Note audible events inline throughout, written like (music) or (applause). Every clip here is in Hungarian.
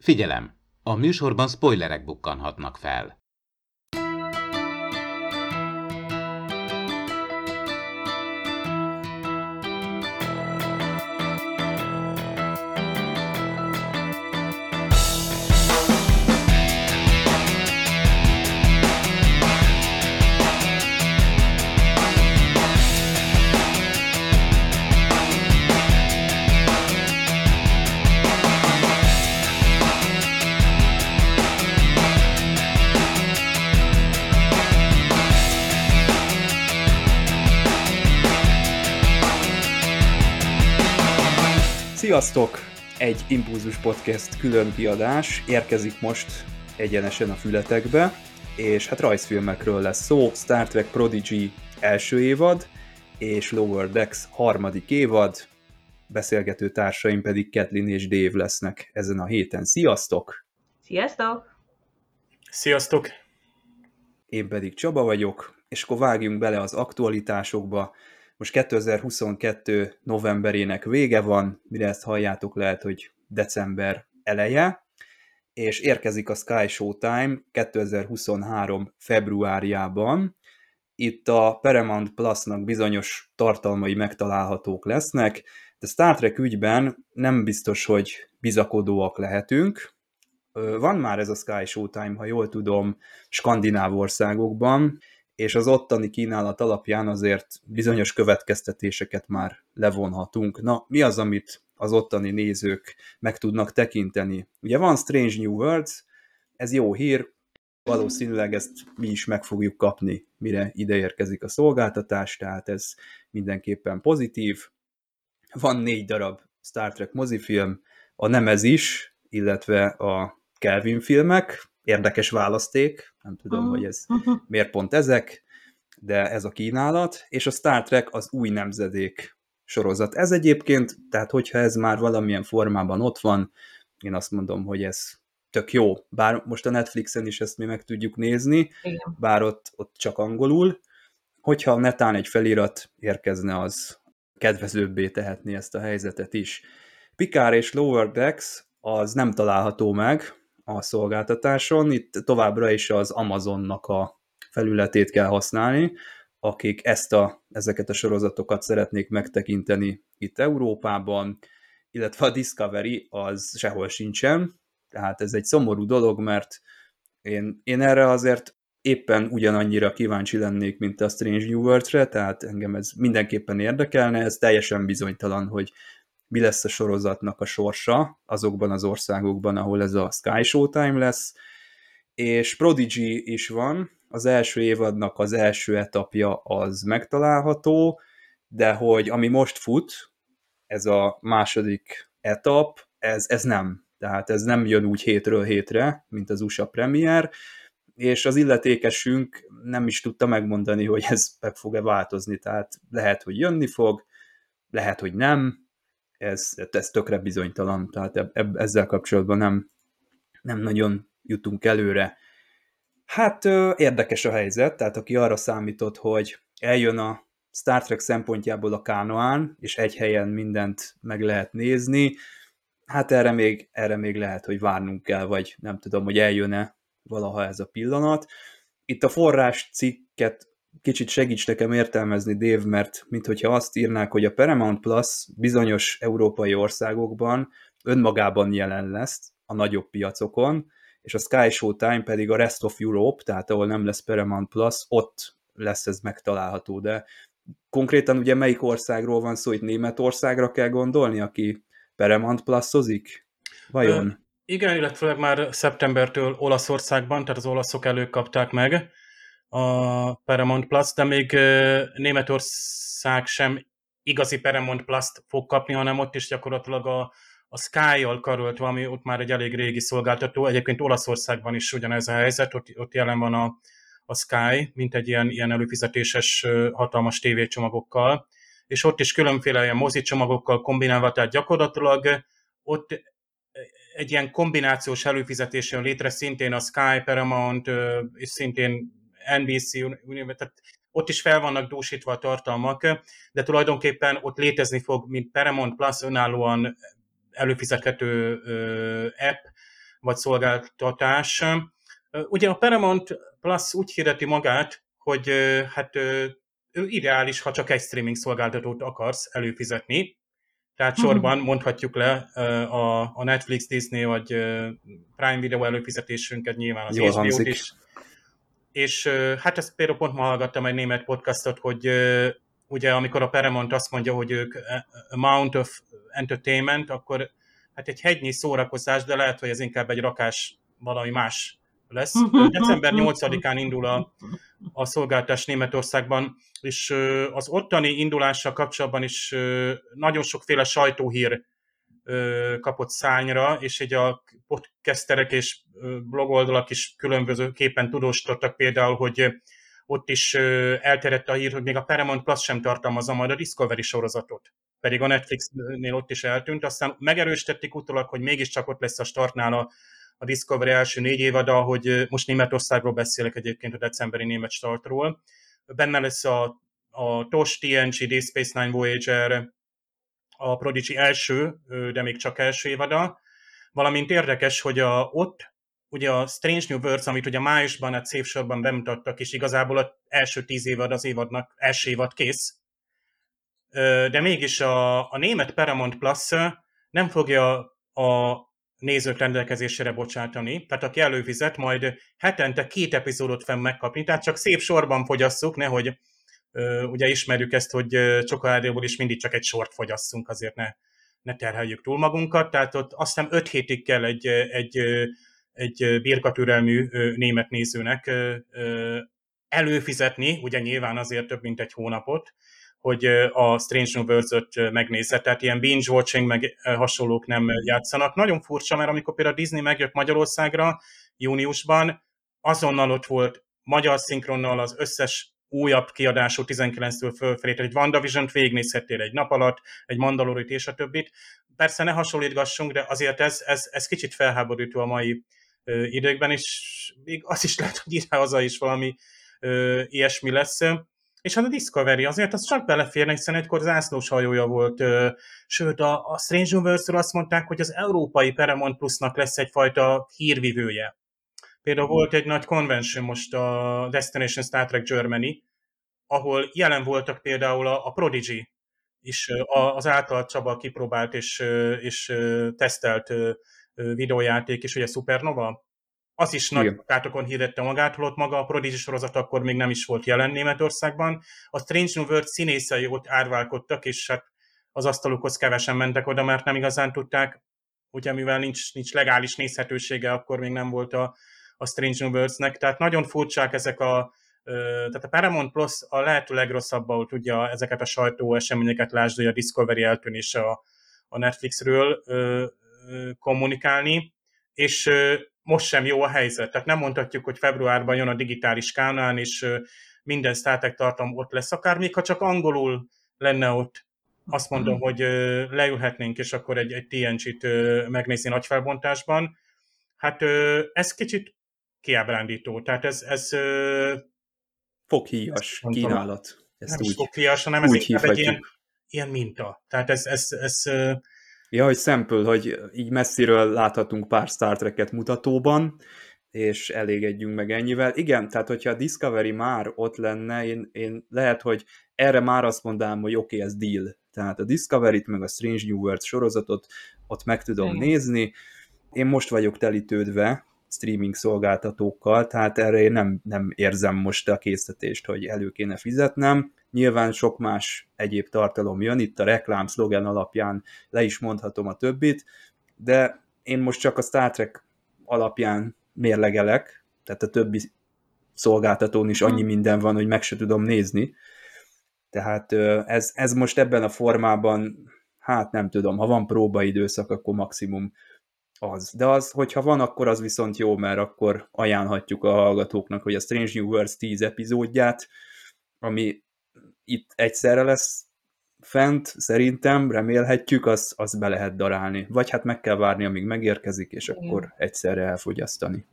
Figyelem! A műsorban spoilerek bukkanhatnak fel. Sziasztok! Egy Impulzus Podcast külön kiadás érkezik most egyenesen a fületekbe, és hát rajzfilmekről lesz szó, Star Trek Prodigy első évad, és Lower Decks harmadik évad, beszélgető társaim pedig Kathleen és Dave lesznek ezen a héten. Sziasztok! Sziasztok! Sziasztok! Én pedig Csaba vagyok, és akkor vágjunk bele az aktualitásokba, most 2022 novemberének vége van, mire ezt halljátok, lehet, hogy december eleje, és érkezik a Sky Showtime 2023 februárjában. Itt a Paramount Plus-nak bizonyos tartalmai megtalálhatók lesznek, de Star Trek ügyben nem biztos, hogy bizakodóak lehetünk. Van már ez a Sky Showtime, ha jól tudom, skandináv országokban, és az ottani kínálat alapján azért bizonyos következtetéseket már levonhatunk. Na, mi az, amit az ottani nézők meg tudnak tekinteni? Ugye van Strange New Worlds, ez jó hír, valószínűleg ezt mi is meg fogjuk kapni, mire ide érkezik a szolgáltatás, tehát ez mindenképpen pozitív. Van négy darab Star Trek mozifilm, a Nemez is, illetve a Kelvin filmek, érdekes választék, nem tudom, uh-huh. hogy ez miért pont ezek, de ez a kínálat, és a Star Trek az új nemzedék sorozat. Ez egyébként, tehát hogyha ez már valamilyen formában ott van, én azt mondom, hogy ez tök jó. Bár most a Netflixen is ezt mi meg tudjuk nézni, Igen. bár ott, ott csak angolul. Hogyha netán egy felirat érkezne, az kedvezőbbé tehetné ezt a helyzetet is. Picard és Lower Decks az nem található meg, a szolgáltatáson. Itt továbbra is az Amazonnak a felületét kell használni, akik ezt a, ezeket a sorozatokat szeretnék megtekinteni itt Európában, illetve a Discovery az sehol sincsen, tehát ez egy szomorú dolog, mert én, én erre azért éppen ugyanannyira kíváncsi lennék, mint a Strange New World-re, tehát engem ez mindenképpen érdekelne, ez teljesen bizonytalan, hogy mi lesz a sorozatnak a sorsa azokban az országokban, ahol ez a Sky Showtime lesz, és Prodigy is van, az első évadnak az első etapja az megtalálható, de hogy ami most fut, ez a második etap, ez, ez nem. Tehát ez nem jön úgy hétről hétre, mint az USA premier, és az illetékesünk nem is tudta megmondani, hogy ez meg fog-e változni, tehát lehet, hogy jönni fog, lehet, hogy nem, ez, ez tökre bizonytalan, tehát eb, ezzel kapcsolatban nem, nem nagyon jutunk előre. Hát érdekes a helyzet, tehát aki arra számított, hogy eljön a Star Trek szempontjából a Kánoán, és egy helyen mindent meg lehet nézni, hát erre még, erre még lehet, hogy várnunk kell, vagy nem tudom, hogy eljön-e valaha ez a pillanat. Itt a forrás cikket kicsit segíts nekem értelmezni, Dave, mert minthogyha azt írnák, hogy a Paramount Plus bizonyos európai országokban önmagában jelen lesz a nagyobb piacokon, és a Sky Showtime pedig a Rest of Europe, tehát ahol nem lesz Paramount Plus, ott lesz ez megtalálható, de konkrétan ugye melyik országról van szó, itt Németországra kell gondolni, aki Paramount Plus-ozik? Vajon? Ö, igen, illetve már szeptembertől Olaszországban, tehát az olaszok előkapták meg, a Paramount Plus, de még Németország sem igazi Paramount Plus-t fog kapni, hanem ott is gyakorlatilag a, a Sky-jal karolt valami, ott már egy elég régi szolgáltató. Egyébként Olaszországban is ugyanez a helyzet, ott, ott jelen van a, a Sky, mint egy ilyen, ilyen előfizetéses hatalmas tévécsomagokkal, és ott is különféle ilyen mozicsomagokkal kombinálva, tehát gyakorlatilag ott egy ilyen kombinációs előfizetés jön létre, szintén a Sky, Paramount, és szintén NBC, tehát ott is fel vannak dúsítva a tartalmak, de tulajdonképpen ott létezni fog, mint Paramount Plus önállóan előfizethető app, vagy szolgáltatás. Ugye a Paramount Plus úgy hirdeti magát, hogy hát ideális, ha csak egy streaming szolgáltatót akarsz előfizetni, tehát mhm. sorban mondhatjuk le a, a Netflix, Disney vagy Prime Video előfizetésünket, nyilván az HBO-t is. És hát ezt például pont ma hallgattam egy német podcastot, hogy ugye amikor a Paramount azt mondja, hogy ők amount of entertainment, akkor hát egy hegynyi szórakozás, de lehet, hogy ez inkább egy rakás valami más lesz. December 8-án indul a, a szolgáltás Németországban, és az ottani indulással kapcsolatban is nagyon sokféle sajtóhír kapott szányra, és egy a podcasterek és blogoldalak is különbözőképpen tudósítottak például, hogy ott is elterjedt a hír, hogy még a Paramount Plus sem tartalmazza majd a Discovery sorozatot. Pedig a Netflixnél ott is eltűnt, aztán megerősítették utólag, hogy mégiscsak ott lesz a startnál a, a Discovery első négy évada, hogy most Németországról beszélek egyébként a decemberi német startról. Benne lesz a, a TOS, TNG, Deep Space Nine Voyager, a Prodigy első, de még csak első évada, valamint érdekes, hogy a, ott ugye a Strange New Worlds, amit ugye májusban a szép bemutattak, és igazából az első tíz évad az évadnak, első évad kész, de mégis a, a német Paramount Plus nem fogja a nézők rendelkezésére bocsátani, tehát aki előfizet, majd hetente két epizódot fenn megkapni, tehát csak szép sorban fogyasszuk, nehogy ugye ismerjük ezt, hogy csokoládéból is mindig csak egy sort fogyasszunk, azért ne, ne terheljük túl magunkat, tehát ott azt hiszem öt hétig kell egy, egy, egy birkatürelmű német nézőnek előfizetni, ugye nyilván azért több mint egy hónapot, hogy a Strange New Worlds-öt megnézze, tehát ilyen binge-watching meg hasonlók nem játszanak. Nagyon furcsa, mert amikor például Disney megjött Magyarországra júniusban, azonnal ott volt magyar szinkronnal az összes újabb kiadású 19-től fölfelé, tehát egy WandaVision-t végignézhettél egy nap alatt, egy Mandalorit és a többit. Persze ne hasonlítgassunk, de azért ez, ez, ez kicsit felháborító a mai ö, időkben, és még az is lehet, hogy ide haza is valami ö, ilyesmi lesz. És hát a Discovery azért az csak beleférne, hiszen egykor zászlós hajója volt, sőt a, a Strange Universe-ről azt mondták, hogy az európai Paramount Plusnak lesz egyfajta hírvivője. Például volt egy nagy convention most a Destination Star Trek Germany, ahol jelen voltak például a, a Prodigy is az által Csaba kipróbált és, és tesztelt videójáték is, ugye Supernova, az is nagy kártokon hirdette magát, holott maga a Prodigy sorozat akkor még nem is volt jelen Németországban. A Strange New World színészei ott árválkodtak, és hát az asztalukhoz kevesen mentek oda, mert nem igazán tudták, ugye mivel nincs, nincs legális nézhetősége, akkor még nem volt a, a Strange New Worlds-nek, tehát nagyon furcsák ezek a, tehát a Paramount Plus a lehető legrosszabb, ahol tudja ezeket a sajtó eseményeket, lásd, hogy a Discovery eltűnés a, a Netflixről ö, ö, kommunikálni, és ö, most sem jó a helyzet. Tehát nem mondhatjuk, hogy februárban jön a digitális kánán, és ö, minden Star Trek tartalom ott lesz, akár még ha csak angolul lenne ott, azt mondom, mm. hogy ö, leülhetnénk, és akkor egy, egy TNG-t megnézni nagy felbontásban. Hát ö, ez kicsit kiábrándító. Tehát ez, ez foghíjas kínálat. Ezt nem úgy, foghíjas, hanem ez úgy egy ilyen, ilyen minta. Tehát ez, ez, ez Ja, hogy szempől, hogy így messziről láthatunk pár Star Trek-et mutatóban, és elégedjünk meg ennyivel. Igen, tehát hogyha a Discovery már ott lenne, én, én lehet, hogy erre már azt mondanám, hogy oké, okay, ez deal. Tehát a Discovery-t, meg a Strange New World sorozatot ott meg tudom Igen. nézni. Én most vagyok telítődve streaming szolgáltatókkal, tehát erre én nem, nem érzem most a készítést, hogy elő kéne fizetnem. Nyilván sok más egyéb tartalom jön, itt a reklám szlogen alapján le is mondhatom a többit, de én most csak a Star Trek alapján mérlegelek, tehát a többi szolgáltatón is annyi minden van, hogy meg se tudom nézni. Tehát ez, ez most ebben a formában, hát nem tudom, ha van próbaidőszak, akkor maximum az. De az, hogyha van, akkor az viszont jó, mert akkor ajánlhatjuk a hallgatóknak, hogy a Strange New Worlds 10 epizódját, ami itt egyszerre lesz fent, szerintem, remélhetjük, az, az be lehet darálni. Vagy hát meg kell várni, amíg megérkezik, és Igen. akkor egyszerre elfogyasztani.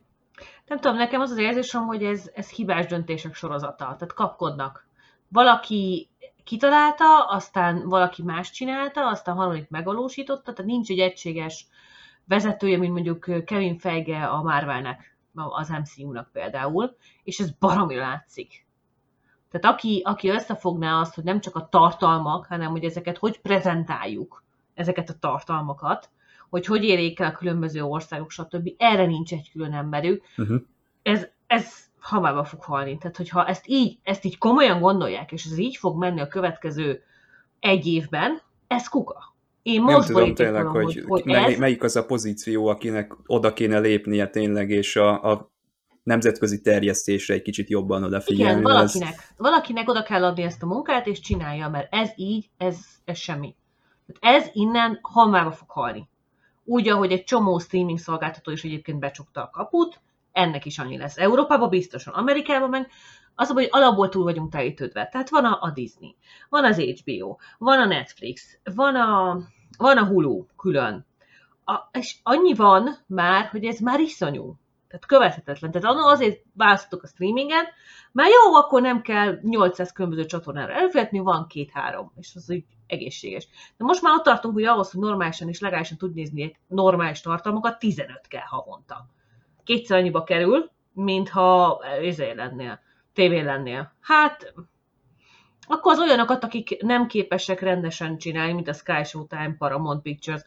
Nem tudom, nekem az az érzésem, hogy ez, ez hibás döntések sorozata, tehát kapkodnak. Valaki kitalálta, aztán valaki más csinálta, aztán harmadik megvalósította, tehát nincs egy egységes vezetője, mint mondjuk Kevin Feige a Marvelnek, az MCU-nak például, és ez baromi látszik. Tehát aki, aki összefogná azt, hogy nem csak a tartalmak, hanem hogy ezeket hogy prezentáljuk, ezeket a tartalmakat, hogy hogy érjék el a különböző országok, stb. Erre nincs egy külön emberük. Uh-huh. Ez, ez hamába fog halni. Tehát, hogyha ezt így, ezt így komolyan gondolják, és ez így fog menni a következő egy évben, ez kuka. Én most nem tudom tényleg, hogy, hogy, hogy mely, ez... melyik az a pozíció, akinek oda kéne lépnie tényleg, és a, a nemzetközi terjesztésre egy kicsit jobban odafigyelni. Igen, valakinek, ez... valakinek oda kell adni ezt a munkát, és csinálja, mert ez így, ez, ez semmi. Tehát ez innen halmába fog halni. Úgy, ahogy egy csomó streaming szolgáltató is egyébként becsukta a kaput, ennek is annyi lesz. Európában biztosan, Amerikában meg az, hogy alapból túl vagyunk telítődve. Tehát van a, a Disney, van az HBO, van a Netflix, van a, van a Hulu külön. A, és annyi van már, hogy ez már iszonyú. Tehát követhetetlen. Tehát azért választottuk a streamingen, mert jó, akkor nem kell 800 különböző csatornára elfizetni, van két-három, és az úgy egészséges. De most már ott tartunk, hogy ahhoz, hogy normálisan és legálisan tud nézni egy normális tartalmakat, 15 kell havonta. Kétszer annyiba kerül, mintha ezért lennél, tévén lennél. Hát, akkor az olyanokat, akik nem képesek rendesen csinálni, mint a Sky Showtime, Paramount Pictures,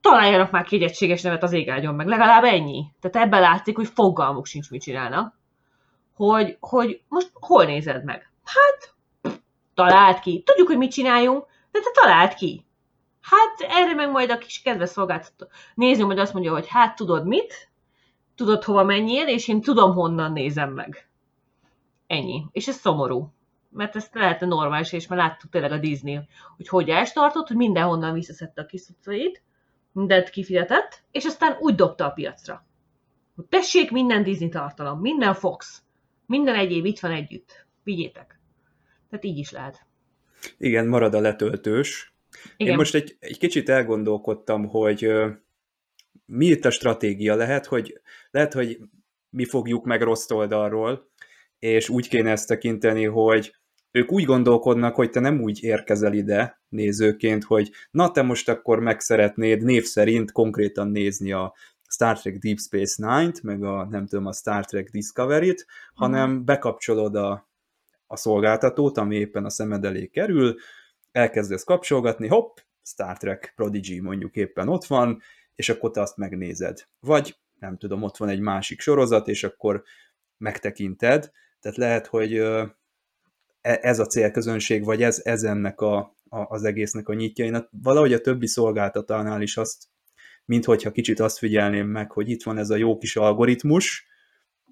találjanak már ki egy egységes nevet az égágyon meg, legalább ennyi. Tehát ebben látszik, hogy fogalmuk sincs, mit csinálnak. Hogy, hogy most hol nézed meg? Hát, talált ki. Tudjuk, hogy mit csináljunk, de te talált ki. Hát erre meg majd a kis kedves szolgáltató nézni, hogy azt mondja, hogy hát tudod mit, tudod hova menjél, és én tudom honnan nézem meg. Ennyi. És ez szomorú. Mert ezt lehetne normális, és már láttuk tényleg a Disney, hogy hogy elstartott, hogy mindenhonnan visszaszedte a kis mindent kifizetett, és aztán úgy dobta a piacra. Hogy tessék, minden Disney tartalom, minden Fox, minden egyéb itt van együtt. Vigyétek. Tehát így is lehet. Igen, marad a letöltős. Igen. Én most egy, egy kicsit elgondolkodtam, hogy mi itt a stratégia lehet, hogy lehet, hogy mi fogjuk meg rossz oldalról, és úgy kéne ezt tekinteni, hogy ők úgy gondolkodnak, hogy te nem úgy érkezel ide nézőként, hogy na te most akkor meg szeretnéd név szerint konkrétan nézni a Star Trek Deep Space Nine-t, meg a nem tudom, a Star Trek Discovery-t, hanem mhm. bekapcsolod a, a szolgáltatót, ami éppen a szemed elé kerül, elkezdesz kapcsolgatni, hopp, Star Trek Prodigy mondjuk éppen ott van, és akkor te azt megnézed. Vagy nem tudom, ott van egy másik sorozat, és akkor megtekinted, tehát lehet, hogy ez a célközönség, vagy ez, ez ennek a, a, az egésznek a nyitja. Én valahogy a többi szolgáltatánál is azt, minthogyha kicsit azt figyelném meg, hogy itt van ez a jó kis algoritmus,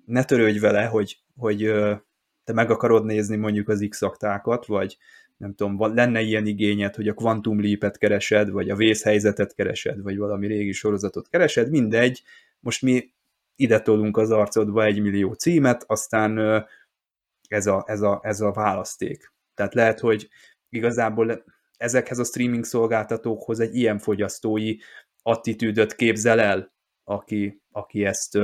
ne törődj vele, hogy, hogy te meg akarod nézni mondjuk az x vagy nem tudom, lenne ilyen igényed, hogy a Quantum Leap-et keresed, vagy a vészhelyzetet keresed, vagy valami régi sorozatot keresed, mindegy, most mi ide tolunk az arcodba egy millió címet, aztán ez a, ez a, ez a választék. Tehát lehet, hogy igazából ezekhez a streaming szolgáltatókhoz egy ilyen fogyasztói attitűdöt képzel el, aki, aki ezt,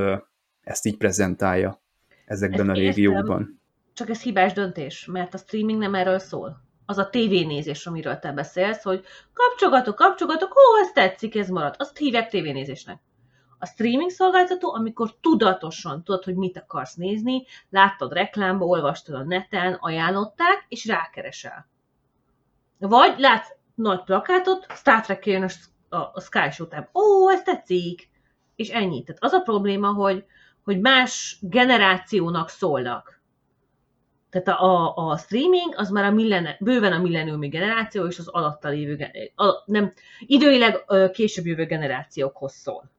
ezt így prezentálja ezekben ezt a régiókban. Csak ez hibás döntés, mert a streaming nem erről szól. Az a tévénézés, amiről te beszélsz, hogy kapcsolgatok, kapcsolgatok, ó, ez tetszik, ez marad. Azt hívják tévénézésnek. A streaming szolgáltató, amikor tudatosan tudod, hogy mit akarsz nézni, láttad reklámba, olvastad a neten, ajánlották, és rákeresel. Vagy látsz nagy plakátot, Star Trek jön a, a Sky Showtime. Ó, ez tetszik! És ennyi. Tehát az a probléma, hogy, hogy más generációnak szólnak. Tehát a, a, a streaming az már a millen, bőven a milleniumi generáció, és az alatta lévő, a, nem, időileg később jövő generációkhoz szól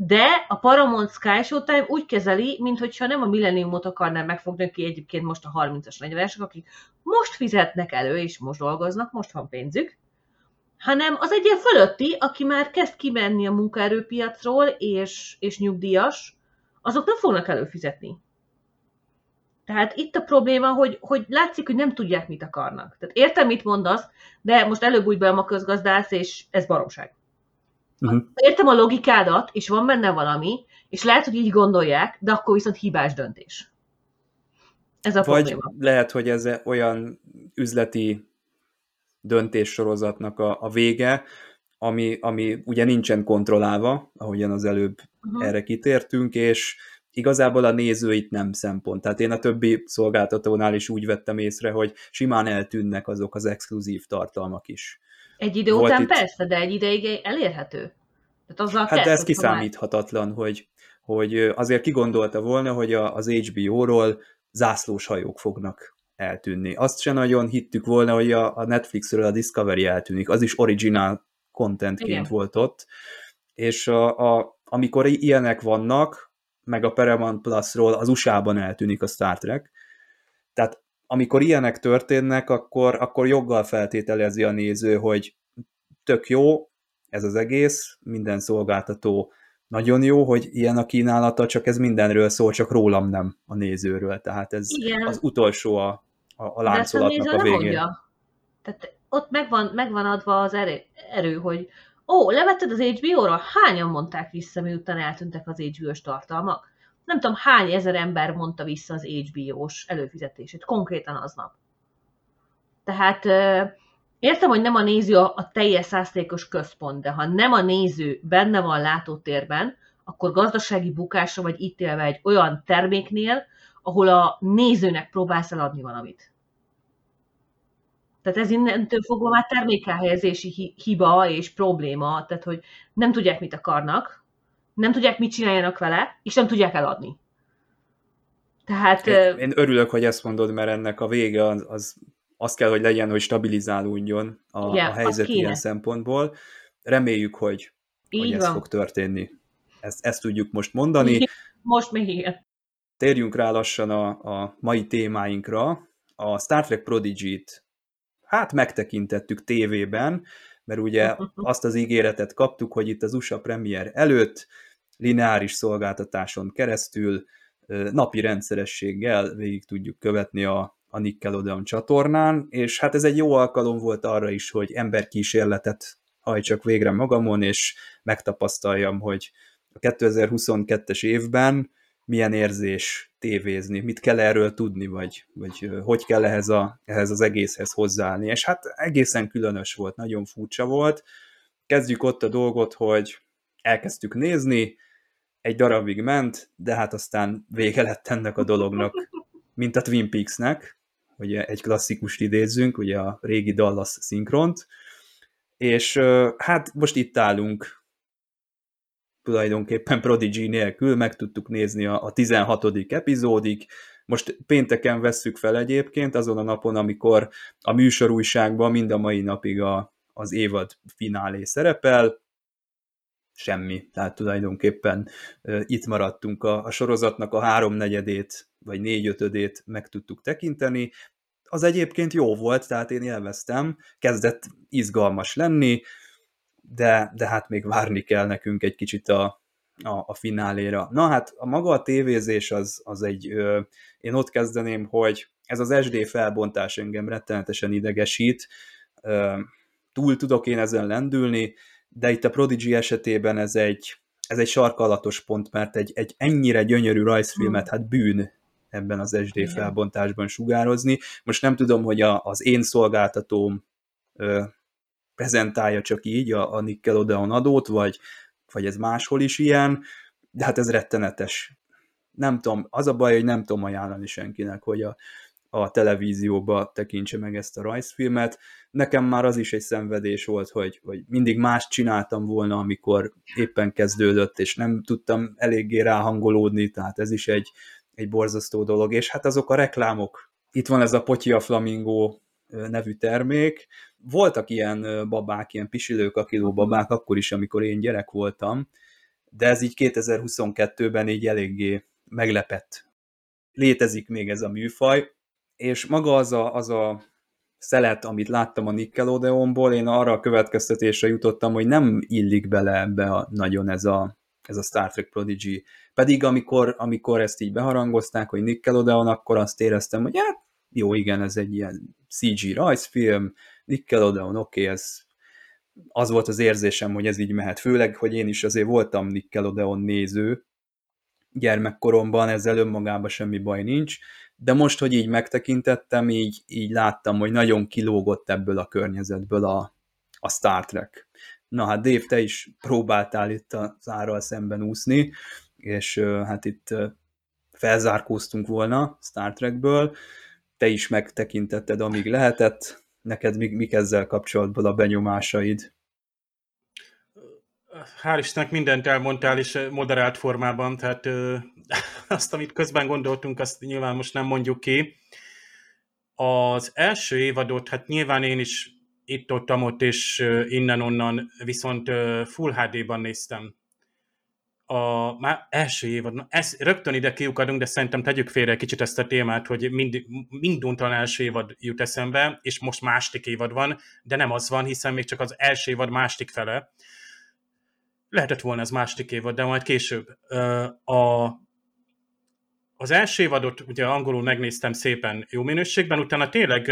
de a Paramount Sky Showtime úgy kezeli, mintha nem a millenniumot akarná megfogni, aki egyébként most a 30-as 40-esek, akik most fizetnek elő, és most dolgoznak, most van pénzük, hanem az egy ilyen fölötti, aki már kezd kimenni a munkaerőpiacról, és, és nyugdíjas, azok nem fognak előfizetni. Tehát itt a probléma, hogy, hogy látszik, hogy nem tudják, mit akarnak. Tehát értem, mit mondasz, de most előbb úgy be a közgazdász, és ez baromság. Uh-huh. Értem a logikádat, és van benne valami, és lehet, hogy így gondolják, de akkor viszont hibás döntés. Ez a Vagy probléma. lehet, hogy ez olyan üzleti döntéssorozatnak a, a vége, ami, ami ugye nincsen kontrollálva, ahogyan az előbb uh-huh. erre kitértünk, és igazából a néző itt nem szempont. Tehát én a többi szolgáltatónál is úgy vettem észre, hogy simán eltűnnek azok az exkluzív tartalmak is. Egy idő Volt után itt... persze, de egy ideig elérhető. Tehát azzal hát de ez kiszámíthatatlan, hogy, hogy azért kigondolta volna, hogy a, az HBO-ról zászlós hajók fognak eltűnni. Azt se nagyon hittük volna, hogy a, a Netflixről a Discovery eltűnik. Az is original contentként Igen. volt ott. És a, a, amikor ilyenek vannak, meg a Paramount Plus-ról az USA-ban eltűnik a Star Trek. Amikor ilyenek történnek, akkor, akkor joggal feltételezi a néző, hogy tök jó ez az egész, minden szolgáltató nagyon jó, hogy ilyen a kínálata, csak ez mindenről szól, csak rólam nem a nézőről. Tehát ez Igen. az utolsó a, a, a láncolatnak a, a végén. Mondja. Tehát ott megvan, megvan adva az erő, erő hogy ó, levetted az HBO-ra? Hányan mondták vissza, miután eltűntek az HBO-s tartalmak? Nem tudom, hány ezer ember mondta vissza az HBO-s előfizetését, konkrétan aznap. Tehát értem, hogy nem a néző a, a teljes száztékos központ, de ha nem a néző benne van látótérben, akkor gazdasági bukásra vagy ítélve egy olyan terméknél, ahol a nézőnek próbálsz eladni valamit. Tehát ez innentől fogva már termékelhelyezési hiba és probléma, tehát hogy nem tudják, mit akarnak, nem tudják, mit csináljanak vele, és nem tudják eladni. Tehát... Én, én örülök, hogy ezt mondod, mert ennek a vége az, az, az kell, hogy legyen, hogy stabilizálódjon a, igen, a helyzet ilyen szempontból. Reméljük, hogy, hogy ez fog történni. Ezt, ezt tudjuk most mondani. Most még igen. Térjünk rá lassan a, a mai témáinkra. A Star Trek Prodigy-t hát megtekintettük tévében, mert ugye (laughs) azt az ígéretet kaptuk, hogy itt az USA premier előtt lineáris szolgáltatáson keresztül napi rendszerességgel végig tudjuk követni a, a Nickelodeon csatornán, és hát ez egy jó alkalom volt arra is, hogy emberkísérletet hajtsak végre magamon, és megtapasztaljam, hogy a 2022-es évben milyen érzés tévézni, mit kell erről tudni, vagy, vagy hogy kell ehhez, a, ehhez az egészhez hozzáállni. És hát egészen különös volt, nagyon furcsa volt. Kezdjük ott a dolgot, hogy elkezdtük nézni, egy darabig ment, de hát aztán vége lett ennek a dolognak, mint a Twin Peaksnek, hogy egy klasszikust idézzünk, ugye a régi Dallas szinkront, és hát most itt állunk tulajdonképpen Prodigy nélkül, meg tudtuk nézni a, a 16. epizódig, most pénteken vesszük fel egyébként, azon a napon, amikor a műsorújságban mind a mai napig a, az évad finálé szerepel, semmi. Tehát tulajdonképpen itt maradtunk a, a sorozatnak a háromnegyedét, vagy négyötödét meg tudtuk tekinteni. Az egyébként jó volt, tehát én élveztem, kezdett izgalmas lenni, de, de hát még várni kell nekünk egy kicsit a, a, a fináléra. Na hát a maga a tévézés az, az egy, ö, én ott kezdeném, hogy ez az SD felbontás engem rettenetesen idegesít, ö, túl tudok én ezen lendülni, de itt a Prodigy esetében ez egy, ez egy sarkalatos pont, mert egy, egy ennyire gyönyörű rajzfilmet, hát bűn ebben az SD Igen. felbontásban sugározni. Most nem tudom, hogy a, az én szolgáltatóm ö, prezentálja csak így a, a Nickelodeon adót, vagy, vagy ez máshol is ilyen, de hát ez rettenetes. Nem tudom, az a baj, hogy nem tudom ajánlani senkinek, hogy a, a televízióba tekintse meg ezt a rajzfilmet. Nekem már az is egy szenvedés volt, hogy, hogy mindig más csináltam volna, amikor éppen kezdődött, és nem tudtam eléggé ráhangolódni, tehát ez is egy, egy borzasztó dolog. És hát azok a reklámok, itt van ez a Potya Flamingo nevű termék, voltak ilyen babák, ilyen pisilő kakiló babák akkor is, amikor én gyerek voltam, de ez így 2022-ben így eléggé meglepett. Létezik még ez a műfaj, és maga az a, az a szelet, amit láttam a Nickelodeonból, én arra a következtetésre jutottam, hogy nem illik bele ebbe a, nagyon ez a, ez a Star Trek Prodigy. Pedig amikor, amikor ezt így beharangozták, hogy Nickelodeon, akkor azt éreztem, hogy hát jó, igen, ez egy ilyen CG rajzfilm, Nickelodeon, oké, okay, ez az volt az érzésem, hogy ez így mehet. Főleg, hogy én is azért voltam Nickelodeon néző gyermekkoromban, ezzel önmagában semmi baj nincs, de most, hogy így megtekintettem, így, így láttam, hogy nagyon kilógott ebből a környezetből a, a Star Trek. Na hát Dave, te is próbáltál itt az árral szemben úszni, és hát itt felzárkóztunk volna Star Trekből, te is megtekintetted, amíg lehetett, neked mik, mik ezzel kapcsolatban a benyomásaid? Hál' Istennek mindent elmondtál, és moderált formában, tehát ö, (laughs) azt, amit közben gondoltunk, azt nyilván most nem mondjuk ki. Az első évadot, hát nyilván én is itt-ott, ott és innen-onnan, viszont Full HD-ban néztem. A már első évad, ez, rögtön ide kiukadunk, de szerintem tegyük félre kicsit ezt a témát, hogy mind, minduntalan első évad jut eszembe, és most másik évad van, de nem az van, hiszen még csak az első évad másik fele. Lehetett volna ez másik évad, de majd később. A, az első évadot ugye angolul megnéztem szépen jó minőségben, utána tényleg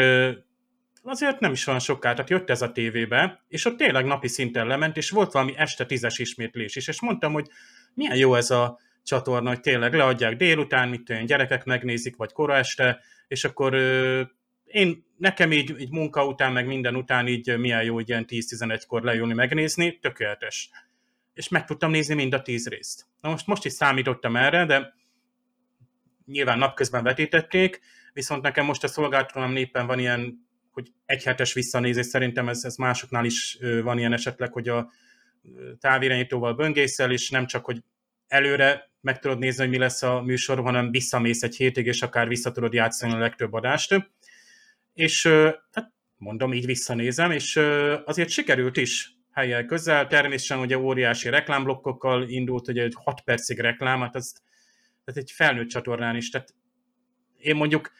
azért nem is van soká, tehát jött ez a tévébe, és ott tényleg napi szinten lement, és volt valami este tízes ismétlés is, és mondtam, hogy milyen jó ez a csatorna, hogy tényleg leadják délután, mit olyan gyerekek megnézik, vagy kora este, és akkor én, nekem így, így munka után, meg minden után így milyen jó, hogy ilyen 10-11-kor leülni megnézni, tökéletes. És meg tudtam nézni mind a tíz részt. Na most, most is számítottam erre, de nyilván napközben vetítették, viszont nekem most a szolgáltatom éppen van ilyen hogy egy hetes visszanézés, szerintem ez, ez másoknál is van ilyen esetleg, hogy a távirányítóval böngészel, és nem csak, hogy előre meg tudod nézni, hogy mi lesz a műsor, hanem visszamész egy hétig, és akár vissza tudod játszani a legtöbb adást. És hát mondom, így visszanézem, és azért sikerült is helyel közel. Természetesen ugye óriási reklámblokkokkal indult, ugye egy 6 percig reklám, hát az tehát egy felnőtt csatornán is. Tehát én mondjuk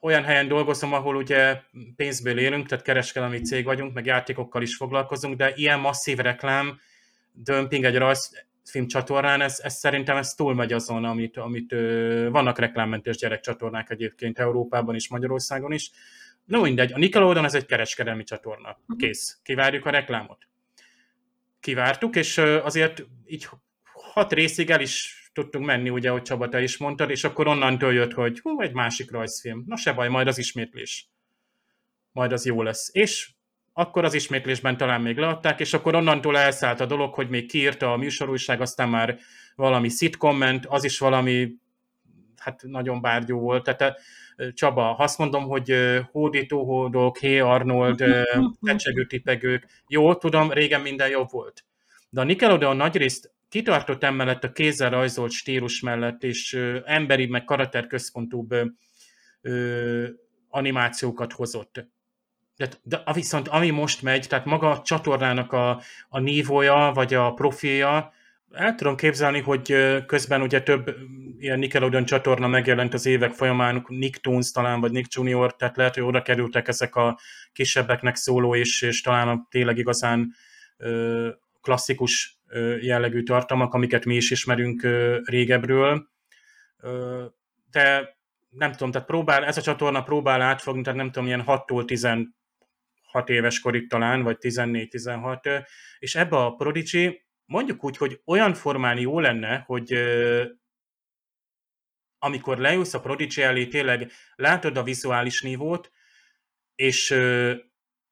olyan helyen dolgozom, ahol ugye pénzből élünk, tehát kereskedelmi cég vagyunk, meg játékokkal is foglalkozunk, de ilyen masszív reklám, dömping egy rajzfilm csatornán, ez, ez szerintem ez túlmegy azon, amit, amit ö, vannak reklámmentes gyerekcsatornák egyébként Európában és Magyarországon is. No mindegy, a Nickelodeon ez egy kereskedelmi csatorna. Mhm. Kész. Kivárjuk a reklámot. Kivártuk, és azért így hat részig el is tudtunk menni, ugye, ahogy Csaba, te is mondtad, és akkor onnantól jött, hogy hú, egy másik rajzfilm. Na se baj, majd az ismétlés. Majd az jó lesz. És akkor az ismétlésben talán még leadták, és akkor onnantól elszállt a dolog, hogy még kiírta a műsorújság, aztán már valami szitkomment, az is valami, hát nagyon bárgyú volt. Tehát Csaba, ha azt mondom, hogy hódító hódok, hé Arnold, (laughs) tecsegő tipegők, jó, tudom, régen minden jobb volt. De a Nickelodeon nagyrészt kitartott emellett a kézzel rajzolt stílus mellett, és emberi, meg karakterközpontúbb animációkat hozott. De, de viszont ami most megy, tehát maga a csatornának a, a nívója, vagy a profilja, el tudom képzelni, hogy közben ugye több ilyen Nickelodeon csatorna megjelent az évek folyamán, Nicktoons talán, vagy Nick Junior, tehát lehet, hogy oda kerültek ezek a kisebbeknek szóló, és, és talán tényleg igazán ö, klasszikus jellegű tartalmak, amiket mi is ismerünk régebről. De nem tudom, tehát próbál, ez a csatorna próbál átfogni, tehát nem tudom, ilyen 6-tól 16 éves korig talán, vagy 14-16, és ebbe a Prodigy mondjuk úgy, hogy olyan formán jó lenne, hogy amikor leülsz a Prodigy elé, tényleg látod a vizuális nívót, és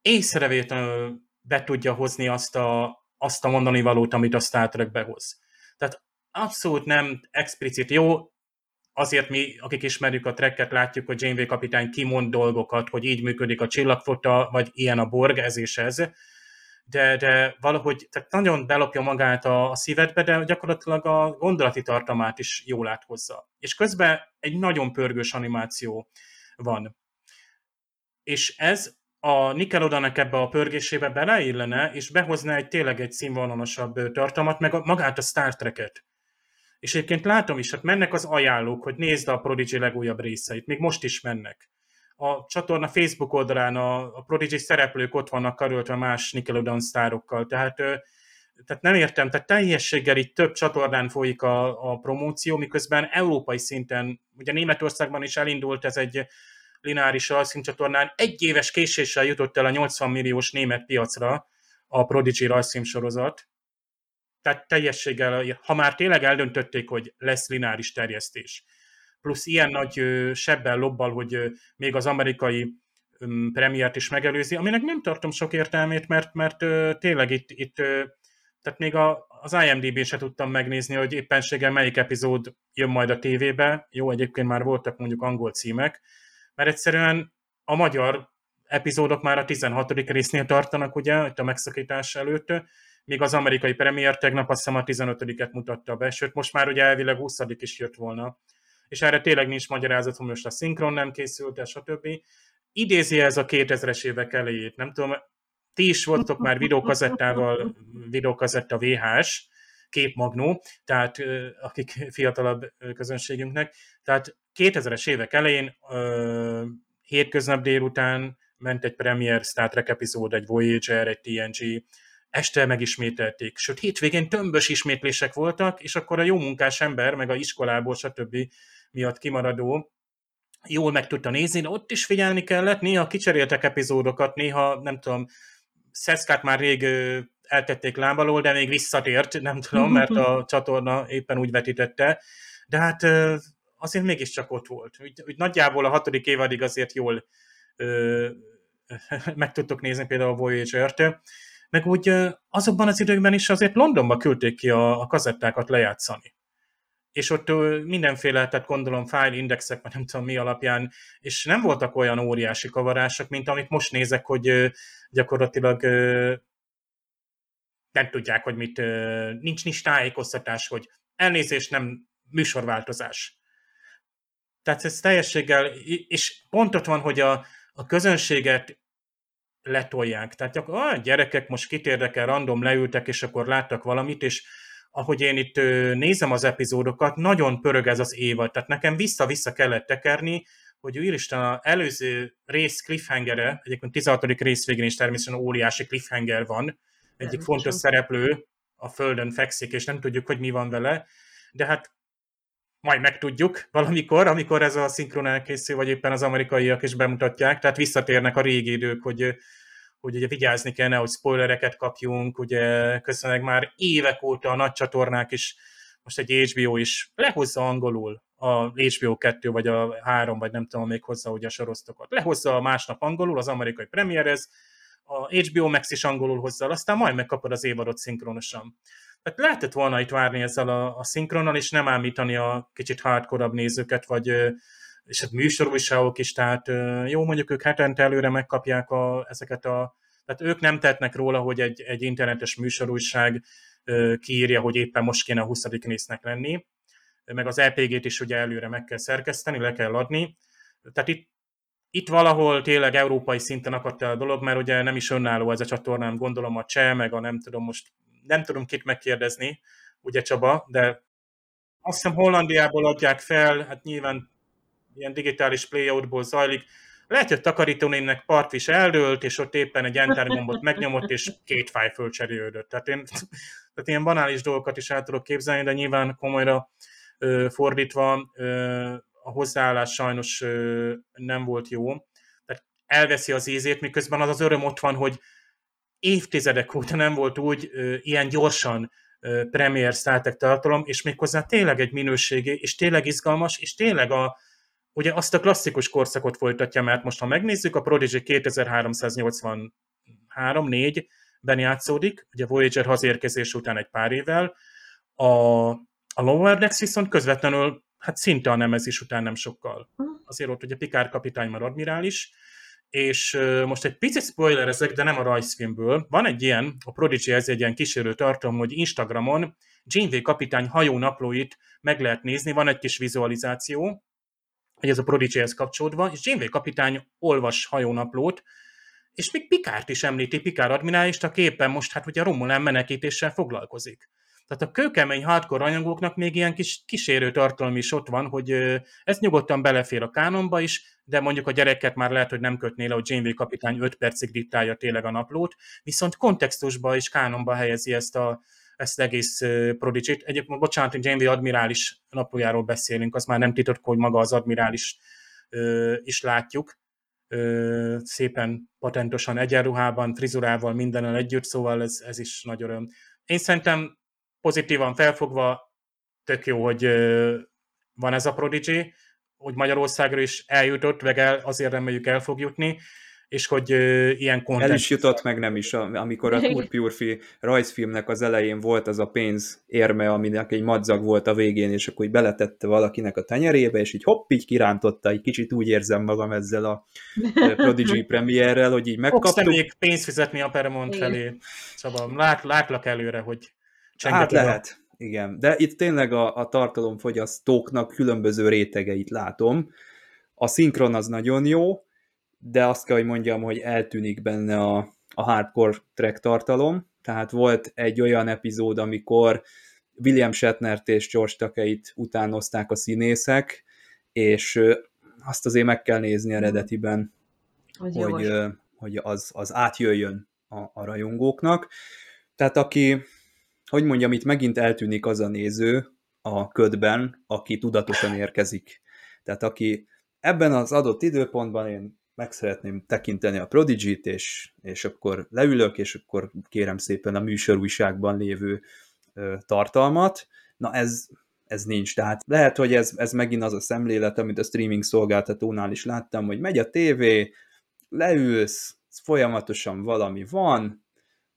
észrevétlenül be tudja hozni azt a, azt a mondani valót, amit a Star Trek behoz. Tehát abszolút nem explicit jó, azért mi, akik ismerjük a trekket, látjuk, hogy Janeway kapitány kimond dolgokat, hogy így működik a csillagfota, vagy ilyen a borg, ez és ez, de, de valahogy tehát nagyon belopja magát a, a szívedbe, de gyakorlatilag a gondolati tartalmát is jól áthozza. És közben egy nagyon pörgős animáció van. És ez a Nickelodeonnak ebbe a pörgésébe beleillene, és behozna egy tényleg egy színvonalasabb tartalmat, meg a, magát a Star Trek-et. És egyébként látom is, hát mennek az ajánlók, hogy nézd a Prodigy legújabb részeit, még most is mennek. A csatorna Facebook oldalán a, a Prodigy szereplők ott vannak karöltve más Nickelodeon sztárokkal, tehát, tehát nem értem, tehát teljességgel itt több csatornán folyik a, a promóció, miközben európai szinten, ugye Németországban is elindult ez egy lineáris rajzfilmcsatornán egy éves késéssel jutott el a 80 milliós német piacra a Prodigy rajzfilmsorozat. Tehát teljességgel, ha már tényleg eldöntötték, hogy lesz lineáris terjesztés, plusz ilyen nagy sebbel lobbal, hogy még az amerikai premiért is megelőzi, aminek nem tartom sok értelmét, mert, mert tényleg itt, itt tehát még a, az IMDb-n se tudtam megnézni, hogy éppenséggel melyik epizód jön majd a tévébe. Jó, egyébként már voltak mondjuk angol címek, mert egyszerűen a magyar epizódok már a 16. résznél tartanak, ugye, itt a megszakítás előtt, míg az amerikai premier tegnap azt hiszem a 15-et mutatta be, sőt most már ugye elvileg 20 is jött volna. És erre tényleg nincs magyarázat, hogy most a szinkron nem készült, stb. Idézi ez a 2000-es évek elejét, nem tudom, ti is voltok már videókazettával, videókazetta VHS, képmagnó, tehát akik fiatalabb közönségünknek, tehát 2000-es évek elején hétköznap délután ment egy Premier Star Trek epizód, egy Voyager, egy TNG, este megismételték, sőt hétvégén tömbös ismétlések voltak, és akkor a jó munkás ember, meg a iskolából, stb. miatt kimaradó jól meg tudta nézni, de ott is figyelni kellett, néha kicseréltek epizódokat, néha nem tudom, Szeszkát már rég eltették lábalól, de még visszatért, nem tudom, (laughs) mert a csatorna éppen úgy vetítette, de hát azért mégiscsak ott volt. Úgy, úgy nagyjából a hatodik évadig azért jól ö, (laughs) meg tudtok nézni például a Voyager-t, meg úgy azokban az időkben is azért Londonba küldték ki a, a kazettákat lejátszani. És ott mindenféle, tehát gondolom file indexek, vagy nem tudom mi alapján, és nem voltak olyan óriási kavarások, mint amit most nézek, hogy gyakorlatilag nem tudják, hogy mit, nincs, nincs tájékoztatás, hogy elnézést, nem műsorváltozás. Tehát ez teljességgel, és pont ott van, hogy a, a közönséget letolják. Tehát akkor a gyerekek most kit érdekel, random leültek, és akkor láttak valamit, és ahogy én itt nézem az epizódokat, nagyon pörög ez az évad. Tehát nekem vissza-vissza kellett tekerni, hogy úristen, az előző rész cliffhangere, egyébként 16. rész végén is természetesen óriási cliffhanger van, egyik fontos szereplő a földön fekszik, és nem tudjuk, hogy mi van vele, de hát majd megtudjuk valamikor, amikor ez a szinkron elkészül, vagy éppen az amerikaiak is bemutatják, tehát visszatérnek a régi idők, hogy, hogy ugye vigyázni kellene, hogy spoilereket kapjunk, ugye köszönleg már évek óta a nagy csatornák is, most egy HBO is lehozza angolul a HBO 2, vagy a 3, vagy nem tudom még hozzá ugye a sorosztokat. Lehozza a másnap angolul, az amerikai premierez, a HBO Max is angolul hozza, aztán majd megkapod az évadot szinkronosan. Tehát lehetett volna itt várni ezzel a, a szinkronnal, és nem ámítani a kicsit hardcore nézőket, vagy és hát műsorújságok is, tehát jó, mondjuk ők hetente előre megkapják a, ezeket a, tehát ők nem tehetnek róla, hogy egy, egy internetes műsorújság kiírja, hogy éppen most kéne a 20. résznek lenni, meg az LPG-t is ugye előre meg kell szerkeszteni, le kell adni. Tehát itt, itt valahol tényleg európai szinten akadt el a dolog, mert ugye nem is önálló ez a csatornám, gondolom a cseh, meg a nem tudom most, nem tudom kit megkérdezni, ugye Csaba, de azt hiszem Hollandiából adják fel, hát nyilván ilyen digitális playoutból zajlik. Lehet, hogy a takarítónének partvis eldőlt, és ott éppen egy enter gombot megnyomott, és két fáj fölcserélődött. Tehát, én, tehát ilyen banális dolgokat is el tudok képzelni, de nyilván komolyra ö, fordítva ö, a hozzáállás sajnos ö, nem volt jó. Tehát elveszi az ízét, miközben az az öröm ott van, hogy évtizedek óta nem volt úgy ö, ilyen gyorsan ö, Premier Star Trek tartalom, és méghozzá tényleg egy minőségi, és tényleg izgalmas, és tényleg a, ugye azt a klasszikus korszakot folytatja, mert most ha megnézzük, a Prodigy 2383-4-ben játszódik, ugye Voyager hazérkezés után egy pár évvel, a, a Lower Decks viszont közvetlenül, hát szinte a nemezés után nem sokkal. Azért ott ugye Picard kapitány már admirális, és most egy picit spoiler ezek, de nem a rajzfilmből. Van egy ilyen, a Prodigy ez egy ilyen kísérő tartom, hogy Instagramon Janeway kapitány hajónaplóit meg lehet nézni, van egy kis vizualizáció, hogy ez a Prodigy-hez kapcsolódva, és Janeway kapitány olvas hajónaplót, és még Pikárt is említi, Pikár admirálist, aki éppen most hát ugye a Romulán menekítéssel foglalkozik. Tehát a kőkemény hardcore anyagoknak még ilyen kis kísérő tartalom is ott van, hogy ez nyugodtan belefér a kánonba is, de mondjuk a gyereket már lehet, hogy nem kötné le, hogy Janeway kapitány 5 percig diktálja tényleg a naplót, viszont kontextusba és kánonba helyezi ezt a, ezt egész Prodigy-t. Egyébként, bocsánat, hogy Janeway admirális naplójáról beszélünk, az már nem titok, hogy maga az admirális is látjuk. Szépen patentosan egyenruhában, frizurával, mindennel együtt, szóval ez, ez is nagy öröm. Én szerintem pozitívan felfogva tök jó, hogy van ez a Prodigy, hogy Magyarországra is eljutott, meg el, azért reméljük el fog jutni. és hogy ö, ilyen content... El is jutott, meg nem is, amikor a (laughs) Tour Purfi rajzfilmnek az elején volt az a pénz érme, aminek egy madzag volt a végén, és akkor így beletette valakinek a tenyerébe, és így hopp, így kirántotta, egy kicsit úgy érzem magam ezzel a (laughs) Prodigy premierrel, hogy így Fogsz megkaptuk. még pénzt fizetni a Paramount Igen. felé. Szóval lát, látlak előre, hogy Hát lehet, igen. De itt tényleg a, a tartalomfogyasztóknak különböző rétegeit látom. A szinkron az nagyon jó, de azt kell, hogy mondjam, hogy eltűnik benne a, a hardcore track tartalom. Tehát volt egy olyan epizód, amikor William Shatnert és George Takeit utánozták a színészek, és azt azért meg kell nézni eredetiben, Az hogy, ö, hogy az, az átjöjjön a, a rajongóknak. Tehát aki, hogy mondjam, itt megint eltűnik az a néző a ködben, aki tudatosan érkezik. Tehát aki ebben az adott időpontban én meg szeretném tekinteni a Prodigy-t, és, és akkor leülök, és akkor kérem szépen a műsorújságban lévő ö, tartalmat. Na ez, ez nincs. Tehát lehet, hogy ez, ez megint az a szemlélet, amit a streaming szolgáltatónál is láttam, hogy megy a tévé, leülsz, folyamatosan valami van,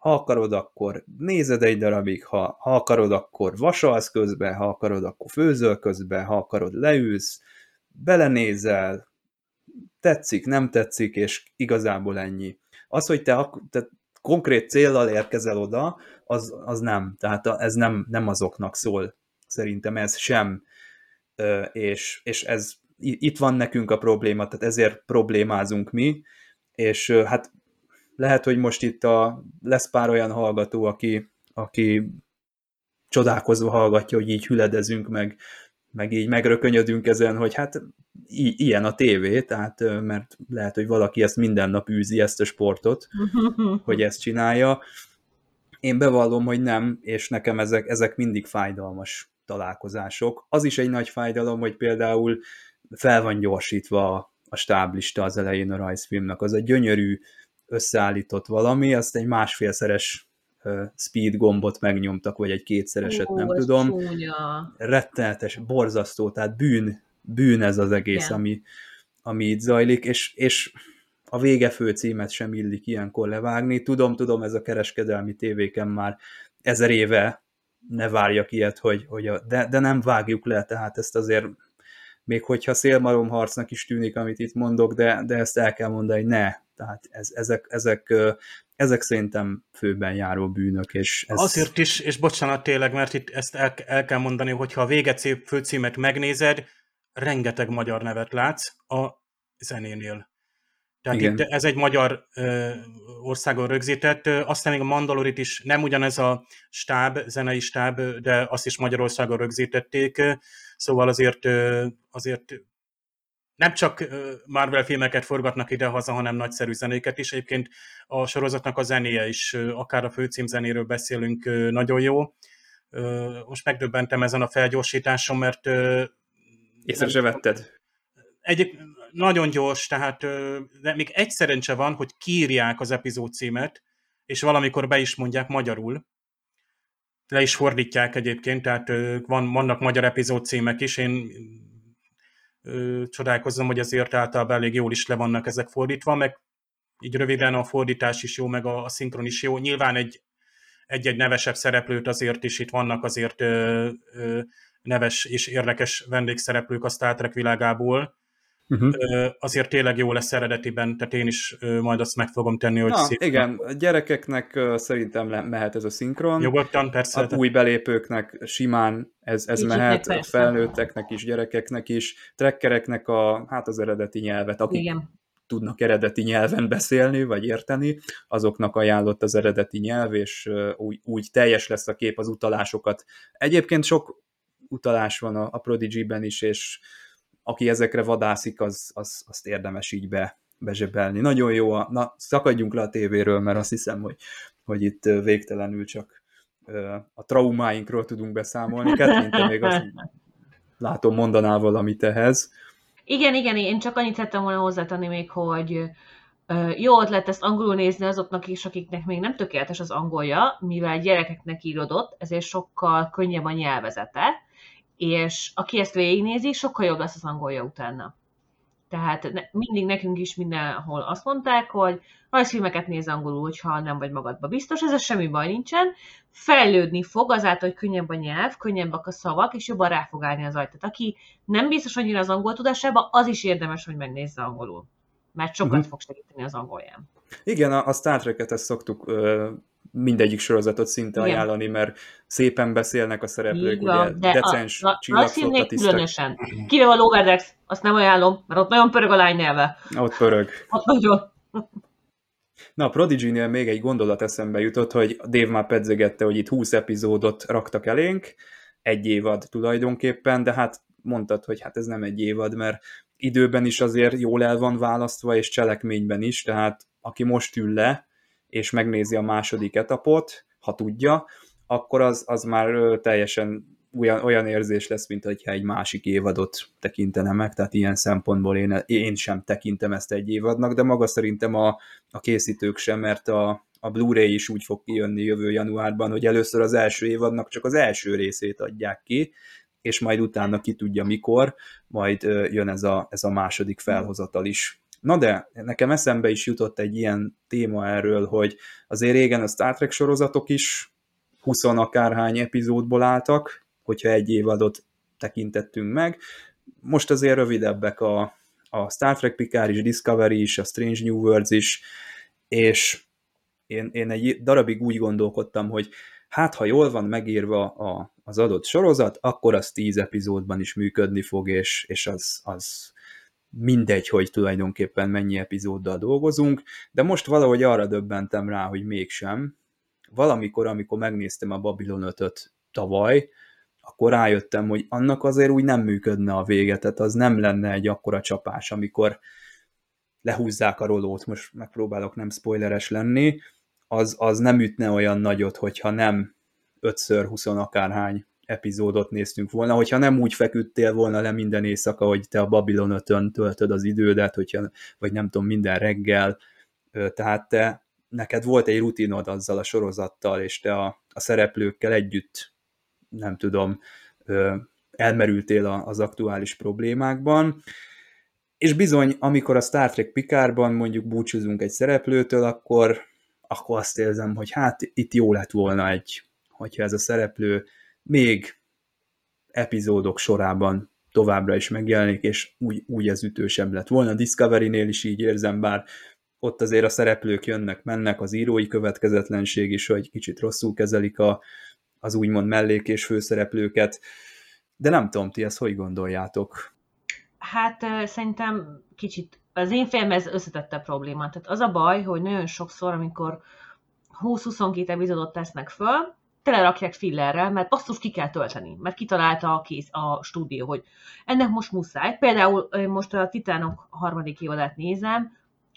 ha akarod, akkor nézed egy darabig, ha, ha akarod, akkor vasalsz közben, ha akarod, akkor főzöl közben, ha akarod, leülsz, belenézel, tetszik, nem tetszik, és igazából ennyi. Az, hogy te, te konkrét céllal érkezel oda, az, az nem. Tehát ez nem, nem azoknak szól. Szerintem ez sem. És, és ez itt van nekünk a probléma, tehát ezért problémázunk mi, és hát lehet, hogy most itt a, lesz pár olyan hallgató, aki, aki csodálkozva hallgatja, hogy így hüledezünk, meg, meg így megrökönyödünk ezen, hogy hát i- ilyen a tévé, tehát mert lehet, hogy valaki ezt minden nap űzi, ezt a sportot, (laughs) hogy ezt csinálja. Én bevallom, hogy nem, és nekem ezek, ezek mindig fájdalmas találkozások. Az is egy nagy fájdalom, hogy például fel van gyorsítva a, a stáblista az elején a rajzfilmnek. Az egy gyönyörű, összeállított valami, azt egy másfélszeres speed gombot megnyomtak, vagy egy kétszereset, nem Ó, ez tudom Csúnya. rettenetes, borzasztó, tehát bűn, bűn ez az egész, Igen. ami, ami itt zajlik, és, és a vége fő címet sem illik ilyenkor levágni. Tudom, tudom, ez a kereskedelmi tévéken már ezer éve ne várjak ilyet, hogy, hogy a, de, de nem vágjuk le, tehát ezt azért még hogyha szélmarom harcnak is tűnik, amit itt mondok, de, de ezt el kell mondani, hogy ne. Tehát ez, ezek, ezek, ezek szerintem főben járó bűnök, és ez... Azért is, és bocsánat tényleg, mert itt ezt el, el kell mondani, hogy ha a vége cím- főcímet megnézed, rengeteg magyar nevet látsz a zenénél. Tehát Igen. itt ez egy magyar ö, országon rögzített, aztán még a Mandalorit is nem ugyanez a stáb, zenei stáb, de azt is Magyarországon rögzítették, szóval azért, azért nem csak Marvel filmeket forgatnak ide-haza, hanem nagyszerű zenéket is. Egyébként a sorozatnak a zenéje is, akár a főcím zenéről beszélünk, nagyon jó. Most megdöbbentem ezen a felgyorsításon, mert Észre se vetted? Egyik nagyon gyors, tehát de még egy szerencse van, hogy kiírják az epizód címet, és valamikor be is mondják magyarul. Le is fordítják egyébként, tehát van, vannak magyar epizód címek is. Én csodálkozom, hogy azért általában elég jól is le vannak ezek fordítva, meg így röviden a fordítás is jó, meg a, a szinkron is jó. Nyilván egy, egy-egy nevesebb szereplőt azért is itt vannak azért ö, ö, neves és érdekes vendégszereplők a Star Trek világából. Uh-huh. Azért tényleg jó lesz eredetiben, tehát én is majd azt meg fogom tenni, hogy Na, szép- igen, a gyerekeknek szerintem le- mehet ez a szinkron. Nyugodtan, persze. A új belépőknek simán ez, ez mehet, a persze. felnőtteknek is, gyerekeknek is, trekkereknek a, hát az eredeti nyelvet, akik Igen. tudnak eredeti nyelven beszélni, vagy érteni, azoknak ajánlott az eredeti nyelv, és úgy, úgy teljes lesz a kép az utalásokat. Egyébként sok utalás van a, a Prodigy-ben is, és aki ezekre vadászik, az, az, azt érdemes így be, bezsebelni. Nagyon jó, a, na szakadjunk le a tévéről, mert azt hiszem, hogy, hogy itt végtelenül csak a traumáinkról tudunk beszámolni. Kathleen, te még azt (laughs) látom mondanál valamit ehhez. Igen, igen, én csak annyit szerettem volna hozzátenni még, hogy jó ötlet ezt angolul nézni azoknak is, akiknek még nem tökéletes az angolja, mivel gyerekeknek írodott, ezért sokkal könnyebb a nyelvezete, és aki ezt végignézi, sokkal jobb lesz az angolja utána. Tehát ne, mindig nekünk is mindenhol azt mondták, hogy rajzfilmeket néz angolul, hogyha nem vagy magadba biztos, ez semmi baj nincsen. Fejlődni fog azáltal, hogy könnyebb a nyelv, könnyebbek a szavak, és jobban rá fog állni az ajtat. Aki nem biztos annyira az angol tudásába, az is érdemes, hogy megnézze angolul. Mert sokat uh-huh. fog segíteni az angolján. Igen, a, a Star Trek-et ezt szoktuk ö, mindegyik sorozatot szinte Igen. ajánlani, mert szépen beszélnek a szereplők, van, ugye de decens a, a, csillagflottatisztek. különösen. Kivéve a Logardex, azt nem ajánlom, mert ott nagyon pörög a lány nyelve. Ott pörög. Ott nagyon. Na, a Prodigy-nél még egy gondolat eszembe jutott, hogy Dave már pedzegette, hogy itt 20 epizódot raktak elénk, egy évad tulajdonképpen, de hát mondtad, hogy hát ez nem egy évad, mert időben is azért jól el van választva, és cselekményben is, tehát aki most ül le, és megnézi a második etapot, ha tudja, akkor az, az már teljesen olyan, olyan érzés lesz, mint hogyha egy másik évadot tekintene meg, tehát ilyen szempontból én, én sem tekintem ezt egy évadnak, de maga szerintem a, a készítők sem, mert a, a Blu-ray is úgy fog kijönni jövő januárban, hogy először az első évadnak csak az első részét adják ki, és majd utána ki tudja mikor, majd jön ez a, ez a második felhozatal is. Na de, nekem eszembe is jutott egy ilyen téma erről, hogy azért régen a Star Trek sorozatok is 20 akárhány epizódból álltak, hogyha egy évadot tekintettünk meg. Most azért rövidebbek a, a Star Trek Picard is, Discovery is, a Strange New Worlds is, és én, én egy darabig úgy gondolkodtam, hogy hát ha jól van megírva a, az adott sorozat, akkor az tíz epizódban is működni fog, és, és az, az mindegy, hogy tulajdonképpen mennyi epizóddal dolgozunk, de most valahogy arra döbbentem rá, hogy mégsem. Valamikor, amikor megnéztem a Babylon 5 tavaly, akkor rájöttem, hogy annak azért úgy nem működne a vége, tehát az nem lenne egy akkora csapás, amikor lehúzzák a rolót, most megpróbálok nem spoileres lenni, az, az nem ütne olyan nagyot, hogyha nem 5x20 akárhány epizódot néztünk volna, hogyha nem úgy feküdtél volna le minden éjszaka, hogy te a Babylon 5 töltöd az idődet, hogyha, vagy nem tudom, minden reggel, tehát te, neked volt egy rutinod azzal a sorozattal, és te a, a szereplőkkel együtt, nem tudom, elmerültél az aktuális problémákban, és bizony, amikor a Star Trek Picardban mondjuk búcsúzunk egy szereplőtől, akkor, akkor azt érzem, hogy hát itt jó lett volna egy, hogyha ez a szereplő még epizódok sorában továbbra is megjelenik, és úgy, úgy ez ütősebb lett volna. Discovery-nél is így érzem, bár ott azért a szereplők jönnek, mennek, az írói következetlenség is, hogy kicsit rosszul kezelik a, az úgymond mellék és főszereplőket, de nem tudom, ti ezt hogy gondoljátok? Hát szerintem kicsit, az én film ez összetette probléma. Tehát az a baj, hogy nagyon sokszor, amikor 20-22 epizódot tesznek föl, telerakják fillerrel, mert basszus ki kell tölteni, mert kitalálta a, kész, a stúdió, hogy ennek most muszáj. Például most a Titánok harmadik évadát nézem,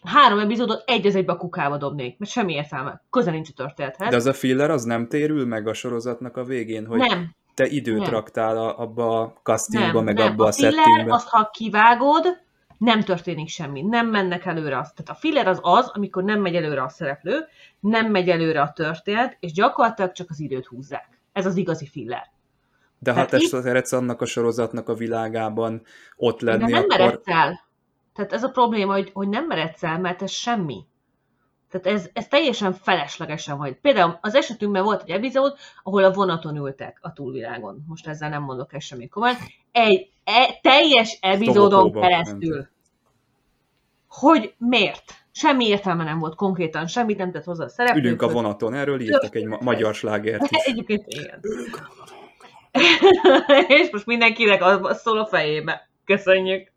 három epizódot egy az egybe a kukába dobnék, mert semmi értelme, közel nincs a történethez. De az a filler az nem térül meg a sorozatnak a végén, hogy nem. te időt nem. raktál abba a castingba, meg nem. abba a, a filler, settingbe. azt ha kivágod, nem történik semmi, nem mennek előre. Az. Tehát a filler az az, amikor nem megy előre a szereplő, nem megy előre a történet, és gyakorlatilag csak az időt húzzák. Ez az igazi filler. De ha te itt... szeretsz annak a sorozatnak a világában ott lenni, De nem akkor... meredsz el. Tehát ez a probléma, hogy, hogy nem meredsz el, mert ez semmi. Tehát ez, ez teljesen feleslegesen vagy. Például az esetünkben volt egy epizód, ahol a vonaton ültek a túlvilágon. Most ezzel nem mondok el semmi komolyan. Egy e, teljes epizódon keresztül. Hogy miért? Semmi értelme nem volt konkrétan, semmit nem tett hozzá a szereplők. Ülünk a vonaton, erről írtak egy ma- magyar slágert is. (laughs) Egyébként igen. (laughs) És most mindenkinek az szól a fejébe. Köszönjük.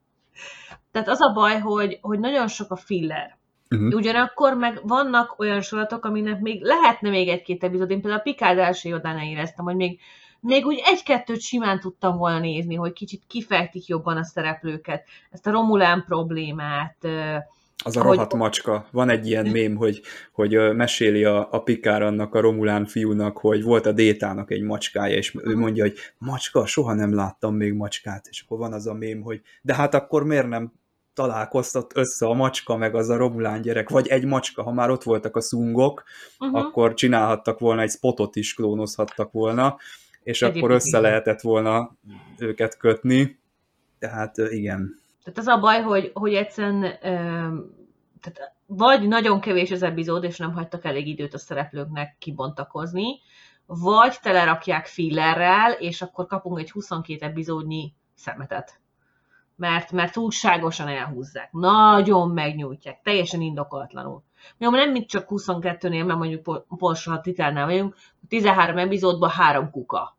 Tehát az a baj, hogy, hogy nagyon sok a filler. Uh-huh. Ugyanakkor meg vannak olyan sorozatok, aminek még lehetne még egy-két epizód. Én például a Picard első évadán éreztem, hogy még, még úgy egy-kettőt simán tudtam volna nézni, hogy kicsit kifejtik jobban a szereplőket, ezt a Romulán problémát, az a hogy... rohadt macska. Van egy ilyen mém, hogy, hogy meséli a, a Pikár annak a Romulán fiúnak, hogy volt a Détának egy macskája, és ő mondja, hogy macska, soha nem láttam még macskát. És akkor van az a mém, hogy de hát akkor miért nem találkoztat össze a macska meg az a Romulán gyerek, vagy egy macska, ha már ott voltak a szungok, uh-huh. akkor csinálhattak volna egy spotot is, klónozhattak volna, és Egyébként akkor össze igen. lehetett volna őket kötni. Tehát igen. Tehát az a baj, hogy, hogy egyszerűen tehát vagy nagyon kevés az epizód, és nem hagytak elég időt a szereplőknek kibontakozni, vagy telerakják fillerrel, és akkor kapunk egy 22 epizódnyi szemetet. Mert, mert túlságosan elhúzzák. Nagyon megnyújtják, teljesen indokolatlanul. Mondom, nem mint csak 22-nél, mert mondjuk Porsche titánál vagyunk, 13 epizódban három kuka.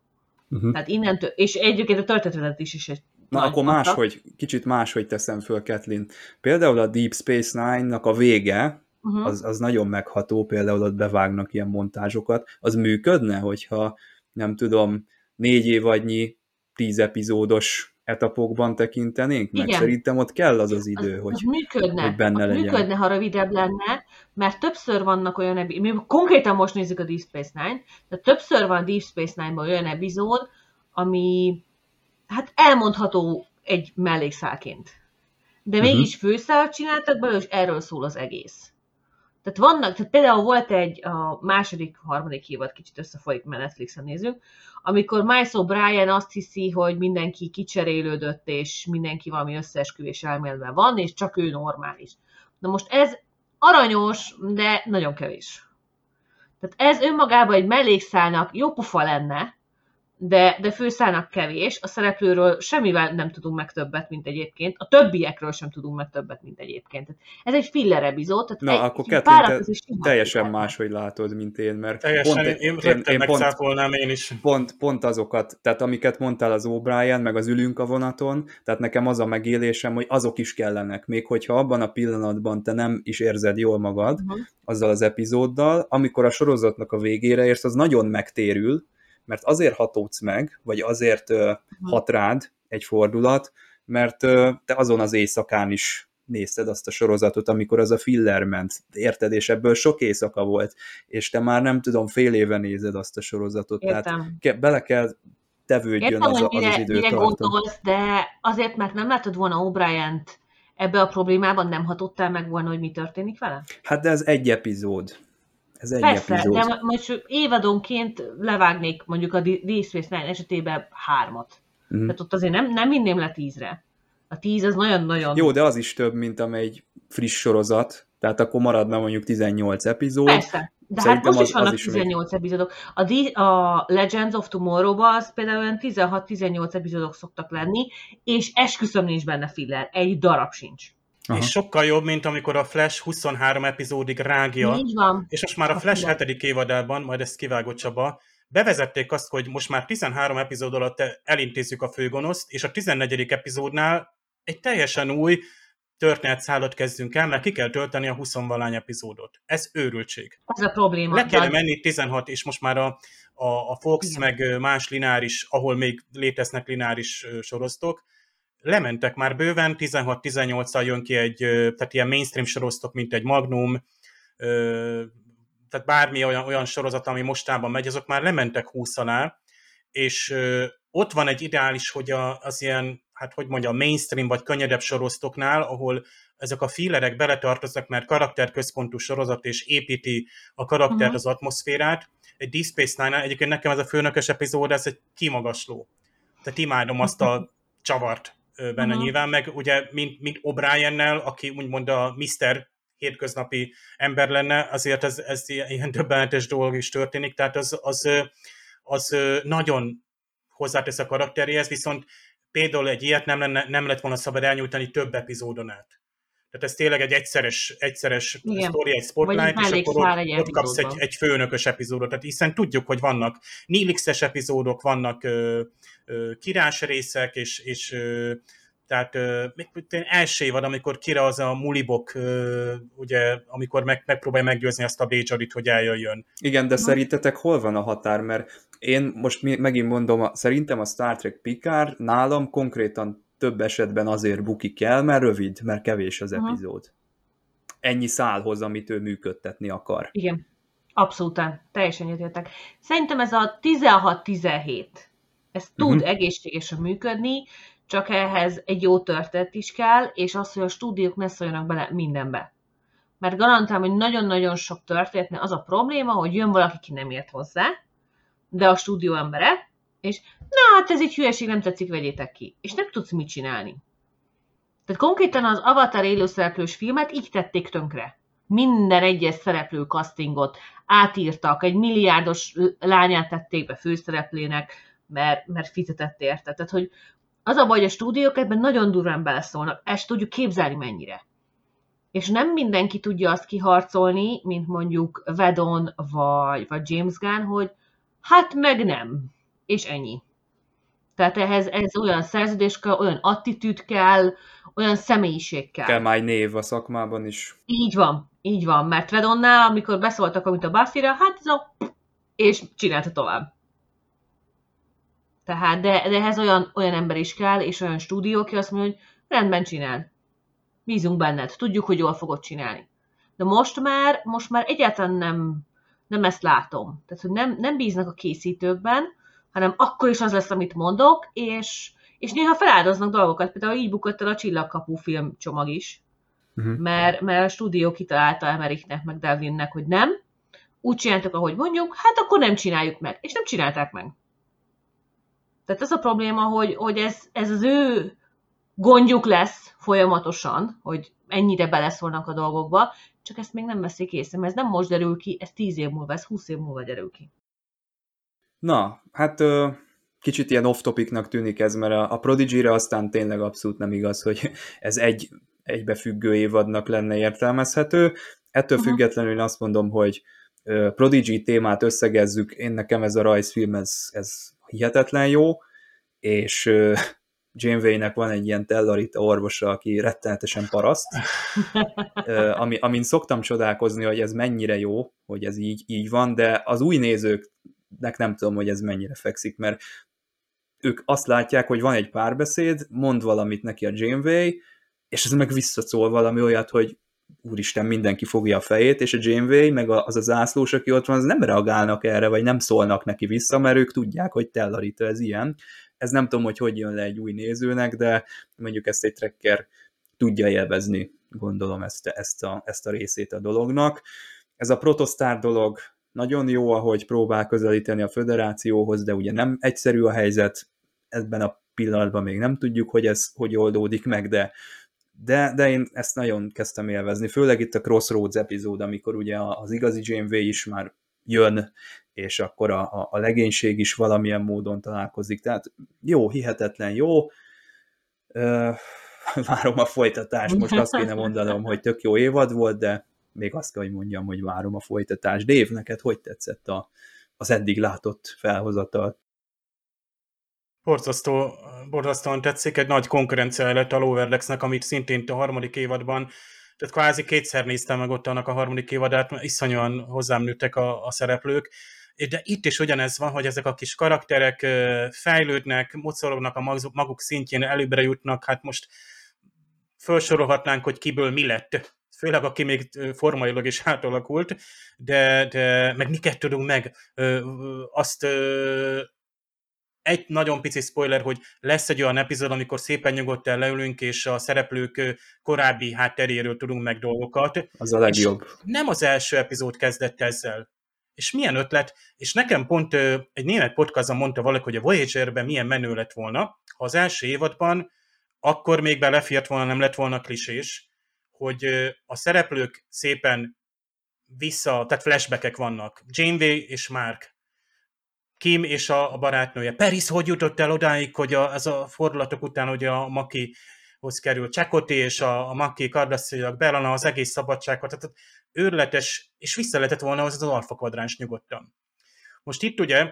Uh-huh. Tehát innentől, és egyébként a történetet is is egy Na akkor máshogy, kicsit máshogy teszem föl, Kathleen. Például a Deep Space Nine-nak a vége, uh-huh. az, az nagyon megható, például ott bevágnak ilyen montázsokat. Az működne, hogyha nem tudom, négy évadnyi, tíz epizódos etapokban tekintenénk meg? Igen. Szerintem ott kell az az idő, az, hogy, az működne, hogy benne az legyen. Működne, ha rövidebb lenne, mert többször vannak olyan epizódok, mi konkrétan most nézzük a Deep Space Nine, de többször van Deep Space Nine-ban olyan epizód, ami hát elmondható egy mellékszálként. De uh-huh. mégis főszálat csináltak belőle, és erről szól az egész. Tehát vannak, tehát például volt egy a második, harmadik évad, kicsit összefolyik, mert Netflixen nézünk, amikor Miles O'Brien azt hiszi, hogy mindenki kicserélődött, és mindenki valami összeesküvés elméletben van, és csak ő normális. Na most ez aranyos, de nagyon kevés. Tehát ez önmagában egy mellékszálnak jó pofa lenne, de, de főszállnak kevés, a szereplőről semmivel nem tudunk meg többet, mint egyébként, a többiekről sem tudunk meg többet, mint egyébként. Ez egy filler epizód, tehát Na, egy, akkor Kathleen, te teljesen máshogy látod, mint én, mert teljesen, pont, én, én, én, én pont, én is. Pont, pont azokat, tehát amiket mondtál az O'Brien, meg az ülünk a vonaton, tehát nekem az a megélésem, hogy azok is kellenek, még hogyha abban a pillanatban te nem is érzed jól magad uh-huh. azzal az epizóddal, amikor a sorozatnak a végére érsz, az nagyon megtérül, mert azért hatódsz meg, vagy azért hat rád egy fordulat, mert te azon az éjszakán is nézted azt a sorozatot, amikor az a filler ment, érted, és ebből sok éjszaka volt, és te már nem tudom, fél éve nézed azt a sorozatot, Értem. tehát ke- bele kell tevődjön Értem, az, a, az mire, az mire időtartam. gondolsz, de azért, mert nem látod volna O'Brien-t ebbe a problémában, nem hatottál meg volna, hogy mi történik vele? Hát de ez egy epizód. Ez egy Persze, epizód. de most évadonként levágnék mondjuk a Deep Space Nine esetében hármat. Mhm. Tehát ott azért nem, nem vinném le tízre. A tíz az nagyon-nagyon... Jó, de az is több, mint amely egy friss sorozat, tehát akkor maradna mondjuk 18 epizód. Persze, de hát Szerintem most is az- vannak az is 18 epizódok. A, D- a Legends of Tomorrow-ban az például olyan 16-18 epizódok szoktak lenni, és esküszöm nincs benne filler, egy darab sincs. Aha. És sokkal jobb, mint amikor a Flash 23 epizódig rágja, Így van. és most már a Flash filler. 7. évadában, majd ezt kivágott Csaba, bevezették azt, hogy most már 13 epizód alatt elintézzük a főgonoszt, és a 14. epizódnál egy teljesen új történetszálat kezdünk el, mert ki kell tölteni a 20 valány epizódot. Ez őrültség. Ez a probléma. Le De- menni 16, és most már a, a, a Fox, Igen. meg más lineáris, ahol még léteznek lineáris ö, sorosztok, lementek már bőven, 16-18-al jön ki egy, tehát ilyen mainstream sorosztok, mint egy Magnum, tehát bármi olyan, olyan sorozat, ami mostában megy, azok már lementek 20 alá, és ott van egy ideális, hogy az ilyen, hát hogy mondjam, mainstream vagy könnyedebb sorosztoknál, ahol ezek a fillerek beletartoznak, mert karakterközpontú sorozat, és építi a karaktert, Mhm. az atmoszférát. Egy Deep Space Nine-nál egyébként nekem ez a főnökös epizód, ez egy kimagasló. Tehát imádom azt a (laughs) csavart benne Mhm. nyilván, meg ugye, mint, mint O'Brien-nel, aki úgymond a Mr. hétköznapi ember lenne, azért ez, ez ilyen döbbenetes dolog is történik, tehát az, az, az nagyon hozzátesz a karakteréhez, viszont például egy ilyet nem, lenne, nem lett volna szabad elnyújtani több epizódon át. Tehát ez tényleg egy egyszeres, egyszeres Igen. sztori, egy spotlight, és akkor ott, egy ott kapsz egy, egy főnökös epizódot. Tehát hiszen tudjuk, hogy vannak Nilix-es epizódok, vannak ö, ö, kirás részek, és, és ö, tehát ö, első évad, amikor kira az a mulibok, ö, ugye, amikor meg, megpróbálja meggyőzni azt a Bécsarit, hogy eljöjjön. Igen, de szerintetek hol van a határ? Mert én most megint mondom, szerintem a Star Trek Picard nálam konkrétan több esetben azért bukik el, mert rövid, mert kevés az Aha. epizód. Ennyi szálhoz, amit ő működtetni akar. Igen. Abszolút, teljesen egyetértek. Szerintem ez a 16-17, ez tud Mhm. uh-huh. egészségesen működni, csak ehhez egy jó történet is kell, és az, hogy a stúdiók ne szóljanak bele mindenbe. Mert garantálom, hogy nagyon-nagyon sok történetnél az a probléma, hogy jön valaki, ki nem ért hozzá, de a stúdió embere, és na hát ez egy hülyeség, nem tetszik, vegyétek ki. És nem tudsz mit csinálni. Tehát konkrétan az Avatar élőszereplős filmet így tették tönkre. Minden egyes szereplő castingot átírtak, egy milliárdos lányát tették be főszereplének, mert, mert fizetett érte. Tehát, hogy az a baj, hogy a stúdiók ebben nagyon durván beleszólnak, ezt tudjuk képzelni mennyire. És nem mindenki tudja azt kiharcolni, mint mondjuk Vedon vagy, vagy James Gunn, hogy hát meg nem, és ennyi. Tehát ehhez ez olyan szerződés kell, olyan attitűd kell, olyan személyiség kell. Kell már név a szakmában is. Így van, így van, mert Vedonnál, amikor beszóltak, amit a Buffy-ra, hát ez a... és csinálta tovább. Tehát, de, de ehhez olyan, olyan ember is kell, és olyan stúdió, aki azt mondja, hogy rendben csinál. Bízunk benned, tudjuk, hogy jól fogod csinálni. De most már, most már egyáltalán nem, nem ezt látom. Tehát, hogy nem, nem bíznak a készítőkben, hanem akkor is az lesz, amit mondok, és, és néha feláldoznak dolgokat. Például így bukott el a Csillagkapu film csomag is, uh-huh. mert, mert a stúdió kitalálta Emeriknek, meg Delvinnek, hogy nem, úgy csináltak, ahogy mondjuk, hát akkor nem csináljuk meg. És nem csinálták meg. Tehát ez a probléma, hogy, hogy ez, ez az ő gondjuk lesz folyamatosan, hogy ennyire beleszólnak a dolgokba, csak ezt még nem veszik észre, mert ez nem most derül ki, ez 10 év múlva, ez 20 év múlva derül ki. Na, hát kicsit ilyen off-topicnak tűnik ez, mert a, a Prodigy-re aztán tényleg abszolút nem igaz, hogy (laughs) ez egy egybefüggő évadnak lenne értelmezhető. Ettől uh-huh. függetlenül én azt mondom, hogy Prodigy témát összegezzük, én nekem ez a rajzfilm, ez, ez hihetetlen jó, és (laughs) Janeway-nek van egy ilyen tellarita orvosa, aki rettenetesen paraszt, (laughs) ami, amin szoktam csodálkozni, hogy ez mennyire jó, hogy ez így, így van, de az új nézőknek nem tudom, hogy ez mennyire fekszik, mert ők azt látják, hogy van egy párbeszéd, mond valamit neki a Janeway, és ez meg visszaszól valami olyat, hogy úristen, mindenki fogja a fejét, és a Janeway, meg az a zászlós, aki ott van, az nem reagálnak erre, vagy nem szólnak neki vissza, mert ők tudják, hogy Tellarita ez ilyen. Ez nem tudom, hogy hogy jön le egy új nézőnek, de mondjuk ezt egy trekker tudja élvezni, gondolom ezt, ezt, a, ezt a részét a dolognak. Ez a protostar dolog nagyon jó, ahogy próbál közelíteni a föderációhoz, de ugye nem egyszerű a helyzet, ebben a pillanatban még nem tudjuk, hogy ez hogy oldódik meg, de de, de én ezt nagyon kezdtem élvezni, főleg itt a Crossroads epizód, amikor ugye az igazi Janeway is már jön, és akkor a, a, a legénység is valamilyen módon találkozik. Tehát jó, hihetetlen jó. Ö, (laughs) várom a folytatást. Most azt kéne mondanom, hogy tök jó évad volt, de még azt kell, hogy mondjam, hogy várom a folytatást. Dév, neked hogy tetszett a, az eddig látott felhozatal? borzasztó, borzasztóan tetszik, egy nagy konkurencia lett a Lowerlexnek, amit szintén a harmadik évadban, tehát kvázi kétszer néztem meg ott annak a harmadik évadát, mert iszonyúan hozzám nőttek a, a szereplők, de itt is ugyanez van, hogy ezek a kis karakterek fejlődnek, mocorognak a maguk szintjén, előbbre jutnak, hát most felsorolhatnánk, hogy kiből mi lett, főleg aki még formailag is (laughs) átalakult, de, de meg miket tudunk meg, azt egy nagyon pici spoiler, hogy lesz egy olyan epizód, amikor szépen nyugodtan leülünk, és a szereplők korábbi hátteréről tudunk meg dolgokat. Az a legjobb. És nem az első epizód kezdett ezzel. És milyen ötlet, és nekem pont egy német podcastban mondta valaki, hogy a Voyager-ben milyen menő lett volna, ha az első évadban akkor még belefért volna, nem lett volna klisés, hogy a szereplők szépen vissza, tehát flashbackek vannak. Janeway és Mark Kim és a, a barátnője. Peris hogy jutott el odáig, hogy a, ez a fordulatok után, hogy a Makihoz kerül Csekoti és a, a Maki Kardassziak, Belana az egész szabadságot, tehát őrletes, és vissza lehetett volna az az alfa kvadráns nyugodtan. Most itt ugye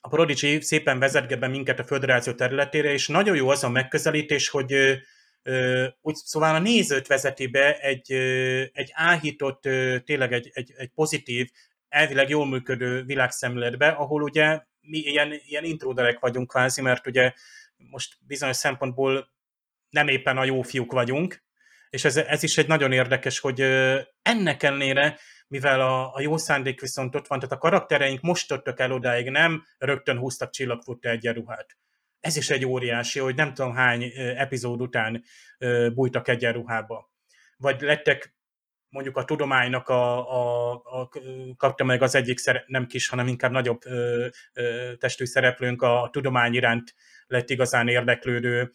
a Prodigy szépen vezetge be minket a föderáció területére, és nagyon jó az a megközelítés, hogy úgy, szóval a nézőt vezeti be egy, egy áhított, tényleg egy, egy, egy pozitív, elvileg jól működő világszemléletbe, ahol ugye mi ilyen, ilyen intróderek vagyunk kvázi, mert ugye most bizonyos szempontból nem éppen a jó fiúk vagyunk, és ez, ez is egy nagyon érdekes, hogy ennek ellenére, mivel a, a jó szándék viszont ott van, tehát a karaktereink most töttök el odáig, nem rögtön húztak csillagfutta egyenruhát. Ez is egy óriási, hogy nem tudom hány epizód után bújtak egyenruhába. Vagy lettek mondjuk a tudománynak a, a, a, kapta meg az egyik, szere, nem kis, hanem inkább nagyobb ö, ö, testű szereplőnk a, a tudomány iránt lett igazán érdeklődő.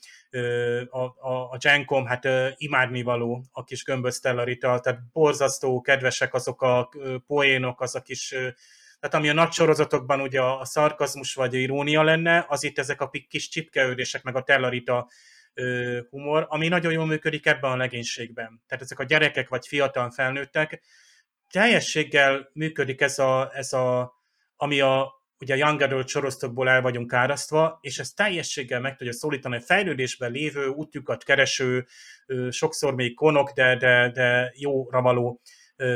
A, a, a Gencom, hát imádnivaló a kis gömböztellarita, tehát borzasztó, kedvesek azok a poénok, az a kis tehát ami a nagy sorozatokban ugye a szarkazmus vagy a irónia lenne, az itt ezek a kis csipkeődések, meg a tellarita humor, ami nagyon jól működik ebben a legénységben. Tehát ezek a gyerekek vagy fiatal felnőttek, teljességgel működik ez a, ez a ami a, ugye a Young Adult sorosztokból el vagyunk árasztva, és ez teljességgel meg tudja szólítani a fejlődésben lévő, útjukat kereső, sokszor még konok, de, de, de jóra való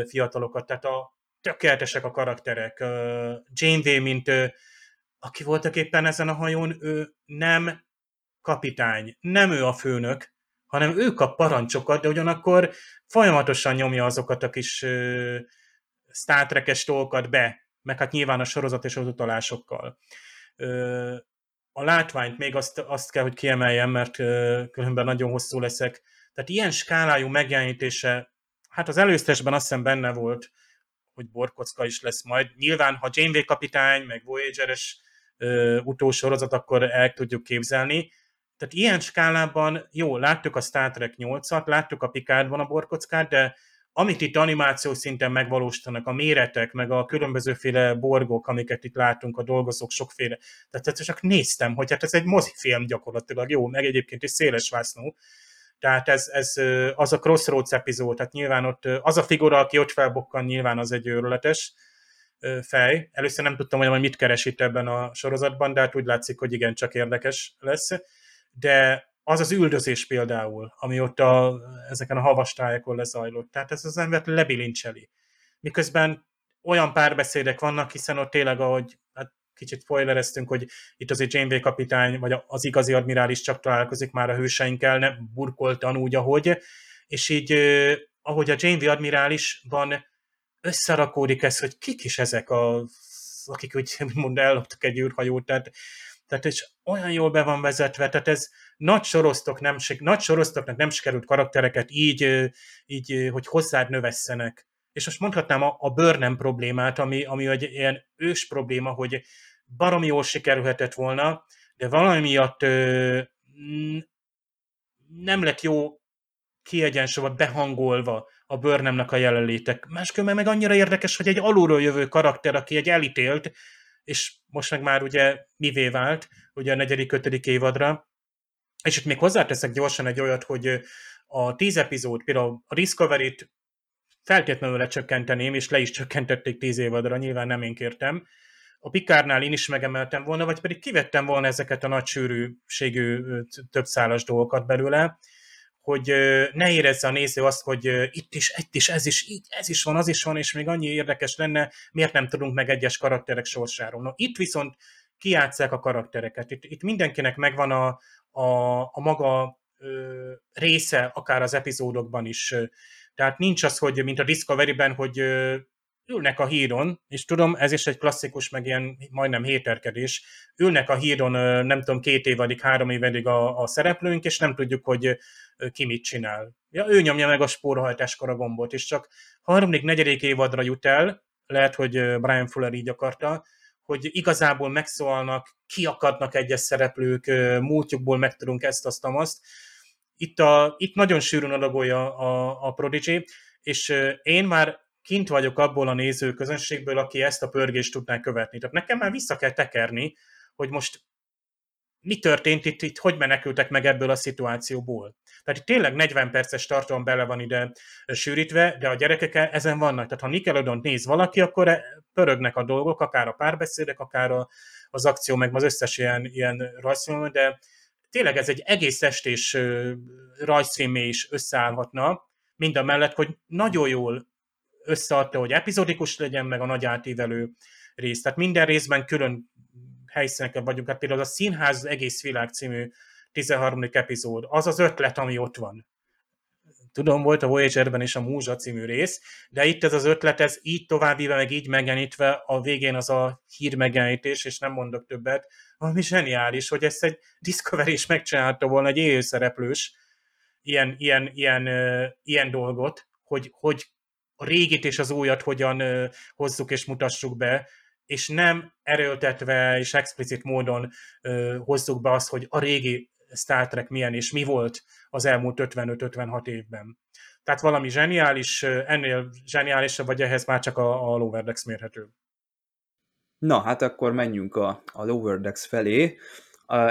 fiatalokat. Tehát a, tökéletesek a karakterek. Janeway, mint aki voltak éppen ezen a hajón, ő nem kapitány, nem ő a főnök, hanem ő kap parancsokat, de ugyanakkor folyamatosan nyomja azokat a kis Star dolgokat be, meg hát nyilván a sorozat és az utalásokkal. A látványt még azt, azt kell, hogy kiemeljem, mert különben nagyon hosszú leszek. Tehát ilyen skálájú megjelenítése, hát az előztesben azt hiszem benne volt, hogy borkocka is lesz majd. Nyilván, ha Janeway kapitány, meg Voyager-es utósorozat, akkor el tudjuk képzelni. Tehát ilyen skálában, jó, láttuk a Star Trek 8-at, láttuk a Picardban a borkockát, de amit itt animáció szinten megvalósítanak, a méretek, meg a különbözőféle borgok, amiket itt látunk, a dolgozók sokféle. Tehát csak néztem, hogy hát ez egy mozifilm gyakorlatilag, jó, meg egyébként is széles vásznú, tehát ez, ez az a Crossroads epizód, tehát nyilván ott az a figura, aki ott felbokkan, nyilván az egy őrületes fej. Először nem tudtam, hogy mit keres itt ebben a sorozatban, de hát úgy látszik, hogy igen, csak érdekes lesz. De az az üldözés például, ami ott a, ezeken a havastályokon lezajlott, tehát ez az embert lebilincseli. Miközben olyan párbeszédek vannak, hiszen ott tényleg, ahogy kicsit spoilereztünk, hogy itt azért Janeway kapitány, vagy az igazi admirális csak találkozik már a hőseinkkel, nem burkoltan úgy, ahogy, és így, ahogy a Janeway admirálisban összerakódik ez, hogy kik is ezek a akik úgy (laughs) mond elloptak egy űrhajót, tehát, tehát és olyan jól be van vezetve, tehát ez nagy sorosztok nem, nagy sorosztoknak nem sikerült karaktereket így, így, hogy hozzád növesszenek. És most mondhatnám a, a bőrnem problémát, ami, ami egy ilyen ős probléma, hogy baromi jól sikerülhetett volna, de valami miatt ö, nem lett jó kiegyensúlyban behangolva a bőrnemnek a jelenlétek. Máskülönben meg annyira érdekes, hogy egy alulról jövő karakter, aki egy elítélt, és most meg már ugye mivé vált, ugye a negyedik, ötödik évadra, és itt még hozzáteszek gyorsan egy olyat, hogy a tíz epizód, például a Discovery-t feltétlenül lecsökkenteném, és le is csökkentették tíz évadra, nyilván nem én kértem, a Pikárnál én is megemeltem volna, vagy pedig kivettem volna ezeket a nagy sűrűségű többszálas dolgokat belőle, hogy ne érezze a néző azt, hogy itt is, itt is, ez is, így, ez is van, az is van, és még annyi érdekes lenne, miért nem tudunk meg egyes karakterek sorsáról. No, itt viszont kiátszák a karaktereket. Itt, itt mindenkinek megvan a, a, a maga ö, része, akár az epizódokban is. Tehát nincs az, hogy mint a Discovery-ben, hogy ülnek a híron, és tudom, ez is egy klasszikus, meg ilyen majdnem héterkedés, ülnek a híron, nem tudom, két évadig, három évadig a, a szereplőink, és nem tudjuk, hogy ki mit csinál. Ja, ő nyomja meg a spórhajtáskor a gombot, és csak harmadik, negyedik évadra jut el, lehet, hogy Brian Fuller így akarta, hogy igazából megszólnak, kiakadnak egyes szereplők, múltjukból megtudunk ezt, azt, azt. Itt, a, itt nagyon sűrűn adagolja a, a Prodigy, és én már kint vagyok abból a nézőközönségből, aki ezt a pörgést tudná követni. Tehát nekem már vissza kell tekerni, hogy most mi történt itt, itt hogy menekültek meg ebből a szituációból. Tehát itt tényleg 40 perces tartalom bele van ide sűrítve, de a gyerekek ezen vannak. Tehát ha Nickelodeon néz valaki, akkor e, pörögnek a dolgok, akár a párbeszédek, akár a, az akció, meg az összes ilyen, ilyen rajzfilm, de tényleg ez egy egész estés rajzfilmé is összeállhatna, mind a mellett, hogy nagyon jól összeadta, hogy epizódikus legyen, meg a nagy átívelő rész. Tehát minden részben külön helyszíneken vagyunk. Hát például a Színház az egész világ című 13. epizód, az az ötlet, ami ott van. Tudom, volt a Voyager-ben is a Múzsa című rész, de itt ez az ötlet, ez így továbbíve, meg így megjelenítve, a végén az a hír megjelenítés, és nem mondok többet, ami zseniális, hogy ezt egy Discovery is megcsinálta volna, egy élőszereplős ilyen, ilyen, ilyen, ilyen dolgot, hogy, hogy a régit és az újat hogyan hozzuk és mutassuk be, és nem erőltetve és explicit módon ö, hozzuk be azt, hogy a régi Star Trek milyen és mi volt az elmúlt 55-56 évben. Tehát valami zseniális, ennél zseniálisabb, vagy ehhez már csak a, a Lower Decks mérhető. Na, hát akkor menjünk a, a Lower Decks felé.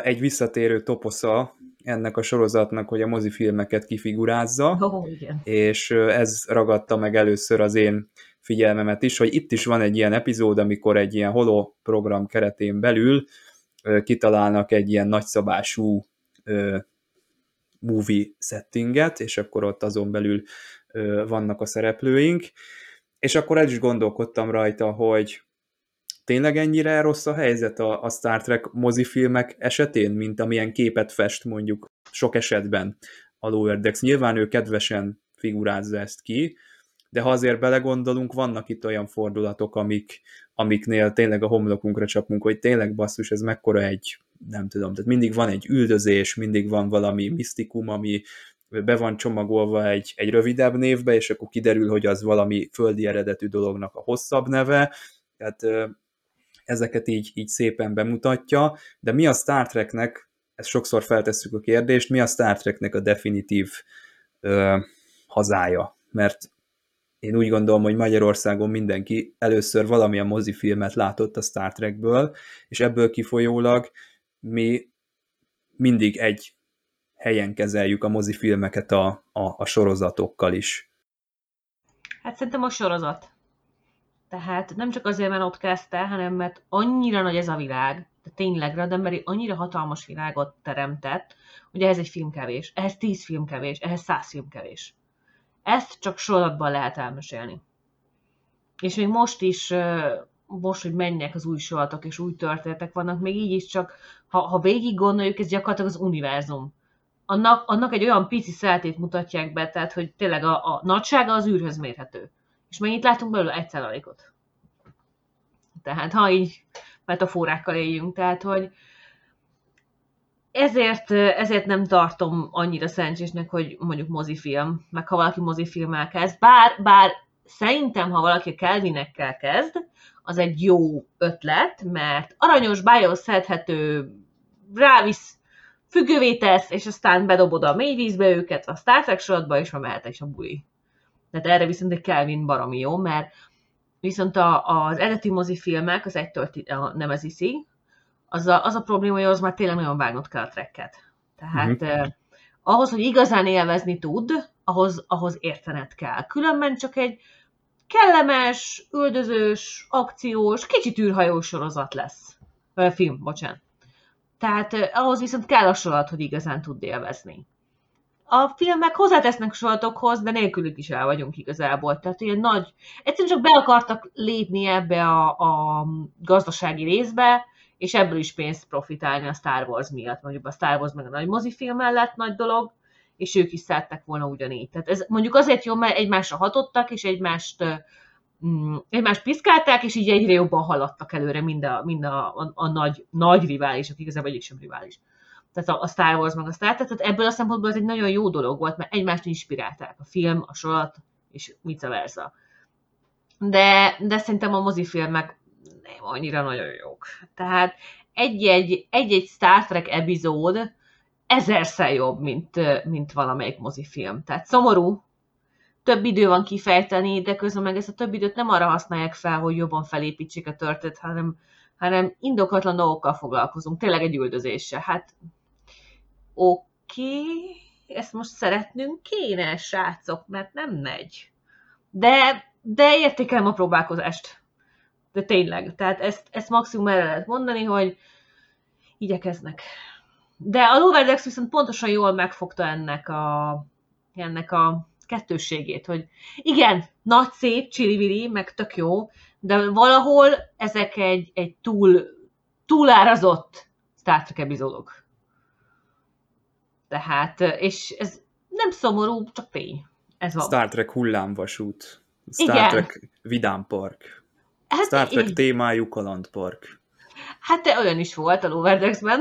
Egy visszatérő toposza ennek a sorozatnak, hogy a mozifilmeket kifigurázza, oh, igen. és ez ragadta meg először az én figyelmemet is, hogy itt is van egy ilyen epizód, amikor egy ilyen holo program keretén belül kitalálnak egy ilyen nagyszabású movie settinget, és akkor ott azon belül vannak a szereplőink, és akkor el is gondolkodtam rajta, hogy tényleg ennyire rossz a helyzet a, a Star Trek mozifilmek esetén, mint amilyen képet fest mondjuk sok esetben a Lower Decks. Nyilván ő kedvesen figurázza ezt ki, de ha azért belegondolunk, vannak itt olyan fordulatok, amik, amiknél tényleg a homlokunkra csapunk, hogy tényleg basszus, ez mekkora egy, nem tudom, tehát mindig van egy üldözés, mindig van valami misztikum, ami be van csomagolva egy, egy rövidebb névbe, és akkor kiderül, hogy az valami földi eredetű dolognak a hosszabb neve, tehát ezeket így, így szépen bemutatja, de mi a Star Treknek, ezt sokszor feltesszük a kérdést, mi a Star Treknek a definitív ö, hazája? Mert én úgy gondolom, hogy Magyarországon mindenki először valamilyen mozifilmet látott a Star Trekből, és ebből kifolyólag mi mindig egy helyen kezeljük a mozifilmeket a, a, a sorozatokkal is. Hát szerintem a sorozat. Tehát nem csak azért, mert ott kezdte, hanem mert annyira nagy ez a világ, de tényleg Roddenberry annyira hatalmas világot teremtett, hogy ehhez egy film kevés, ehhez tíz film kevés, ehhez száz film kevés. Ezt csak sorozatban lehet elmesélni. És még most is, most, hogy mennek az új sorozatok és új történetek vannak, még így is csak, ha, ha végig gondoljuk, ez gyakorlatilag az univerzum. Annak, annak egy olyan pici szeltét mutatják be, tehát hogy tényleg a, a nagysága az űrhöz mérhető. És mennyit látunk belőle? Egy százalékot. Tehát ha így metaforákkal éljünk, tehát hogy ezért, ezért nem tartom annyira szerencsésnek, hogy mondjuk mozifilm, meg ha valaki mozifilmmel kezd, bár, bár szerintem, ha valaki Kelvinekkel kezd, az egy jó ötlet, mert aranyos, bájos, szedhető, rávisz, függővé tesz, és aztán bedobod a mélyvízbe őket, a Star Trek sorotba, és ma mehet is a buli. Tehát erre viszont egy Kelvin baromi jó, mert viszont a, az eredeti mozifilmek, az egytől a Nemesis az a, az a probléma, hogy az már tényleg nagyon vágnod kell a trekket. Tehát uh-huh. eh, ahhoz, hogy igazán élvezni tud, ahhoz, ahhoz értened kell. Különben csak egy kellemes, üldözős, akciós, kicsit űrhajós sorozat lesz. Vagy film, bocsánat. Tehát eh, ahhoz viszont kell a sorozat, hogy igazán tud élvezni a filmek hozzátesznek sorozatokhoz, de nélkülük is el vagyunk igazából. Tehát ilyen nagy, egyszerűen csak be akartak lépni ebbe a, a gazdasági részbe, és ebből is pénzt profitálni a Star Wars miatt. Mondjuk a Star Wars meg a nagy mozifilm mellett nagy dolog, és ők is szerettek volna ugyanígy. Tehát ez mondjuk azért jó, mert egymásra hatottak, és egymást mm, egymást piszkálták, és így egyre jobban haladtak előre mind a, mind a, a, a nagy, nagy riválisok, igazából egyik sem rivális tehát a Star Wars meg a Star Trek, tehát ebből a szempontból ez egy nagyon jó dolog volt, mert egymást inspirálták a film, a sorot, és vice versa. De, de szerintem a mozifilmek nem annyira nagyon jók. Tehát egy-egy, egy-egy Star Trek epizód ezerszer jobb, mint, mint valamelyik mozifilm. Tehát szomorú, több idő van kifejteni, de közben meg ezt a több időt nem arra használják fel, hogy jobban felépítsék a történet, hanem, hanem indokatlan dolgokkal foglalkozunk. Tényleg egy üldözéssel. Hát oké, okay, ezt most szeretnünk kéne, srácok, mert nem megy. De, de értékelem a próbálkozást. De tényleg, tehát ezt, ezt maximum erre lehet mondani, hogy igyekeznek. De a Loverdex viszont pontosan jól megfogta ennek a, ennek a kettősségét, hogy igen, nagy, szép, csili meg tök jó, de valahol ezek egy, egy túl, túlárazott Star Trek epizódok. Tehát, és ez nem szomorú, csak tény. Ez van. Star Trek hullámvasút. Star Igen. Trek vidámpark. Hát Star Trek én... témájú kalandpark. Hát de olyan is volt a Loverdexben.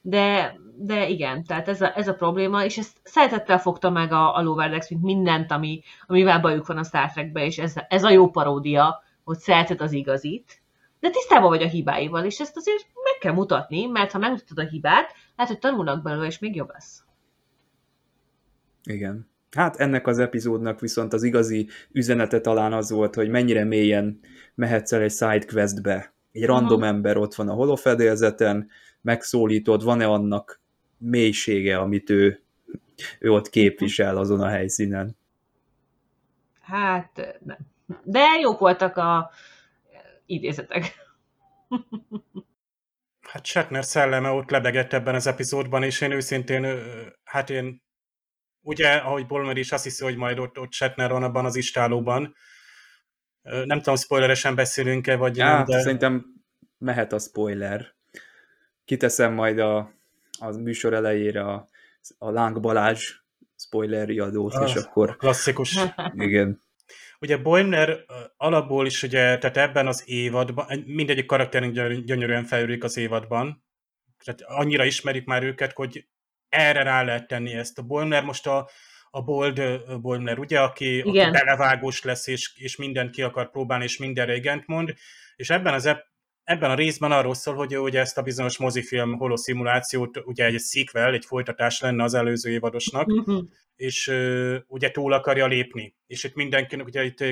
de, de igen, tehát ez a, ez a probléma, és ezt szeretettel fogta meg a, a Loverdex, mint mindent, ami, amivel bajuk van a Star Trekbe, és ez, ez a jó paródia, hogy szereted az igazit, de tisztában vagy a hibáival, és ezt azért meg kell mutatni, mert ha megmutatod a hibát, lehet, hogy tanulnak belőle, és még jobb lesz. Igen. Hát ennek az epizódnak viszont az igazi üzenete talán az volt, hogy mennyire mélyen mehetsz el egy sidequestbe. Egy random uh-huh. ember ott van a holofedélzeten, megszólítod, van-e annak mélysége, amit ő, ő ott képvisel azon a helyszínen. Hát nem. De jók voltak a idézetek. Hát Shatner szelleme ott lebegett ebben az epizódban, és én őszintén, hát én ugye, ahogy Bolmer is azt hiszi, hogy majd ott, ott Shatner van abban az istálóban. Nem tudom, spoileresen beszélünk-e, vagy ja, nem, de... Szerintem mehet a spoiler. Kiteszem majd a, a műsor elejére a, a Láng Balázs spoiler riadót, és akkor... Klasszikus. Igen. Ugye Boimler alapból is ugye, tehát ebben az évadban, mindegyik karakterünk gyönyörűen fejlődik az évadban, tehát annyira ismerik már őket, hogy erre rá lehet tenni ezt. A Boimler most a, a Bold Boimler, ugye, aki, aki belevágós lesz, és, és mindent ki akar próbálni, és mindenre igent mond, és ebben az ebben a részben arról szól, hogy ugye ezt a bizonyos mozifilm holoszimulációt, ugye egy sequel, egy folytatás lenne az előző évadosnak, uh-huh. és uh, ugye túl akarja lépni. És itt mindenkinek ugye itt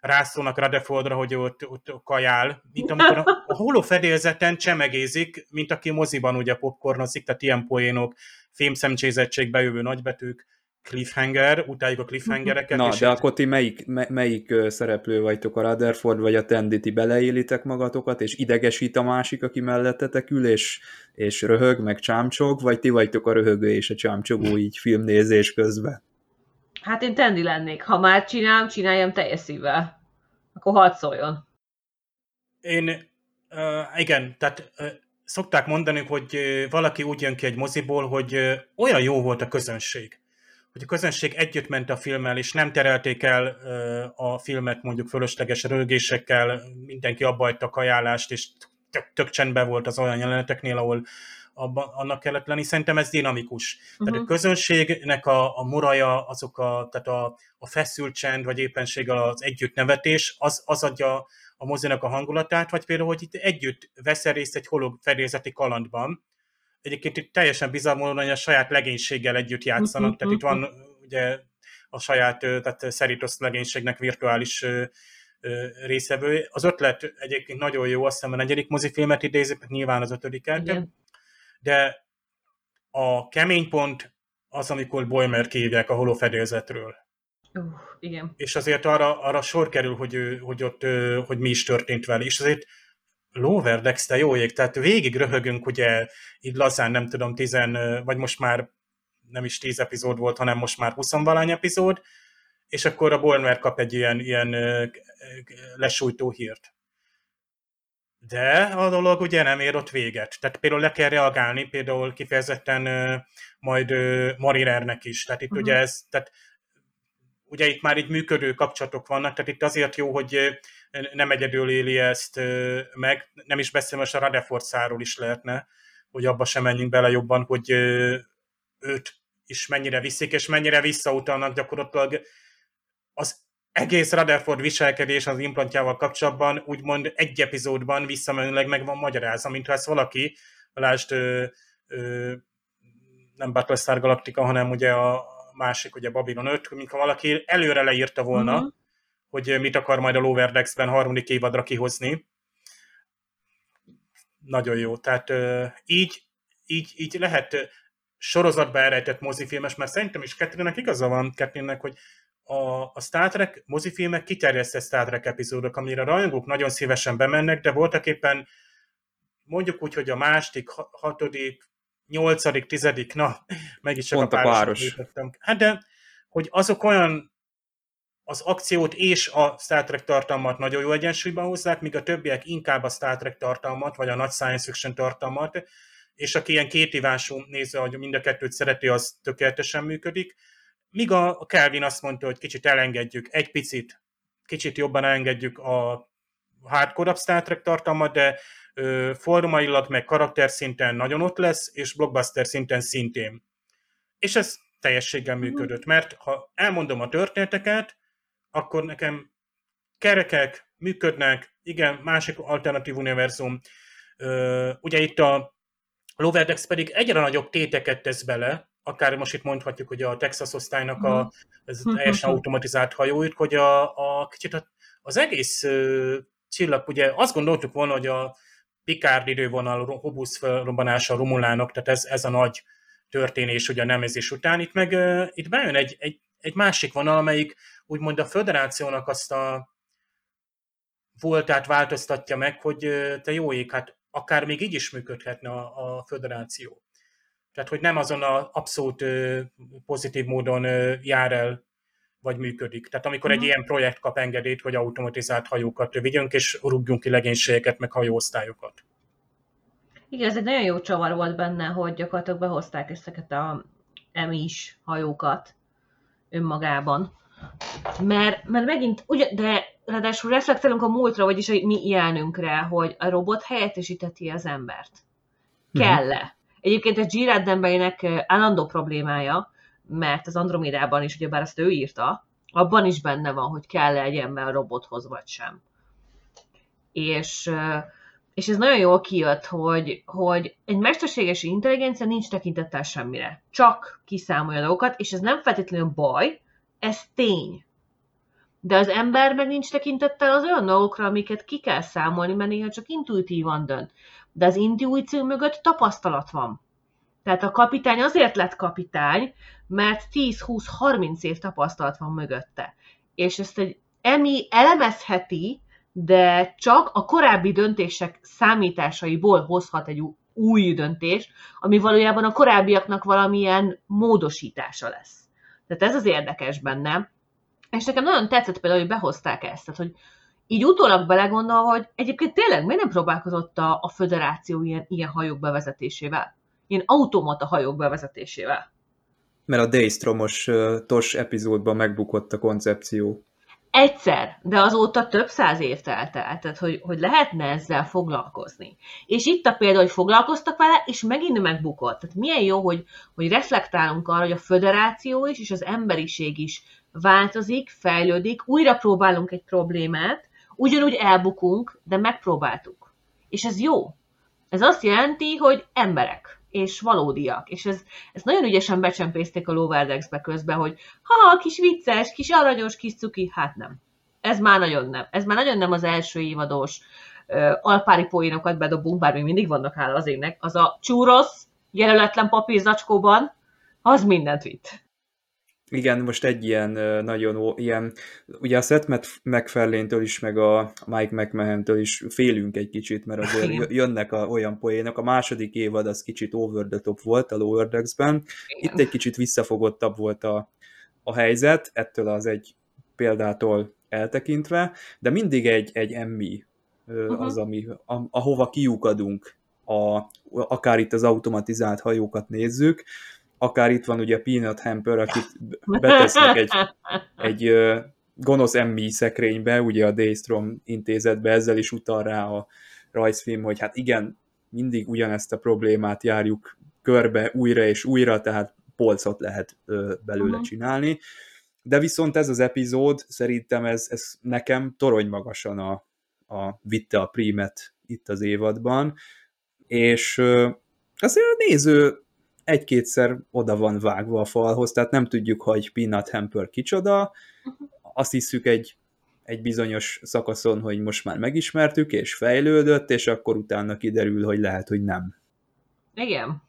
rászólnak Radefordra, hogy ott, ott kajál, mint amikor a, a holofedélzeten csemegézik, mint aki moziban ugye popcornozik, tehát ilyen poénok, fémszemcsézettség, jövő nagybetűk, cliffhanger, utáljuk a cliffhangereket. Na, de akkor ti melyik, melyik szereplő vagytok, a Rutherford vagy a Tandy, ti beleélitek magatokat, és idegesít a másik, aki mellettetek ül, és, és röhög, meg csámcsog, vagy ti vagytok a röhögő és a csámcsogó így filmnézés közben? Hát én Tandy lennék. Ha már csinálom, csináljam teljes szívvel. Akkor hadd szóljon. Én, uh, igen, tehát uh, szokták mondani, hogy valaki úgy jön ki egy moziból, hogy olyan jó volt a közönség hogy a közönség együtt ment a filmmel, és nem terelték el a filmet mondjuk fölösleges rögésekkel, mindenki a ajánlást, és tök, tök csendben volt az olyan jeleneteknél, ahol abba, annak kellett lenni. Szerintem ez dinamikus. Uh-huh. Tehát a mhm. közönségnek a, a muraja, azok a, tehát a, a feszült csend, vagy éppenség az együttnevetés, az, az adja a mozinak a hangulatát, vagy például, hogy itt együtt veszel részt egy holog fedélzeti kalandban, egyébként itt teljesen bizarr módon, hogy a saját legénységgel együtt játszanak, uh-huh, tehát itt van ugye a saját, tehát Szeritos legénységnek virtuális részevő. Az ötlet egyébként nagyon jó, azt hiszem a negyedik mozifilmet idézik, nyilván az ötödiket, Igen. de a kemény pont az, amikor Boimer kívják a holofedélzetről. Uh, igen. És azért arra, arra sor kerül, hogy, hogy ott hogy mi is történt vele. És azért Lower Decks, te jó ég, tehát végig röhögünk, ugye így lazán nem tudom, tizen, vagy most már nem is tíz epizód volt, hanem most már huszonvalány epizód, és akkor a Bournemouth kap egy ilyen, ilyen lesújtó hírt. De a dolog ugye nem ér ott véget. Tehát például le kell reagálni, például kifejezetten majd Marirernek is. Tehát itt uh-huh. ugye ez, tehát ugye itt már így működő kapcsolatok vannak, tehát itt azért jó, hogy nem egyedül éli ezt meg, nem is beszélve most a Radeforszáról is lehetne, hogy abba sem menjünk bele jobban, hogy őt is mennyire viszik, és mennyire visszautalnak gyakorlatilag az egész Rutherford viselkedés az implantjával kapcsolatban úgymond egy epizódban visszamenőleg meg van magyarázva, mintha ezt valaki, lásd, ö, ö, nem Battlestar Galactica, hanem ugye a másik, ugye Babylon 5, mintha valaki előre leírta volna, uh-huh hogy mit akar majd a Lower Decks-ben harmadik évadra kihozni. Nagyon jó. Tehát így, így, így lehet sorozatba elrejtett mozifilmes, mert szerintem is Ketrinnek igaza van, Ketrinnek, hogy a, a Star Trek mozifilmek kiterjesztett Star Trek epizódok, amire a rajongók nagyon szívesen bemennek, de voltak éppen mondjuk úgy, hogy a második, hatodik, nyolcadik, tizedik, na, megint csak Pont a páros. Hát de, hogy azok olyan az akciót és a Star Trek tartalmat nagyon jó egyensúlyban hozzák, míg a többiek inkább a Star Trek tartalmat, vagy a nagy science fiction tartalmat, és aki ilyen kétívású néző, hogy mind a kettőt szereti, az tökéletesen működik. Míg a Kelvin azt mondta, hogy kicsit elengedjük, egy picit, kicsit jobban elengedjük a hardcore Star Trek tartalmat, de ö, formailag meg karakter szinten nagyon ott lesz, és blockbuster szinten szintén. És ez teljességgel működött, mert ha elmondom a történeteket, akkor nekem kerekek, működnek, igen, másik alternatív univerzum. Ö, ugye itt a Loverdex pedig egyre nagyobb téteket tesz bele, akár most itt mondhatjuk, hogy a Texas osztálynak a ez teljesen automatizált hajóit, hogy a, a kicsit a, az egész ö, csillag, ugye azt gondoltuk volna, hogy a Picard idővonal Hobus felrobbanása a Romulánok, tehát ez, ez a nagy történés ugye a nemezés után. Itt meg uh, itt bejön egy, egy, egy másik vonal, amelyik úgymond a föderációnak azt a voltát változtatja meg, hogy te jó ég, hát akár még így is működhetne a, a föderáció. Tehát, hogy nem azon a abszolút pozitív módon jár el, vagy működik. Tehát amikor egy Mhm. ilyen projekt kap engedélyt, hogy automatizált hajókat vigyünk, és rúgjunk ki legénységeket, meg hajóosztályokat. Igen, ez egy nagyon jó csavar volt benne, hogy gyakorlatilag behozták ezeket a emis hajókat önmagában. Mert, mert megint, ugye, de ráadásul reflektálunk a múltra, vagyis a mi ilyenünkre, hogy a robot helyettesíteti az embert. Kell-e? Egyébként ez G. Roddenberrynek állandó problémája, mert az Andromedában is, ugyebár ezt ő írta, abban is benne van, hogy kell-e egy ember a robothoz, vagy sem. És, ö, és ez nagyon jól kijött, hogy, hogy egy mesterséges intelligencia nincs tekintettel semmire. Csak kiszámolja dolgokat, és ez nem feltétlenül baj, ez tény. De az ember meg nincs tekintettel az olyan dolgokra, amiket ki kell számolni, mert néha csak intuitívan dönt. De az intuíció mögött tapasztalat van. Tehát a kapitány azért lett kapitány, mert 10-20-30 év tapasztalat van mögötte. És ezt egy emi elemezheti, de csak a korábbi döntések számításaiból hozhat egy új döntés, ami valójában a korábbiaknak valamilyen módosítása lesz. Tehát ez az érdekes benne. És nekem nagyon tetszett például, hogy behozták ezt, tehát hogy így utólag belegondolva, hogy egyébként tényleg miért nem próbálkozott a, a föderáció ilyen, ilyen hajók bevezetésével? Ilyen automata hajók bevezetésével. Mert a Daystromos uh, TOS epizódban megbukott a koncepció. Egyszer, de azóta több száz év telt el, tehát hogy, hogy lehetne ezzel foglalkozni. És itt a példa, hogy foglalkoztak vele, és megint megbukott. Tehát milyen jó, hogy, hogy reflektálunk arra, hogy a föderáció is, és az emberiség is változik, fejlődik, újra próbálunk egy problémát, ugyanúgy elbukunk, de megpróbáltuk. És ez jó. Ez azt jelenti, hogy emberek, és valódiak. És ez, ez nagyon ügyesen becsempészték a Loverdexbe közben, hogy ha, kis vicces, kis aranyos, kis cuki, hát nem. Ez már nagyon nem. Ez már nagyon nem az első évados uh, alpári poénokat bedobunk, bár még mindig vannak hála az énnek. Az a csúrosz, jelöletlen papírzacskóban, az mindent vitt. Igen, most egy ilyen nagyon ilyen, ugye a Seth Mac- MacFarlane-től is, meg a Mike McMahon-től is félünk egy kicsit, mert (laughs) azért jönnek a, olyan poénok. A második évad az kicsit over the top volt a Lower Decks-ben. Itt egy kicsit visszafogottabb volt a, a helyzet, ettől az egy példától eltekintve, de mindig egy, egy emmi Mhm. az, ami, a, ahova kiukadunk, a, akár itt az automatizált hajókat nézzük, akár itt van ugye Peanut Hamper, akit betesznek egy, egy gonosz emmi szekrénybe, ugye a Daystrom intézetbe, ezzel is utal rá a rajzfilm, hogy hát igen, mindig ugyanezt a problémát járjuk körbe újra és újra, tehát polcot lehet ö, belőle Mhm. csinálni. De viszont ez az epizód, szerintem ez, ez nekem torony magasan a, a vitte a prímet itt az évadban, és ö, azért a néző egy-kétszer oda van vágva a falhoz, tehát nem tudjuk, hogy Peanut Hamper kicsoda, azt hiszük egy, egy bizonyos szakaszon, hogy most már megismertük, és fejlődött, és akkor utána kiderül, hogy lehet, hogy nem. Igen.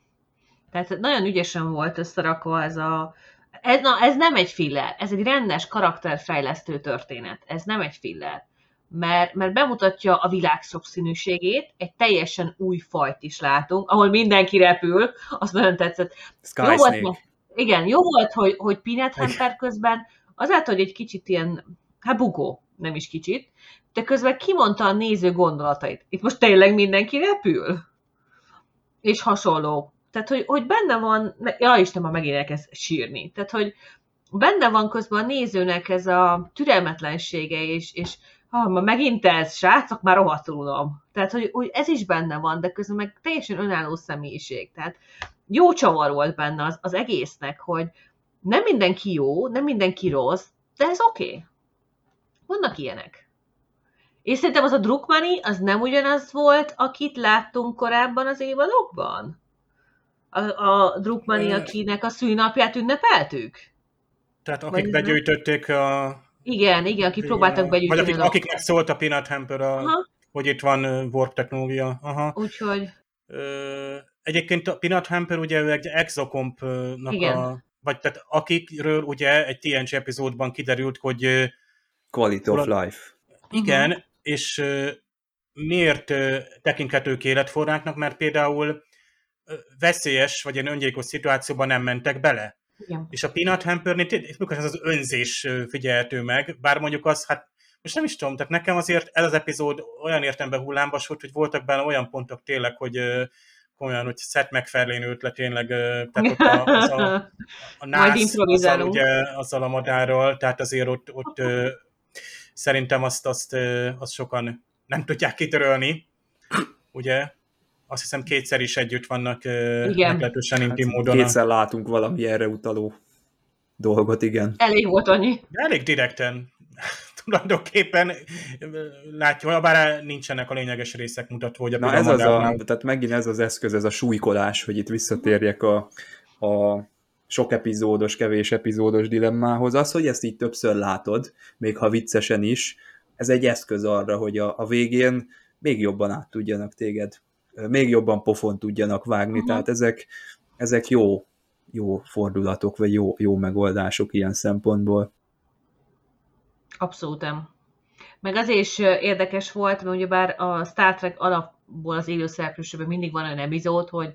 Tehát nagyon ügyesen volt összerakva ez a... Ez, na, ez nem egy filler, ez egy rendes karakterfejlesztő történet. Ez nem egy filler. Mert, mert bemutatja a világ sokszínűségét, egy teljesen új fajt is látunk, ahol mindenki repül, az nagyon tetszett. Sky Jó volt, Snake. ma- igen, jó volt, hogy, hogy Peanut Hamper közben azáltal, hogy egy kicsit ilyen, hát bugó, nem is kicsit, de közben kimondta a néző gondolatait. Itt most tényleg mindenki repül? És hasonló. Tehát, hogy, hogy benne van, ja Isten, már megint elkezd sírni. Tehát, hogy benne van közben a nézőnek ez a türelmetlensége, és, és ah, ma megint ez, srácok, már rohadtul unom. Tehát, hogy, hogy ez is benne van, de közben meg teljesen önálló személyiség. Tehát jó csavar volt benne az, az egésznek, hogy nem mindenki jó, nem mindenki rossz, de ez oké. Okay. Vannak ilyenek. És szerintem az a Druckmanni, az nem ugyanaz volt, akit láttunk korábban az évadokban? A, a Druckmanni, Ö- akinek a szűnapját ünnepeltük? Tehát Vagy akik ez begyűjtötték a... Igen, igen, akik próbáltak Vagy begyűjteni. akik, a- akiknek szólt a Peanut Hamper, a, Aha, hogy itt van warp technológia. Aha. úgyhogy Ö, egyébként a Peanut Hamper ugye ő egy Exocompnak Igen. a... Vagy tehát akikről ugye egy TNG epizódban kiderült, hogy Quality of life. igen, Mhm. és miért tekinthetők életforráknak, mert például veszélyes vagy ilyen öngyilkos szituációban nem mentek bele. Igen. És a Peanut Hampernél mikor ez az önzés figyelhető meg, bár mondjuk az, hát most nem is tudom, tehát nekem azért ez az epizód olyan értemben hullámos volt, hogy voltak benne olyan pontok tényleg, hogy ö, olyan, hogy Seth MacFarlane le tényleg, tehát ott a, az a, a (laughs) nász, azzal, ugye, azzal a madárral, tehát azért ott, ott szerintem azt, azt, azt sokan nem tudják kitörölni, ugye? Azt hiszem kétszer is együtt vannak Igen. meglehetősen intim módon. Hát Kétszer látunk valami erre utaló dolgot, igen. Elég volt annyi. De elég direkten (laughs) tulajdonképpen látja, bár nincsenek a lényeges részek mutatva, hogy a Na ez az a, tehát megint ez az eszköz, ez a súlykolás, hogy itt visszatérjek a, a sok epizódos, kevés epizódos dilemmához. Az, hogy ezt így többször látod, még ha viccesen is, ez egy eszköz arra, hogy a, a végén még jobban át tudjanak téged, még jobban pofon tudjanak vágni, uh-huh. tehát ezek, ezek jó, jó fordulatok, vagy jó, jó megoldások ilyen szempontból. Abszolút. Meg azért is érdekes volt, mert ugyebár a Star Trek alapból az élő szereplősében mindig van olyan epizód, hogy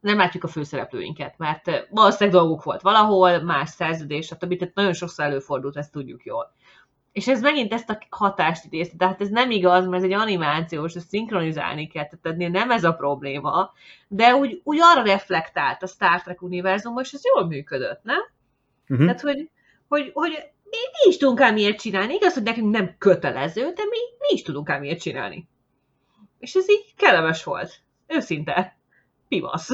nem látjuk a főszereplőinket, mert valószínűleg dolguk volt valahol, más szerződés, stb. Tehát nagyon sokszor előfordult, ezt tudjuk jól. És ez megint ezt a hatást idézte, tehát ez nem igaz, mert ez egy animációs, ezt szinkronizálni kell, tehát nem ez a probléma, de úgy, úgy arra reflektált a Star Trek univerzumban, és ez jól működött, nem? Uh-huh. Tehát, hogy, hogy, hogy mi, mi is tudunk ám ilyet csinálni. Igaz, hogy nekünk nem kötelező, de mi, mi is tudunk ám ilyet csinálni. És ez így kellemes volt. Őszinte. Pimasz.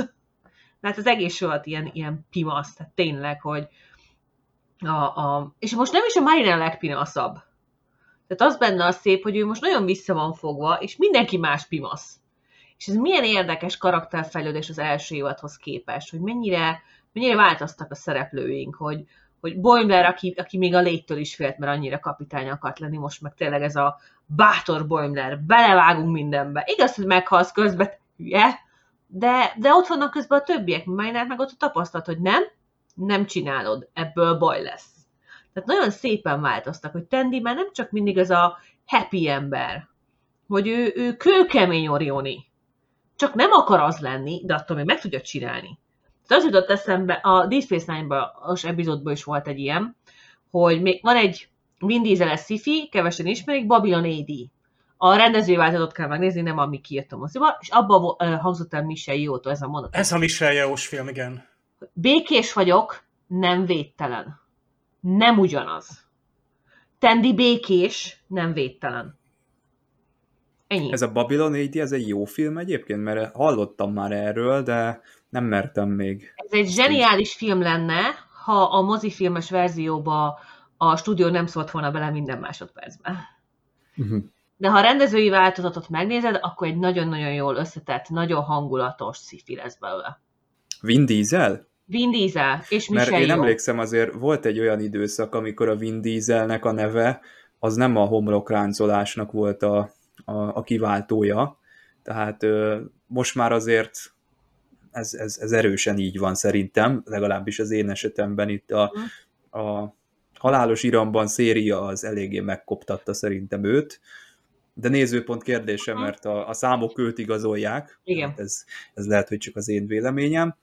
Tehát az egész volt ilyen, ilyen pimasz. Tehát tényleg, hogy a, a, és most nem is a Marina a legpinaszabb. Tehát az benne a szép, hogy ő most nagyon vissza van fogva, és mindenki más pimasz. És ez milyen érdekes karakterfejlődés az első évadhoz képest, hogy mennyire, mennyire változtak a szereplőink, hogy, hogy Boimler, aki, aki még a légytől is félt, mert annyira kapitány akart lenni, most meg tényleg ez a bátor Boimler, belevágunk mindenbe. Igaz, hogy meghalsz közben, hülye, de, de ott vannak közben a többiek, mert meg ott a tapasztalat, hogy nem, nem csinálod, ebből baj lesz. Tehát nagyon szépen változtak, hogy Tendi már nem csak mindig az a happy ember, hogy ő, ő kőkemény Orioni, csak nem akar az lenni, de attól még meg tudja csinálni. Tehát az jutott eszembe, a Deep Space az epizódban is volt egy ilyen, hogy még van egy Vin Diesel sci kevesen ismerik, Babylon AD. A rendezői változatot kell megnézni, nem ami kijött a moziba, és abban hangzott el Michel Jótól ez a mondat. Ez a Michel Yeoh film, igen. Békés vagyok, nem védtelen. Nem ugyanaz. Tendi békés, nem védtelen. Ennyi. Ez a Babylon AD, ez egy jó film egyébként, mert hallottam már erről, de nem mertem még. Ez egy zseniális film lenne, ha a mozifilmes verzióba a stúdió nem szólt volna bele minden másodpercben. Uh-huh. De ha a rendezői változatot megnézed, akkor egy nagyon-nagyon jól összetett, nagyon hangulatos sci lesz belőle. Vin Diesel? Vin Diesel és Mert Michelle én Yeoh. emlékszem azért, volt egy olyan időszak, amikor a Vin Dieselnek a neve, az nem a homlokráncolásnak volt a, a, a kiváltója, tehát ö, most már azért ez, ez, ez erősen így van szerintem, legalábbis az én esetemben itt a, a Halálos Iramban széria az eléggé megkoptatta szerintem őt, de nézőpont kérdése, Mhm. mert a, a számok őt igazolják, Igen. Hát ez, ez lehet, hogy csak az én véleményem,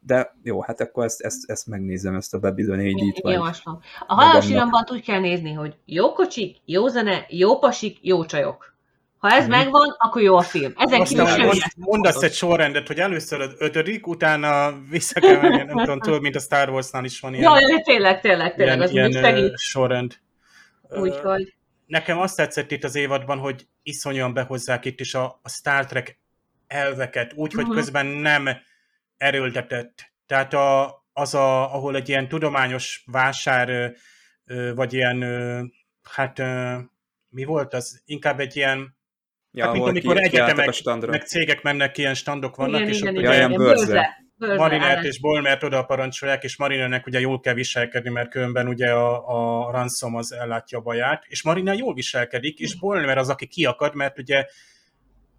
de jó, hát akkor ezt, ezt, ezt megnézem, ezt a Babylon AD-t. Én vagy- javaslom. A halálos iramban úgy kell nézni, hogy jó kocsik, jó zene, jó pasik, jó csajok. Ha ez Mhm. megvan, akkor jó a film. Ezen kívül Aztán semmi mond, nem mondasz egy sorrendet, hogy először az ötödik, utána vissza kell menni, nem tudom, tudod, mint a Star Wars-nál is van ilyen, Jaj, jaj, tényleg, tényleg, tényleg, ilyen, az ilyen segít. sorrend. Úgyhogy, Nekem azt tetszett itt az évadban, hogy iszonyúan behozzák itt is a, a Star Trek elveket, úgy, hogy Mhm. közben nem erőltetett. Tehát a, az, a, ahol egy ilyen tudományos vásár, vagy ilyen, hát mi volt az? Inkább egy ilyen, Ja, hát mint amikor ki- egyetemek, meg cégek mennek, ilyen standok vannak, igen, és igen, ott igen, ugye- igen, ilyen bőrze. bőrze. Bőrze, Marinert ellen. és Bolmert oda parancsolják, és Marinernek ugye jól kell viselkedni, mert különben ugye a, a ransom az ellátja a baját, és Mariner jól viselkedik, és Bolmer az, aki kiakad, mert ugye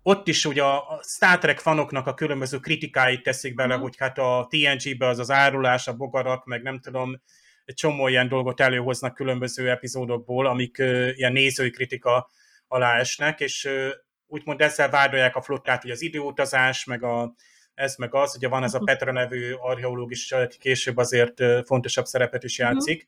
ott is ugye a Star Trek fanoknak a különböző kritikáit teszik bele, Mhm. hogy hát a TNG-be az az árulás, a bogarak, meg nem tudom, egy csomó ilyen dolgot előhoznak különböző epizódokból, amik ö, ilyen nézői kritika alá esnek, és ö, úgymond ezzel vádolják a flottát, hogy az időutazás, meg a, ez meg az, ugye van ez a Petra nevű archeológus, aki később azért fontosabb szerepet is játszik,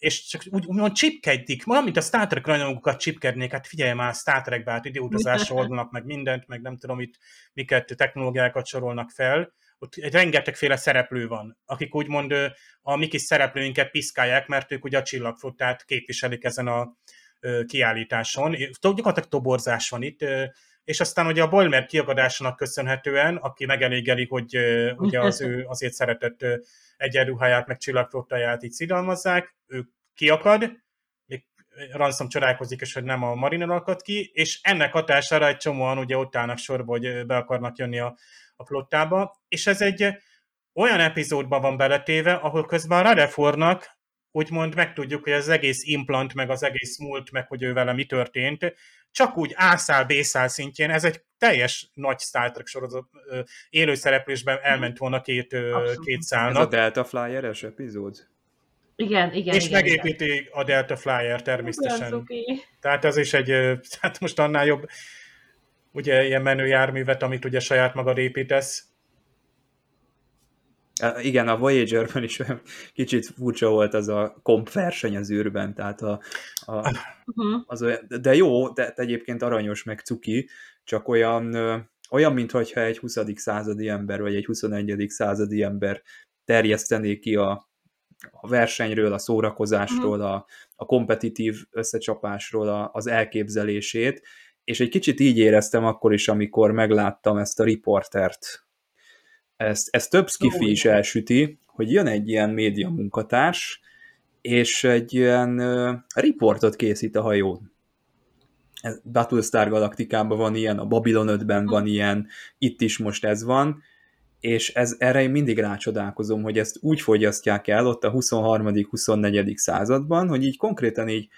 és csak úgy, úgymond csipkedik, olyan, mint a Star Trek rajongókat csipkednék, hát figyelj már, Star Trekbe, hát időutazásra oldnak meg mindent, meg nem tudom itt miket technológiákat sorolnak fel, ott egy rengetegféle szereplő van, akik úgymond a mi kis szereplőinket piszkálják, mert ők ugye a csillagflottát képviselik ezen a kiállításon. Gyakorlatilag toborzás van itt, és aztán ugye a Bolmer kiagadásának köszönhetően, aki megelégeli, hogy ugye az ő azért szeretett egyenruháját, meg csillagflottáját így szidalmazzák, ő kiakad, még Ransom csodálkozik, és hogy nem a Mariner akad ki, és ennek hatására egy csomóan ugye ott állnak sorba, hogy be akarnak jönni a, a flottába, és ez egy olyan epizódban van beletéve, ahol közben a Rutherfordnak úgymond megtudjuk, hogy az egész implant, meg az egész múlt, meg hogy ő vele mi történt, csak úgy ászál, bészál szintjén, ez egy teljes nagy Star Trek sorozat élőszereplésben elment volna két, Abszolút. két Ez a szálnak, Delta Flyer-es epizód? Igen, igen, és igen, megépíti a Delta Flyer Igen. természetesen. Cuki. Tehát ez is egy, (laughs) hát most annál jobb, ugye ilyen menő járművet, amit ugye saját magad építesz. Igen, a Voyager-ben is kicsit furcsa volt az a komp verseny az űrben, tehát a, a, Uh-huh. az olyan, de jó, de egyébként aranyos meg cuki, csak olyan, olyan mintha egy 20. századi ember, vagy egy 21. századi ember terjesztené ki a, a versenyről, a szórakozásról, a, a kompetitív összecsapásról a, az elképzelését, és egy kicsit így éreztem akkor is, amikor megláttam ezt a riportert. Ezt, ezt több skifi is elsüti, hogy jön egy ilyen média munkatárs, és egy ilyen uh, riportot készít a hajón. Ez Battlestar Galaktikában van ilyen, a Babylon 5-ben van ilyen, itt is most ez van, és ez, erre én mindig rácsodálkozom, hogy ezt úgy fogyasztják el ott a 23.-24. században, hogy így konkrétan így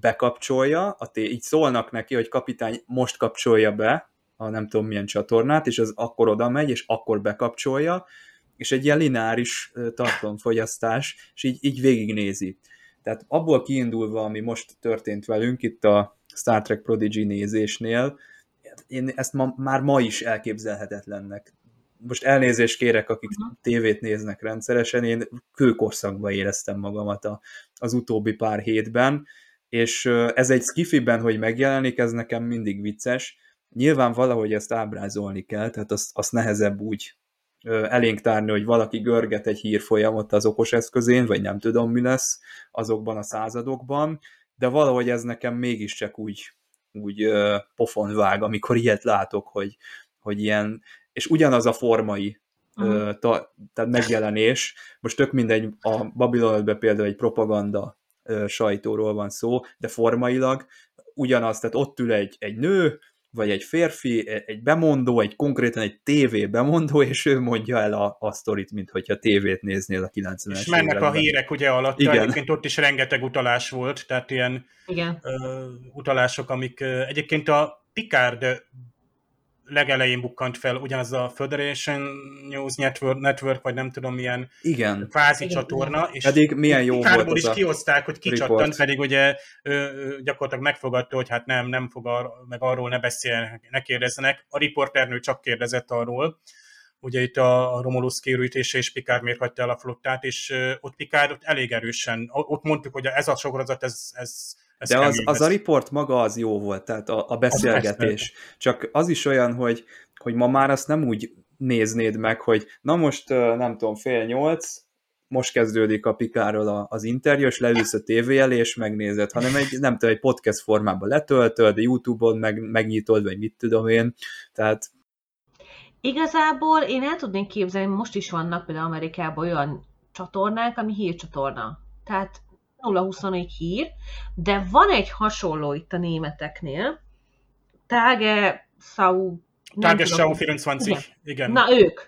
bekapcsolja, a té- így szólnak neki, hogy kapitány most kapcsolja be a nem tudom milyen csatornát, és az akkor oda megy, és akkor bekapcsolja, és egy ilyen lineáris tartalomfogyasztás, és így, így végignézi. Tehát abból kiindulva, ami most történt velünk itt a Star Trek Prodigy nézésnél, én ezt ma, már ma is elképzelhetetlennek. Most elnézést kérek, akik Mhm. tévét néznek rendszeresen, én kőkorszakban éreztem magamat a, az utóbbi pár hétben, és ez egy skifiben, hogy megjelenik, ez nekem mindig vicces. Nyilván valahogy ezt ábrázolni kell, tehát azt, azt nehezebb úgy elénk tárni, hogy valaki görget egy hírfolyamot az okos eszközén, vagy nem tudom mi lesz azokban a századokban, de valahogy ez nekem mégiscsak úgy, úgy pofon vág, amikor ilyet látok, hogy, hogy ilyen, és ugyanaz a formai ö, ta, tehát megjelenés, most tök mindegy, a Babylon 5 például egy propaganda sajtóról van szó, de formailag ugyanaz, tehát ott ül egy, egy nő, vagy egy férfi, e- egy bemondó, egy konkrétan egy TV bemondó, és ő mondja el a, a sztorit, mint hogyha tévét néznél a 90-es És mennek a években. hírek ugye alatt, Igen. egyébként ott is rengeteg utalás volt, tehát ilyen Igen. ö, utalások, amik ö, egyébként a Picard legelején bukkant fel, ugyanaz a Federation News Network, Network vagy nem tudom milyen Igen, kvázi Igen, csatorna, és pedig milyen jó volt is a... kihozták, hogy kicsattant, pedig ugye ő, gyakorlatilag megfogadta, hogy hát nem, nem fog ar- meg arról ne beszéljenek, ne kérdezzenek. A riporternő csak kérdezett arról, ugye itt a Romulus kiürítése és Picard miért hagyta el a flottát, és ö, ott Picard ott elég erősen, ott mondtuk, hogy ez a sorozat, ez, ez, ez De az, az a lesz. report maga az jó volt, tehát a, a beszélgetés. Csak az is olyan, hogy, hogy ma már azt nem úgy néznéd meg, hogy na most nem tudom, fél nyolc, most kezdődik a Pikáról a- az interjú, és leülsz a tévé elé, és megnézed, hanem egy, nem tudom, egy podcast formában letöltöd, YouTube-on meg, megnyitod, vagy mit tudom én, tehát Igazából én el tudnék képzelni, most is vannak például Amerikában olyan csatornák, ami hírcsatorna. Tehát 0-24 hír, de van egy hasonló itt a németeknél. Tage Sau... nem Tage tudom. Schau 24. Igen. Igen. Na ők.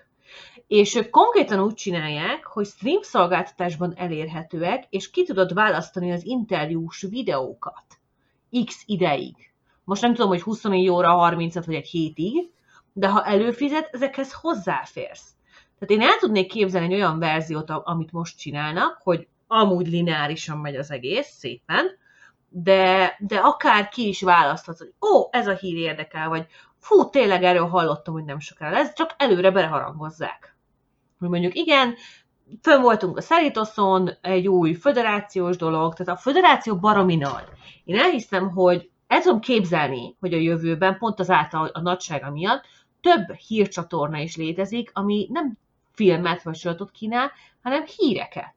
És ők konkrétan úgy csinálják, hogy stream szolgáltatásban elérhetőek, és ki tudod választani az interjús videókat. X ideig. Most nem tudom, hogy 24 óra, 30 vagy egy hétig, de ha előfizet, ezekhez hozzáférsz. Tehát én el tudnék képzelni egy olyan verziót, amit most csinálnak, hogy amúgy lineárisan megy az egész, szépen, de, de akár ki is választhatsz, hogy ó, ez a hír érdekel, vagy fú, tényleg erről hallottam, hogy nem sokára lesz, csak előre beleharangozzák. Hogy mondjuk igen, fönn voltunk a Szeritoszon, egy új föderációs dolog, tehát a föderáció baromi nagy. Én elhiszem, hogy el tudom képzelni, hogy a jövőben pont az által a nagysága miatt több hírcsatorna is létezik, ami nem filmet vagy sorozatot kínál, hanem híreket.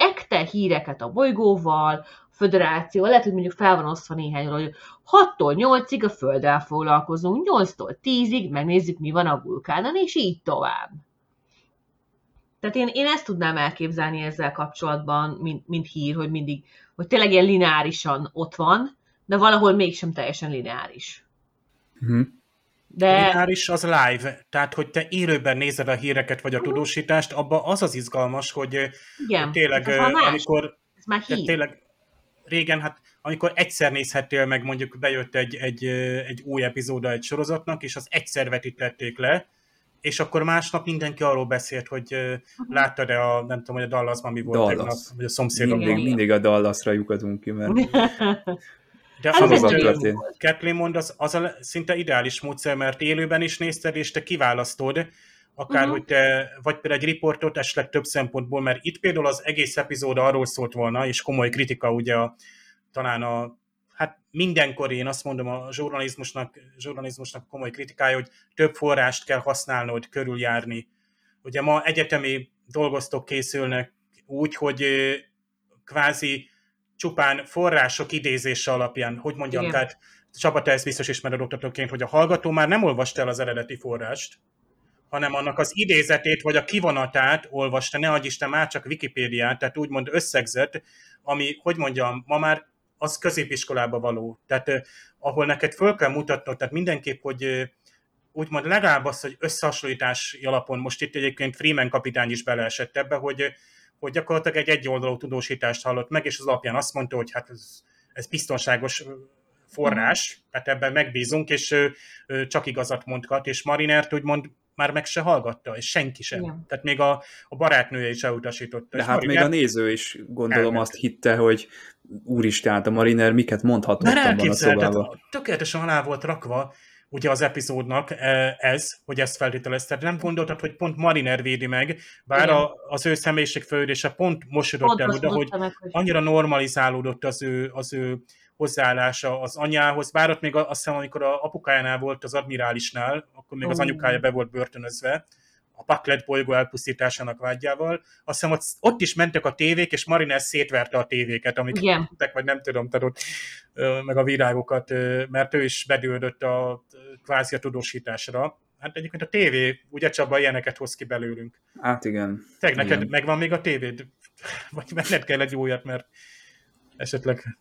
Ekte híreket a bolygóval, föderáció, lehet, hogy mondjuk fel van osztva néhány, hogy 6-tól 8-ig a Földdel foglalkozunk, 8-tól 10-ig megnézzük, mi van a vulkánon, és így tovább. Tehát én, én ezt tudnám elképzelni ezzel kapcsolatban, mint, mint hír, hogy mindig, hogy tényleg ilyen lineárisan ott van, de valahol mégsem teljesen lineáris. Mhm. De Lineáris az live, tehát hogy te élőben nézed a híreket vagy a tudósítást, abban az az izgalmas, hogy igen, tényleg, ez ö, már más, amikor ez már hír. tényleg régen, hát amikor egyszer nézhettél meg, mondjuk bejött egy, egy, egy új epizóda egy sorozatnak, és az egyszer vetítették le, és akkor másnap mindenki arról beszélt, hogy Mhm. láttad-e a, nem tudom, hogy a Dallasban mi volt Dallas. tegnap, vagy a szomszédok. Igen. Mindig, mindig a Dallasra lyukadunk ki, mert (laughs) De ö, jó történt. Kathleen mond, az, az a szinte ideális módszer, mert élőben is nézted, és te kiválasztod, akár, Mhm. hogy te, vagy például egy riportot esetleg több szempontból, mert itt például az egész epizód arról szólt volna, és komoly kritika ugye a, talán a, hát mindenkor én azt mondom a zsurnalizmusnak, zsurnalizmusnak komoly kritikája, hogy több forrást kell használnod, körüljárni. Ugye ma egyetemi dolgoztók készülnek úgy, hogy kvázi csupán források idézése alapján, hogy mondjam, Igen. tehát Csaba, te ezt biztos ismered oktatóként, hogy a hallgató már nem olvasta el az eredeti forrást, hanem annak az idézetét, vagy a kivonatát olvasta, ne adj Isten, már csak Wikipédiát, tehát úgymond összegzet, ami, hogy mondjam, ma már az középiskolába való. Tehát eh, ahol neked föl kell mutatnod, tehát mindenképp, hogy úgymond legalább az, hogy összehasonlítási alapon, most itt egyébként Freeman kapitány is beleesett ebbe, hogy, hogy gyakorlatilag egy egyoldalú tudósítást hallott meg, és az alapján azt mondta, hogy hát ez, ez biztonságos forrás, tehát ebben megbízunk, és ö, ö, csak igazat mondhat, és Marinert úgymond már meg se hallgatta, és senki sem. Igen. Tehát még a, a barátnője is elutasította. De hát még Mariner- a néző is gondolom Elment. azt hitte, hogy úristen, hát a Mariner miket mondhatott abban a szobában. tökéletesen alá volt rakva ugye az epizódnak eh, ez, hogy ezt feltételezte. Nem gondoltad, hogy pont Mariner védi meg, bár Igen. a, az ő személyiségfejlődése pont mosodott el Pont oda, hogy annyira normalizálódott az ő, az ő hozzáállása az anyához, bár ott még azt hiszem, amikor a apukájánál volt az admirálisnál, akkor még az Ó. anyukája be volt börtönözve, a Paklet bolygó elpusztításának vágyával. Azt hiszem, ott, ott is mentek a tévék, és Mariner szétverte a tévéket, amik mentek, vagy nem tudom, tehát ott, meg a virágokat, mert ő is bedődött a kvázi a tudósításra. Hát egyébként a tévé, ugye Csaba, ilyeneket hoz ki belőlünk. Hát igen. Te neked Igen. megvan még a tévéd? (laughs) Vagy menned kell egy újat, mert esetleg...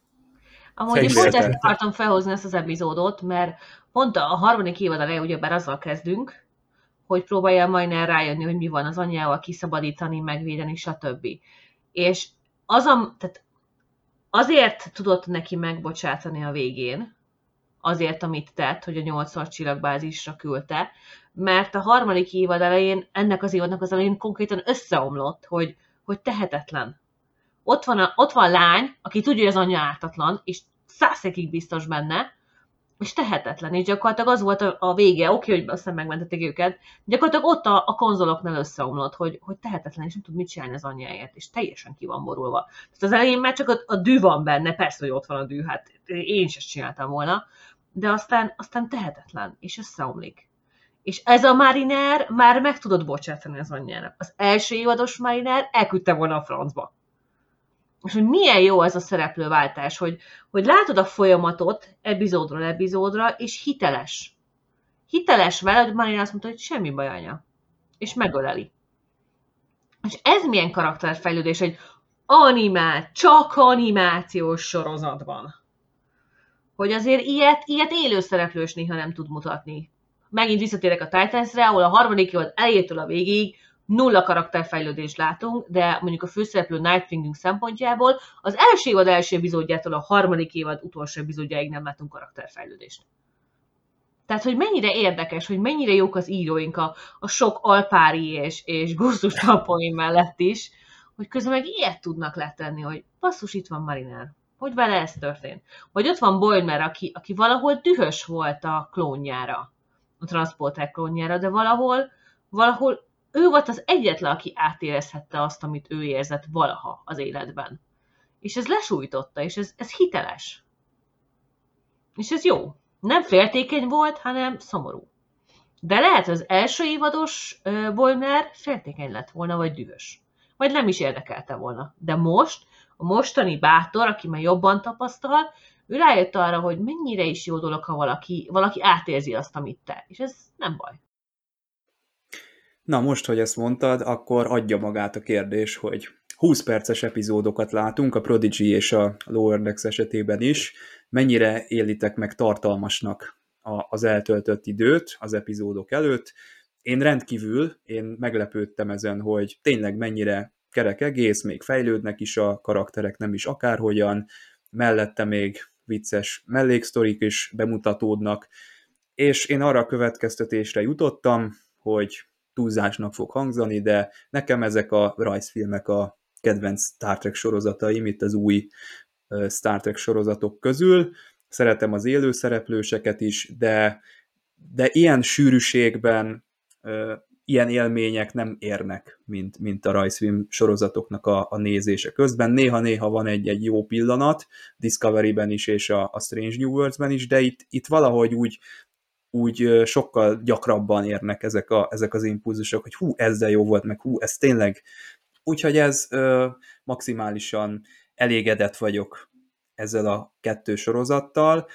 Amúgy én pont ezt akartam felhozni ezt az epizódot, mert pont a harmadik évad elején ugyebár azzal kezdünk, hogy próbálja majd rájönni, hogy mi van az anyjával, kiszabadítani, megvédeni, stb. És az a, tehát azért tudott neki megbocsátani a végén, azért, amit tett, hogy a nyolcas csillagbázisra küldte, mert a harmadik évad elején, ennek az évadnak az elején konkrétan összeomlott, hogy, hogy tehetetlen. Ott van, a, ott van a lány, aki tudja, hogy az anyja ártatlan, és százszekig biztos benne, és tehetetlen, és gyakorlatilag az volt a, a vége, oké, hogy aztán megmentették őket, gyakorlatilag ott a, a konzoloknál összeomlott, hogy, hogy tehetetlen, és nem tud mit csinálni az anyjáért, és teljesen ki van borulva. Tehát az elején már csak a, a dű van benne, persze, hogy ott van a dű, hát én is ezt csináltam volna, de aztán, aztán tehetetlen, és összeomlik. És ez a Mariner már meg tudott bocsátani az anyjának. Az első évados Mariner elküldte volna a francba. És hogy milyen jó ez a szereplőváltás, hogy, hogy látod a folyamatot epizódról epizódra, és hiteles. Hiteles vele, hogy Marina azt mondta, hogy semmi baj anya. És megöleli. És ez milyen karakterfejlődés, hogy animált, csak animációs sorozatban. Hogy azért ilyet, ilyet élőszereplős néha nem tud mutatni. Megint visszatérek a Titansre, ahol a harmadik évad elejétől a végig nulla karakterfejlődést látunk, de mondjuk a főszereplő Nightwingünk szempontjából az első évad első epizódjától a harmadik évad utolsó epizódjáig nem látunk karakterfejlődést. Tehát, hogy mennyire érdekes, hogy mennyire jók az íróink a, a sok alpári és, és gusztus mellett is, hogy közben meg ilyet tudnak letenni, hogy basszus, itt van Mariner. Hogy vele ez történt? Vagy ott van Boimer, aki, aki valahol dühös volt a klónjára, a transporter klónjára, de valahol, valahol ő volt az egyetlen, aki átérezhette azt, amit ő érzett valaha az életben. És ez lesújtotta, és ez, ez hiteles. És ez jó. Nem féltékeny volt, hanem szomorú. De lehet, az első évados Boimer féltékeny lett volna, vagy dühös. Vagy nem is érdekelte volna. De most, a mostani bátor, aki már jobban tapasztal, ő rájött arra, hogy mennyire is jó dolog, ha valaki, valaki átérzi azt, amit te. És ez nem baj. Na most, hogy ezt mondtad, akkor adja magát a kérdés, hogy 20 perces epizódokat látunk, a Prodigy és a Lower Decks esetében is. Mennyire élitek meg tartalmasnak az eltöltött időt az epizódok előtt? Én rendkívül, én meglepődtem ezen, hogy tényleg mennyire kerek egész, még fejlődnek is a karakterek, nem is akárhogyan, mellette még vicces melléksztorik is bemutatódnak, és én arra a következtetésre jutottam, hogy túlzásnak fog hangzani, de nekem ezek a rajzfilmek a kedvenc Star Trek sorozataim, itt az új Star Trek sorozatok közül. Szeretem az élő szereplőseket is, de, de ilyen sűrűségben ilyen élmények nem érnek, mint, mint a rajzfilm sorozatoknak a, a nézése közben. Néha-néha van egy-egy jó pillanat, Discovery-ben is és a, a Strange New Worlds-ben is, de itt, itt valahogy úgy úgy sokkal gyakrabban érnek ezek, a, ezek az impulzusok, hogy hú, ez de jó volt, meg hú, ez tényleg. Úgyhogy ez ö, maximálisan elégedett vagyok ezzel a kettő sorozattal,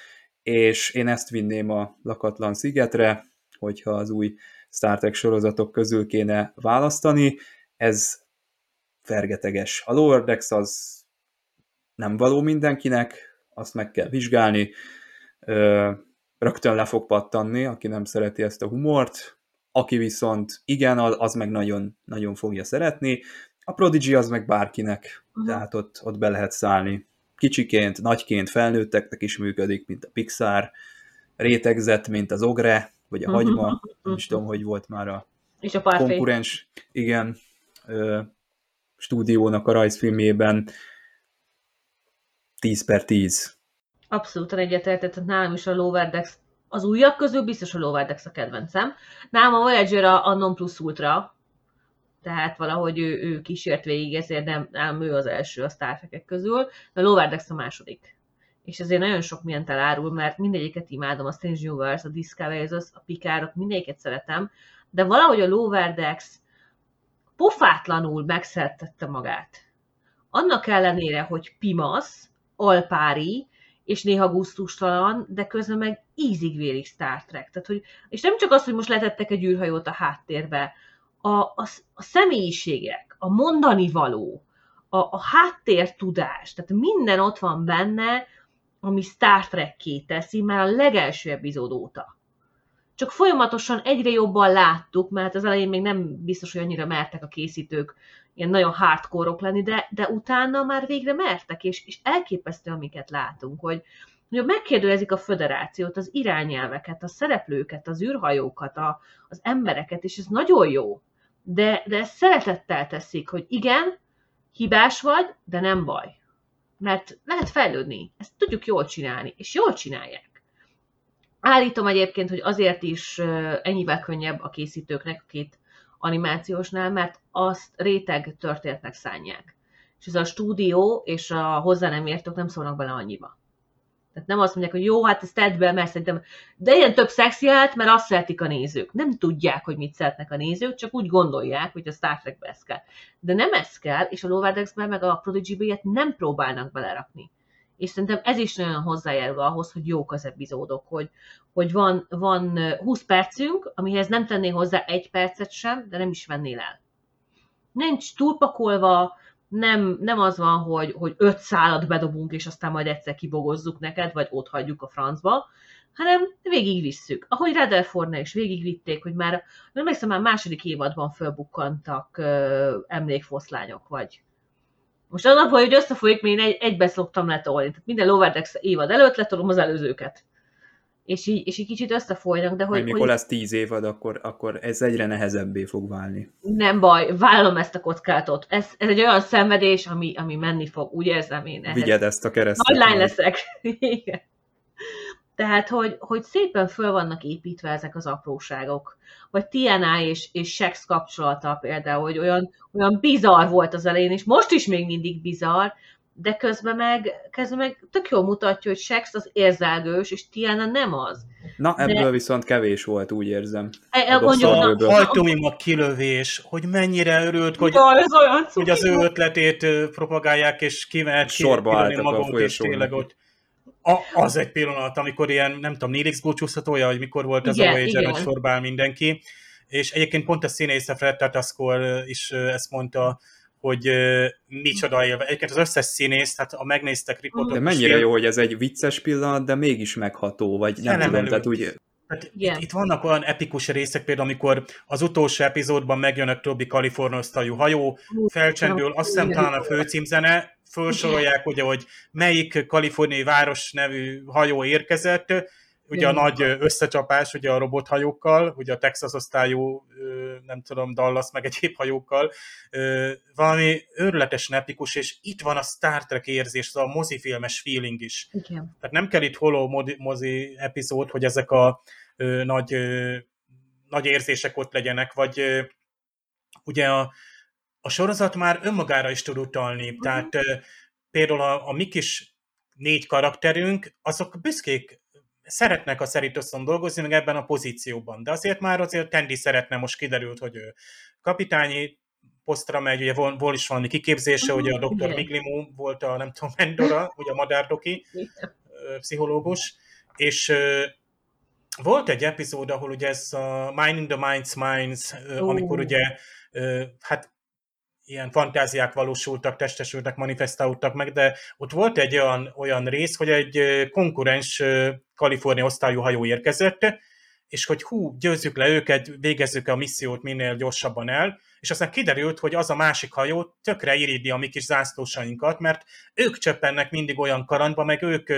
és én ezt vinném a lakatlan szigetre, hogyha az új Star Trek sorozatok közül kéne választani. Ez fergeteges. A Lower Decks az nem való mindenkinek, azt meg kell vizsgálni rögtön le fog pattanni, aki nem szereti ezt a humort, aki viszont igen, az meg nagyon, nagyon fogja szeretni. A Prodigy az meg bárkinek, uh-huh. tehát ott, ott be lehet szállni. Kicsiként, nagyként, felnőtteknek is működik, mint a Pixar, rétegzett, mint az Ogre, vagy a Hagyma, uh-huh. nem is tudom, hogy volt már a, És a konkurens, igen, ö, stúdiónak a rajzfilmjében 10 per 10 Abszolút egyetértett, nálam is a Lower Decks az újak közül biztos a Lower Decks a kedvencem. Nálam a Voyager a, a non plus ultra, tehát valahogy ő, ő kísért végig, ezért nem, nem ő az első a Star Trek közül, de a Lower Decks a második. És ezért nagyon sok mindent elárul, mert mindegyiket imádom, a Strange New Worlds, a Discovery, a Pikárok, mindegyiket szeretem, de valahogy a Lower Decks pofátlanul megszertette magát. Annak ellenére, hogy Pimasz, Alpári, és néha gusztustalan, de közben meg ízig-vérig Star Trek. Tehát, hogy, és nem csak az, hogy most letettek egy űrhajót a háttérbe, a, a, a személyiségek, a mondani való, a, a háttértudás, tehát minden ott van benne, ami Star trek teszi már a legelső epizód óta. Csak folyamatosan egyre jobban láttuk, mert az elején még nem biztos, hogy annyira mertek a készítők ilyen nagyon hardcore lenni, de, de utána már végre mertek, és, és elképesztő, amiket látunk, hogy, hogy megkérdőjezik a föderációt, az irányelveket, a szereplőket, az űrhajókat, a, az embereket, és ez nagyon jó. De, de ezt szeretettel teszik, hogy igen, hibás vagy, de nem baj. Mert lehet fejlődni, ezt tudjuk jól csinálni, és jól csinálják. Állítom egyébként, hogy azért is ennyivel könnyebb a készítőknek, a két animációsnál, mert azt réteg történetnek szánják. És ez a stúdió és a hozzá nem értők nem szólnak bele annyiba. Tehát nem azt mondják, hogy jó, hát ezt tedd be, mert szerintem, de ilyen több szexiát, mert azt szeretik a nézők. Nem tudják, hogy mit szeretnek a nézők, csak úgy gondolják, hogy a Star Trekbe ez kell. De nem ez kell, és a lower meg a prodigy nem próbálnak belerakni és szerintem ez is nagyon hozzájárul ahhoz, hogy jók az epizódok, hogy, hogy van, van 20 percünk, amihez nem tenné hozzá egy percet sem, de nem is vennél el. Nincs túlpakolva, Nem, nem az van, hogy, hogy öt szálat bedobunk, és aztán majd egyszer kibogozzuk neked, vagy ott hagyjuk a francba, hanem végigvisszük. Ahogy Rutherfordnál is végigvitték, hogy már, nem emlékszem, már második évadban fölbukkantak emlékfoszlányok, vagy most az hogy összefolyik, még egy, egybe szoktam letolni. Tehát minden Lower Decks évad előtt letolom az előzőket. És így, és így kicsit összefolynak, de hogy, mikor hogy lesz tíz évad, akkor, akkor ez egyre nehezebbé fog válni. nem baj, vállalom ezt a kockátot. Ez, ez egy olyan szenvedés, ami, ami menni fog, úgy érzem én. Ehhez. Vigyed ezt a keresztet. Nagy lány leszek. (laughs) Igen. Tehát, hogy, hogy szépen föl vannak építve ezek az apróságok. Vagy TNA és, és Sex kapcsolata például, hogy olyan, olyan bizarr volt az elején, és most is még mindig bizarr, de közben meg, közben meg tök jól mutatja, hogy Sex az érzelgős, és Tiana nem az. Na, De- ebből viszont kevés volt, úgy érzem. E, A mondjuk, A ebből- hajtómimag kilövés, hogy mennyire örült, hogy, Jaj, ez olyan hogy az ő ötletét propagálják, és kimehet Sorba kilőni álltak a és folyosón tényleg neki. A, az egy pillanat, amikor ilyen, nem tudom, Nélix búcsúztatója, hogy mikor volt ez Igen, a Voyager, hogy sorba áll mindenki. És egyébként pont a színésze Fred Tatascore is ezt mondta, hogy ö, micsoda élve. Egyébként az összes színész, hát ha megnéztek riportot, De mennyire jó, hogy ez egy vicces pillanat, de mégis megható, vagy nem Felemelő. tudom, tehát úgy Hát Igen. itt, vannak olyan epikus részek, például amikor az utolsó epizódban megjön a Tobi Kalifornosztajú hajó, felcsendül, azt hiszem talán a főcímzene, felsorolják ugye, hogy melyik kaliforniai város nevű hajó érkezett, ugye a nagy összecsapás ugye a robothajókkal, ugye a Texas osztályú, nem tudom, Dallas meg egyéb hajókkal, valami őrületesen epikus, és itt van a Star Trek érzés, az a mozifilmes feeling is. Igen. Tehát nem kell itt holó mozi epizód, hogy ezek a nagy, nagy érzések ott legyenek, vagy ugye a, a sorozat már önmagára is tud utalni. Uh-huh. Tehát például a, a mi kis négy karakterünk, azok büszkék szeretnek a Szeritoszon dolgozni, meg ebben a pozícióban. De azért már azért Tendi szeretne, most kiderült, hogy ő kapitányi posztra megy, ugye vol, vol is valami kiképzése, Mhm, ugye a Dr. igen. Miglimó volt a, nem tudom, Mendora, (laughs) ugye a madárdoki, pszichológus, és volt egy epizód, ahol ugye ez a Mind in the Minds Minds, amikor ugye hát ilyen fantáziák valósultak, testesültek, manifestálódtak meg, de ott volt egy olyan, olyan rész, hogy egy konkurens Kalifornia osztályú hajó érkezett, és hogy hú, győzzük le őket, végezzük a missziót minél gyorsabban el, és aztán kiderült, hogy az a másik hajó tökre irídi a mi kis zászlósainkat, mert ők csöppennek mindig olyan karantba, meg ők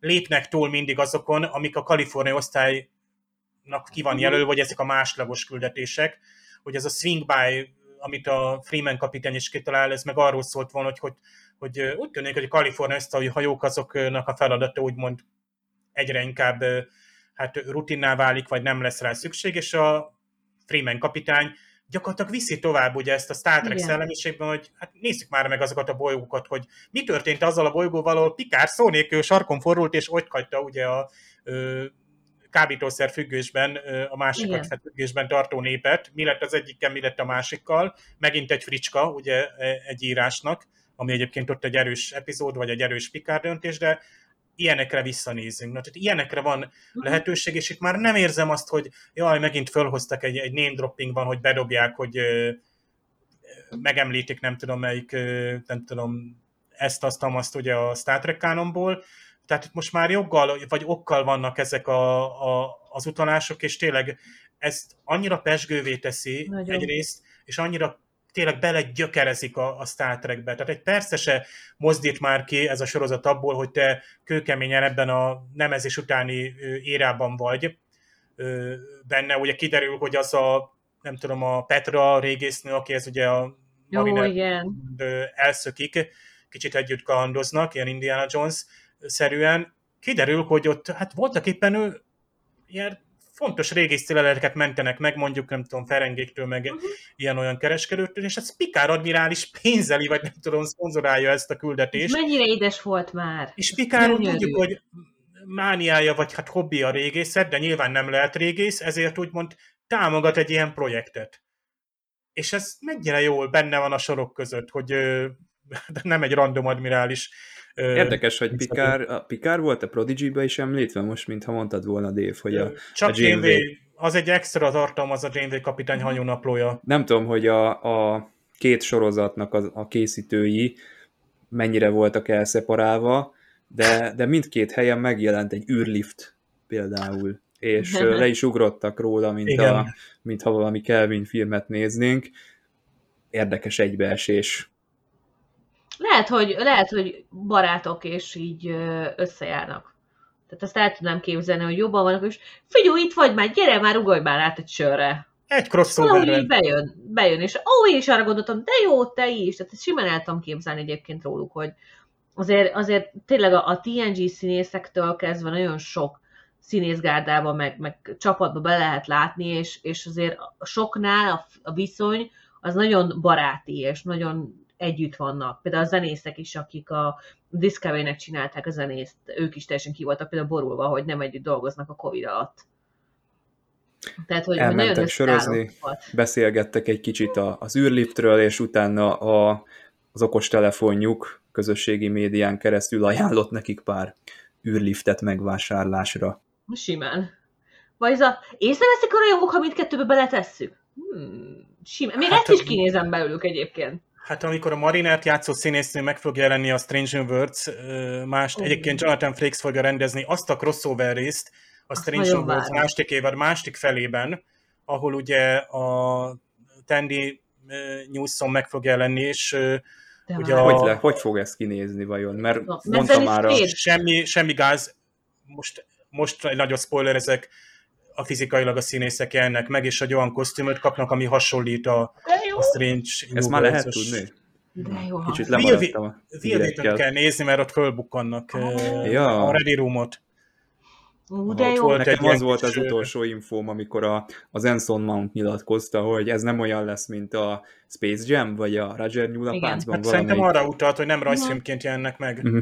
lépnek túl mindig azokon, amik a Kalifornia osztálynak ki van jelölve, vagy ezek a másodlagos küldetések, hogy ez a swing by, amit a Freeman kapitány is kitalál, ez meg arról szólt volna, hogy, hogy, hogy úgy tűnik, hogy a Kalifornia osztályú hajók azoknak a feladata úgymond egyre inkább hát rutinná válik, vagy nem lesz rá szükség, és a Freeman kapitány gyakorlatilag viszi tovább ugye ezt a Star Trek Igen. szellemiségben, hogy hát nézzük már meg azokat a bolygókat, hogy mi történt azzal a bolygóval, ahol Pikár szó nélkül sarkon forrult, és ott hagyta ugye a ö, kábítószer függésben, a másikat Igen. függésben tartó népet. Mi lett az egyikkel, mi lett a másikkal. Megint egy fricska, ugye e- egy írásnak, ami egyébként ott egy erős epizód, vagy egy erős Pikár döntés, de ilyenekre visszanézünk. Na, tehát ilyenekre van lehetőség, és itt már nem érzem azt, hogy jaj, megint fölhoztak egy, egy name dropping van, hogy bedobják, hogy ö, megemlítik, nem tudom melyik, ö, nem tudom, ezt, azt, azt ugye a Star Trek kánonból, tehát itt most már joggal, vagy okkal vannak ezek a, a, az utalások, és tényleg ezt annyira pesgővé teszi Nagyon. egyrészt, és annyira tényleg belegyökerezik a, a Star Trekbe. Tehát egy persze se mozdít már ki ez a sorozat abból, hogy te kőkeményen ebben a nemezés utáni érában vagy benne. Ugye kiderül, hogy az a, nem tudom, a Petra régésznő, aki ez ugye a ö, elszökik, kicsit együtt kalandoznak, ilyen Indiana Jones-szerűen. Kiderül, hogy ott hát voltak éppen ő ilyen fontos régészcéleleket mentenek meg, mondjuk nem tudom, Ferengéktől, meg uh-huh. ilyen-olyan kereskedőtől, és ez Pikár admirális pénzeli, vagy nem tudom, szponzorálja ezt a És küldetést. mennyire édes volt már. És Pikáról Gyönyörű. tudjuk, hogy mániája, vagy hát hobbi a régészet, de nyilván nem lehet régész, ezért úgymond támogat egy ilyen projektet. És ez mennyire jól benne van a sorok között, hogy (laughs) nem egy random admirális. Érdekes, hogy Pikár, a Pikár volt a Prodigy-be is említve most, mintha mondtad volna, Dave, hogy a, Csak a Janeway. Janeway, az egy extra tartalom, az a Janeway kapitány Mhm. hanyónaplója. nem tudom, hogy a, a két sorozatnak a, a készítői mennyire voltak elszeparálva, de, de mindkét helyen megjelent egy űrlift például, és le is ugrottak róla, mint, Igen. a, mint ha valami Kelvin filmet néznénk. Érdekes egybeesés. Lehet, hogy, lehet, hogy barátok és így összejárnak. Tehát azt el tudnám képzelni, hogy jobban vannak, és figyelj, itt vagy már, gyere már, ugorj már át egy sörre. Egy crossover így bejön, bejön, és ó, én is arra gondoltam, de jó, te is. Tehát ezt simán el tudom képzelni egyébként róluk, hogy azért, azért tényleg a, a TNG színészektől kezdve nagyon sok színészgárdában, meg, meg csapatba be lehet látni, és, és azért soknál a, a viszony az nagyon baráti, és nagyon együtt vannak. Például a zenészek is, akik a Discovery-nek csinálták a zenészt, ők is teljesen ki voltak például borulva, hogy nem együtt dolgoznak a Covid alatt. Tehát, hogy Elmentek sörözni. beszélgettek egy kicsit az űrliftről, és utána a, az okostelefonjuk közösségi médián keresztül ajánlott nekik pár űrliftet megvásárlásra. Simán. Vagy ez a, észreveszik a rajongók, ha mindkettőbe beletesszük? Hmm, simán. Még Hát, ezt is kinézem belőlük egyébként. Hát amikor a Marinert játszó színésznő meg fog jelenni a Strange New Worlds, ö, mást, Ó. egyébként Jonathan Frakes fogja rendezni azt a crossover részt, a Strange nagyon New Worlds várom. második évad másik felében, ahol ugye a Tandy Newsom meg fog jelenni, és De Ugye a- Hogy, le, hogy fog ez kinézni vajon? Mert Na, mondta ezzel is már a... semmi, semmi gáz, most, most egy nagyobb spoiler, ezek a fizikailag a színészek jelennek meg, és egy olyan kosztümöt kapnak, ami hasonlít a, a Strange Ezt már lehet tudni? De jó. Kicsit lemaradtam a hírekkel. kell nézni, mert ott fölbukkannak uh, Ja. a Ready Roomot. Ú, de jó. volt Nekem egy az volt az ö, utolsó infóm, amikor a, az Enson Mount nyilatkozta, hogy ez nem olyan lesz, mint a Space Jam, vagy a Roger Nyúl a Hát szerintem arra utalt, hogy nem rajzfilmként jelennek meg. Mhm.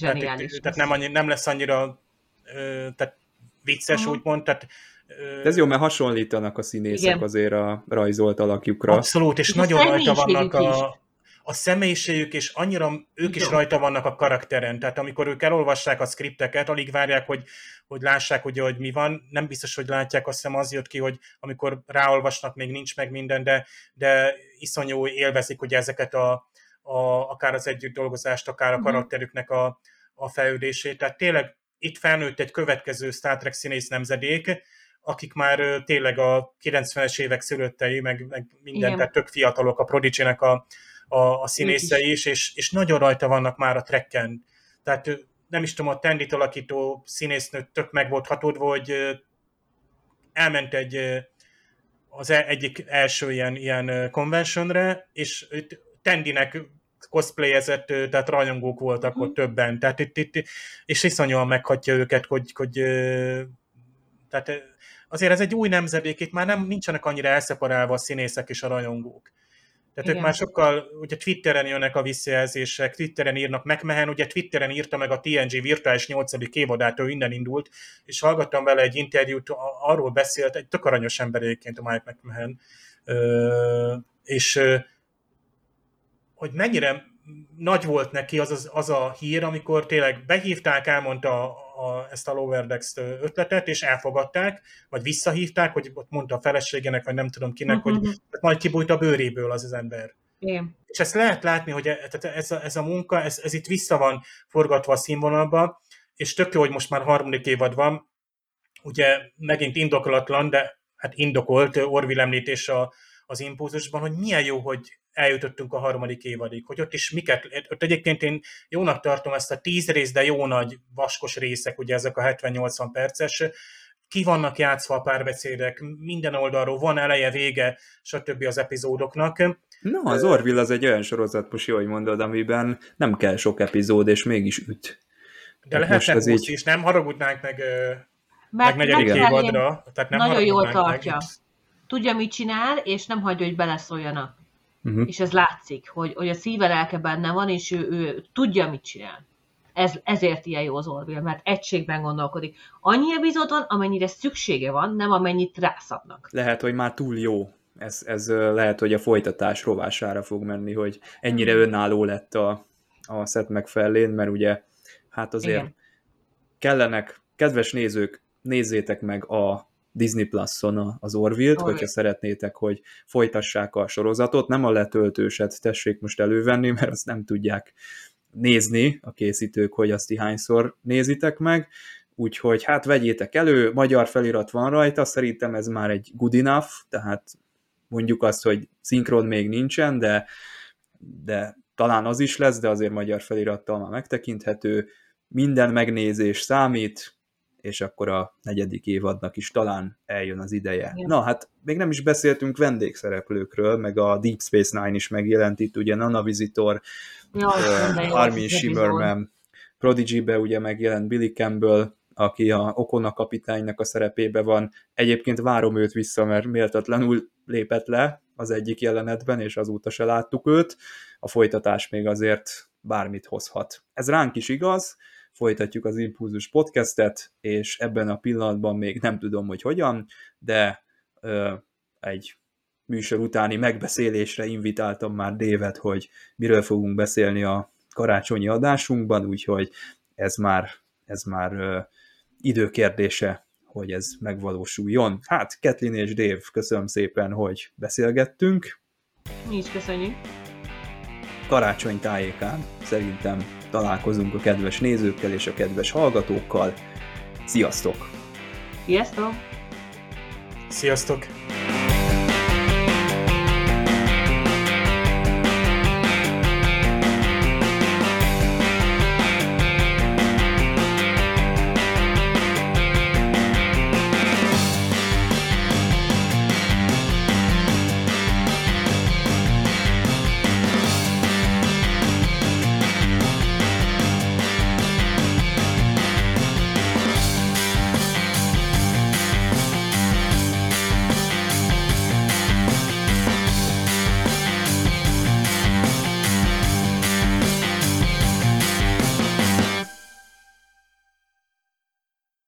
Tehát, Zseniális. itt- tehát nem, annyi, nem lesz annyira ö, tehát vicces, Aha. úgymond. Tehát, De ez jó, mert hasonlítanak a színészek Igen. azért a rajzolt alakjukra. Abszolút, és És nagyon rajta vannak a, a személyiségük, és annyira ők is rajta vannak a karakteren. Tehát amikor ők elolvassák a skripteket, alig várják, hogy, hogy lássák, ugye, hogy mi van. Nem biztos, hogy látják, azt hiszem az jött ki, hogy amikor ráolvasnak, még nincs meg minden, de, de iszonyú élvezik ugye ezeket a, a, akár az együtt dolgozást, akár a Mhm. karakterüknek a, a fejlődését. Tehát tényleg itt felnőtt egy következő Star Trek színész nemzedék, akik már tényleg a 90-es évek szülöttei, meg, meg minden, Igen. tehát tök fiatalok, a Prodigy-nek a, a, a színészei is, és, és nagyon rajta vannak már a trekken. Tehát nem is tudom, a Tendit alakító színésznő tök meg volt hatódva, hogy elment egy az e- egyik első ilyen, ilyen conventionre, és Tendinek cosplayezett, tehát rajongók voltak Mhm. ott többen, tehát itt, itt, és iszonyúan meghatja őket, hogy, hogy tehát azért ez egy új nemzedék, itt már nem nincsenek annyira elszeparálva a színészek és a rajongók. Tehát Igen. ők már sokkal, ugye Twitteren jönnek a visszajelzések, Twitteren írnak McMahon, ugye Twitteren írta meg a TNG virtuális 8. évadát, ő innen indult, és hallgattam vele egy interjút, arról beszélt, egy tök aranyos ember egyébként a Mike McMahon, és hogy mennyire nagy volt neki az, az, az a hír, amikor tényleg behívták, elmondta a, a, ezt a Lower Decks ötletet, és elfogadták, vagy visszahívták, hogy ott mondta a feleségének, vagy nem tudom kinek, hogy Mhm. majd kibújt a bőréből az az ember. Igen. És ezt lehet látni, hogy e- ez, a, ez a munka, ez, ez itt vissza van forgatva a színvonalba, és tök jó, hogy most már harmadik évad van, ugye megint indokolatlan, de hát indokolt Orville említés a, az impulzusban, hogy milyen jó, hogy eljutottunk a harmadik évadig, hogy ott is miket, ott egyébként én jónak tartom ezt a tíz rész, de jó nagy vaskos részek, ugye ezek a 70-80 perces, ki vannak játszva a párbeszédek, minden oldalról van eleje, vége, stb. az epizódoknak. Na, az Orville az egy olyan sorozat, jó, hogy mondod, amiben nem kell sok epizód, és mégis üt. De Hát lehetne ez 20 így- is, nem haragudnánk meg, Mert meg negyedik évadra. Tehát nem nagyon jól tartja. Meg. Tudja, mit csinál, és nem hagyja, hogy beleszóljanak. Uh-huh. És ez látszik, hogy, hogy a szíve lelke benne van, és ő, ő tudja, mit csinál. Ez, ezért ilyen jó az Orville, mert egységben gondolkodik. Annyi epizód van, amennyire szüksége van, nem amennyit rászabnak. Lehet, hogy már túl jó. Ez, ez lehet, hogy a folytatás rovására fog menni, hogy ennyire önálló lett a, a Seth MacFarlane, mert ugye hát azért Igen. kellenek, kedves nézők, nézzétek meg a Disney Plus-on az Orville-t, Orville. hogyha szeretnétek, hogy folytassák a sorozatot. Nem a letöltőset tessék most elővenni, mert azt nem tudják nézni a készítők, hogy azt hányszor nézitek meg, úgyhogy hát vegyétek elő, magyar felirat van rajta, szerintem ez már egy good enough, tehát mondjuk azt, hogy szinkron még nincsen, de, de talán az is lesz, de azért magyar felirattal már megtekinthető, minden megnézés számít, és akkor a negyedik évadnak is talán eljön az ideje. Igen. Na hát, még nem is beszéltünk vendégszereplőkről, meg a Deep Space Nine is megjelent itt, ugye Nana Visitor, Ja, uh, Armin Shimmerman, Prodigy-be ugye megjelent Billy Campbell, aki a Okona kapitánynak a szerepébe van. Egyébként várom őt vissza, mert méltatlanul lépett le az egyik jelenetben, és azóta se láttuk őt. A folytatás még azért bármit hozhat. Ez ránk is igaz, folytatjuk az Impulzus podcastet, és ebben a pillanatban még nem tudom, hogy hogyan, de ö, egy műsor utáni megbeszélésre invitáltam már Dévet, hogy miről fogunk beszélni a karácsonyi adásunkban, úgyhogy ez már, ez már ö, időkérdése, hogy ez megvalósuljon. Hát, Ketlin és Dév, köszönöm szépen, hogy beszélgettünk. Mi is köszönjük. Karácsony tájékán szerintem találkozunk a kedves nézőkkel és a kedves hallgatókkal. Sziasztok! Sziasztok! Sziasztok!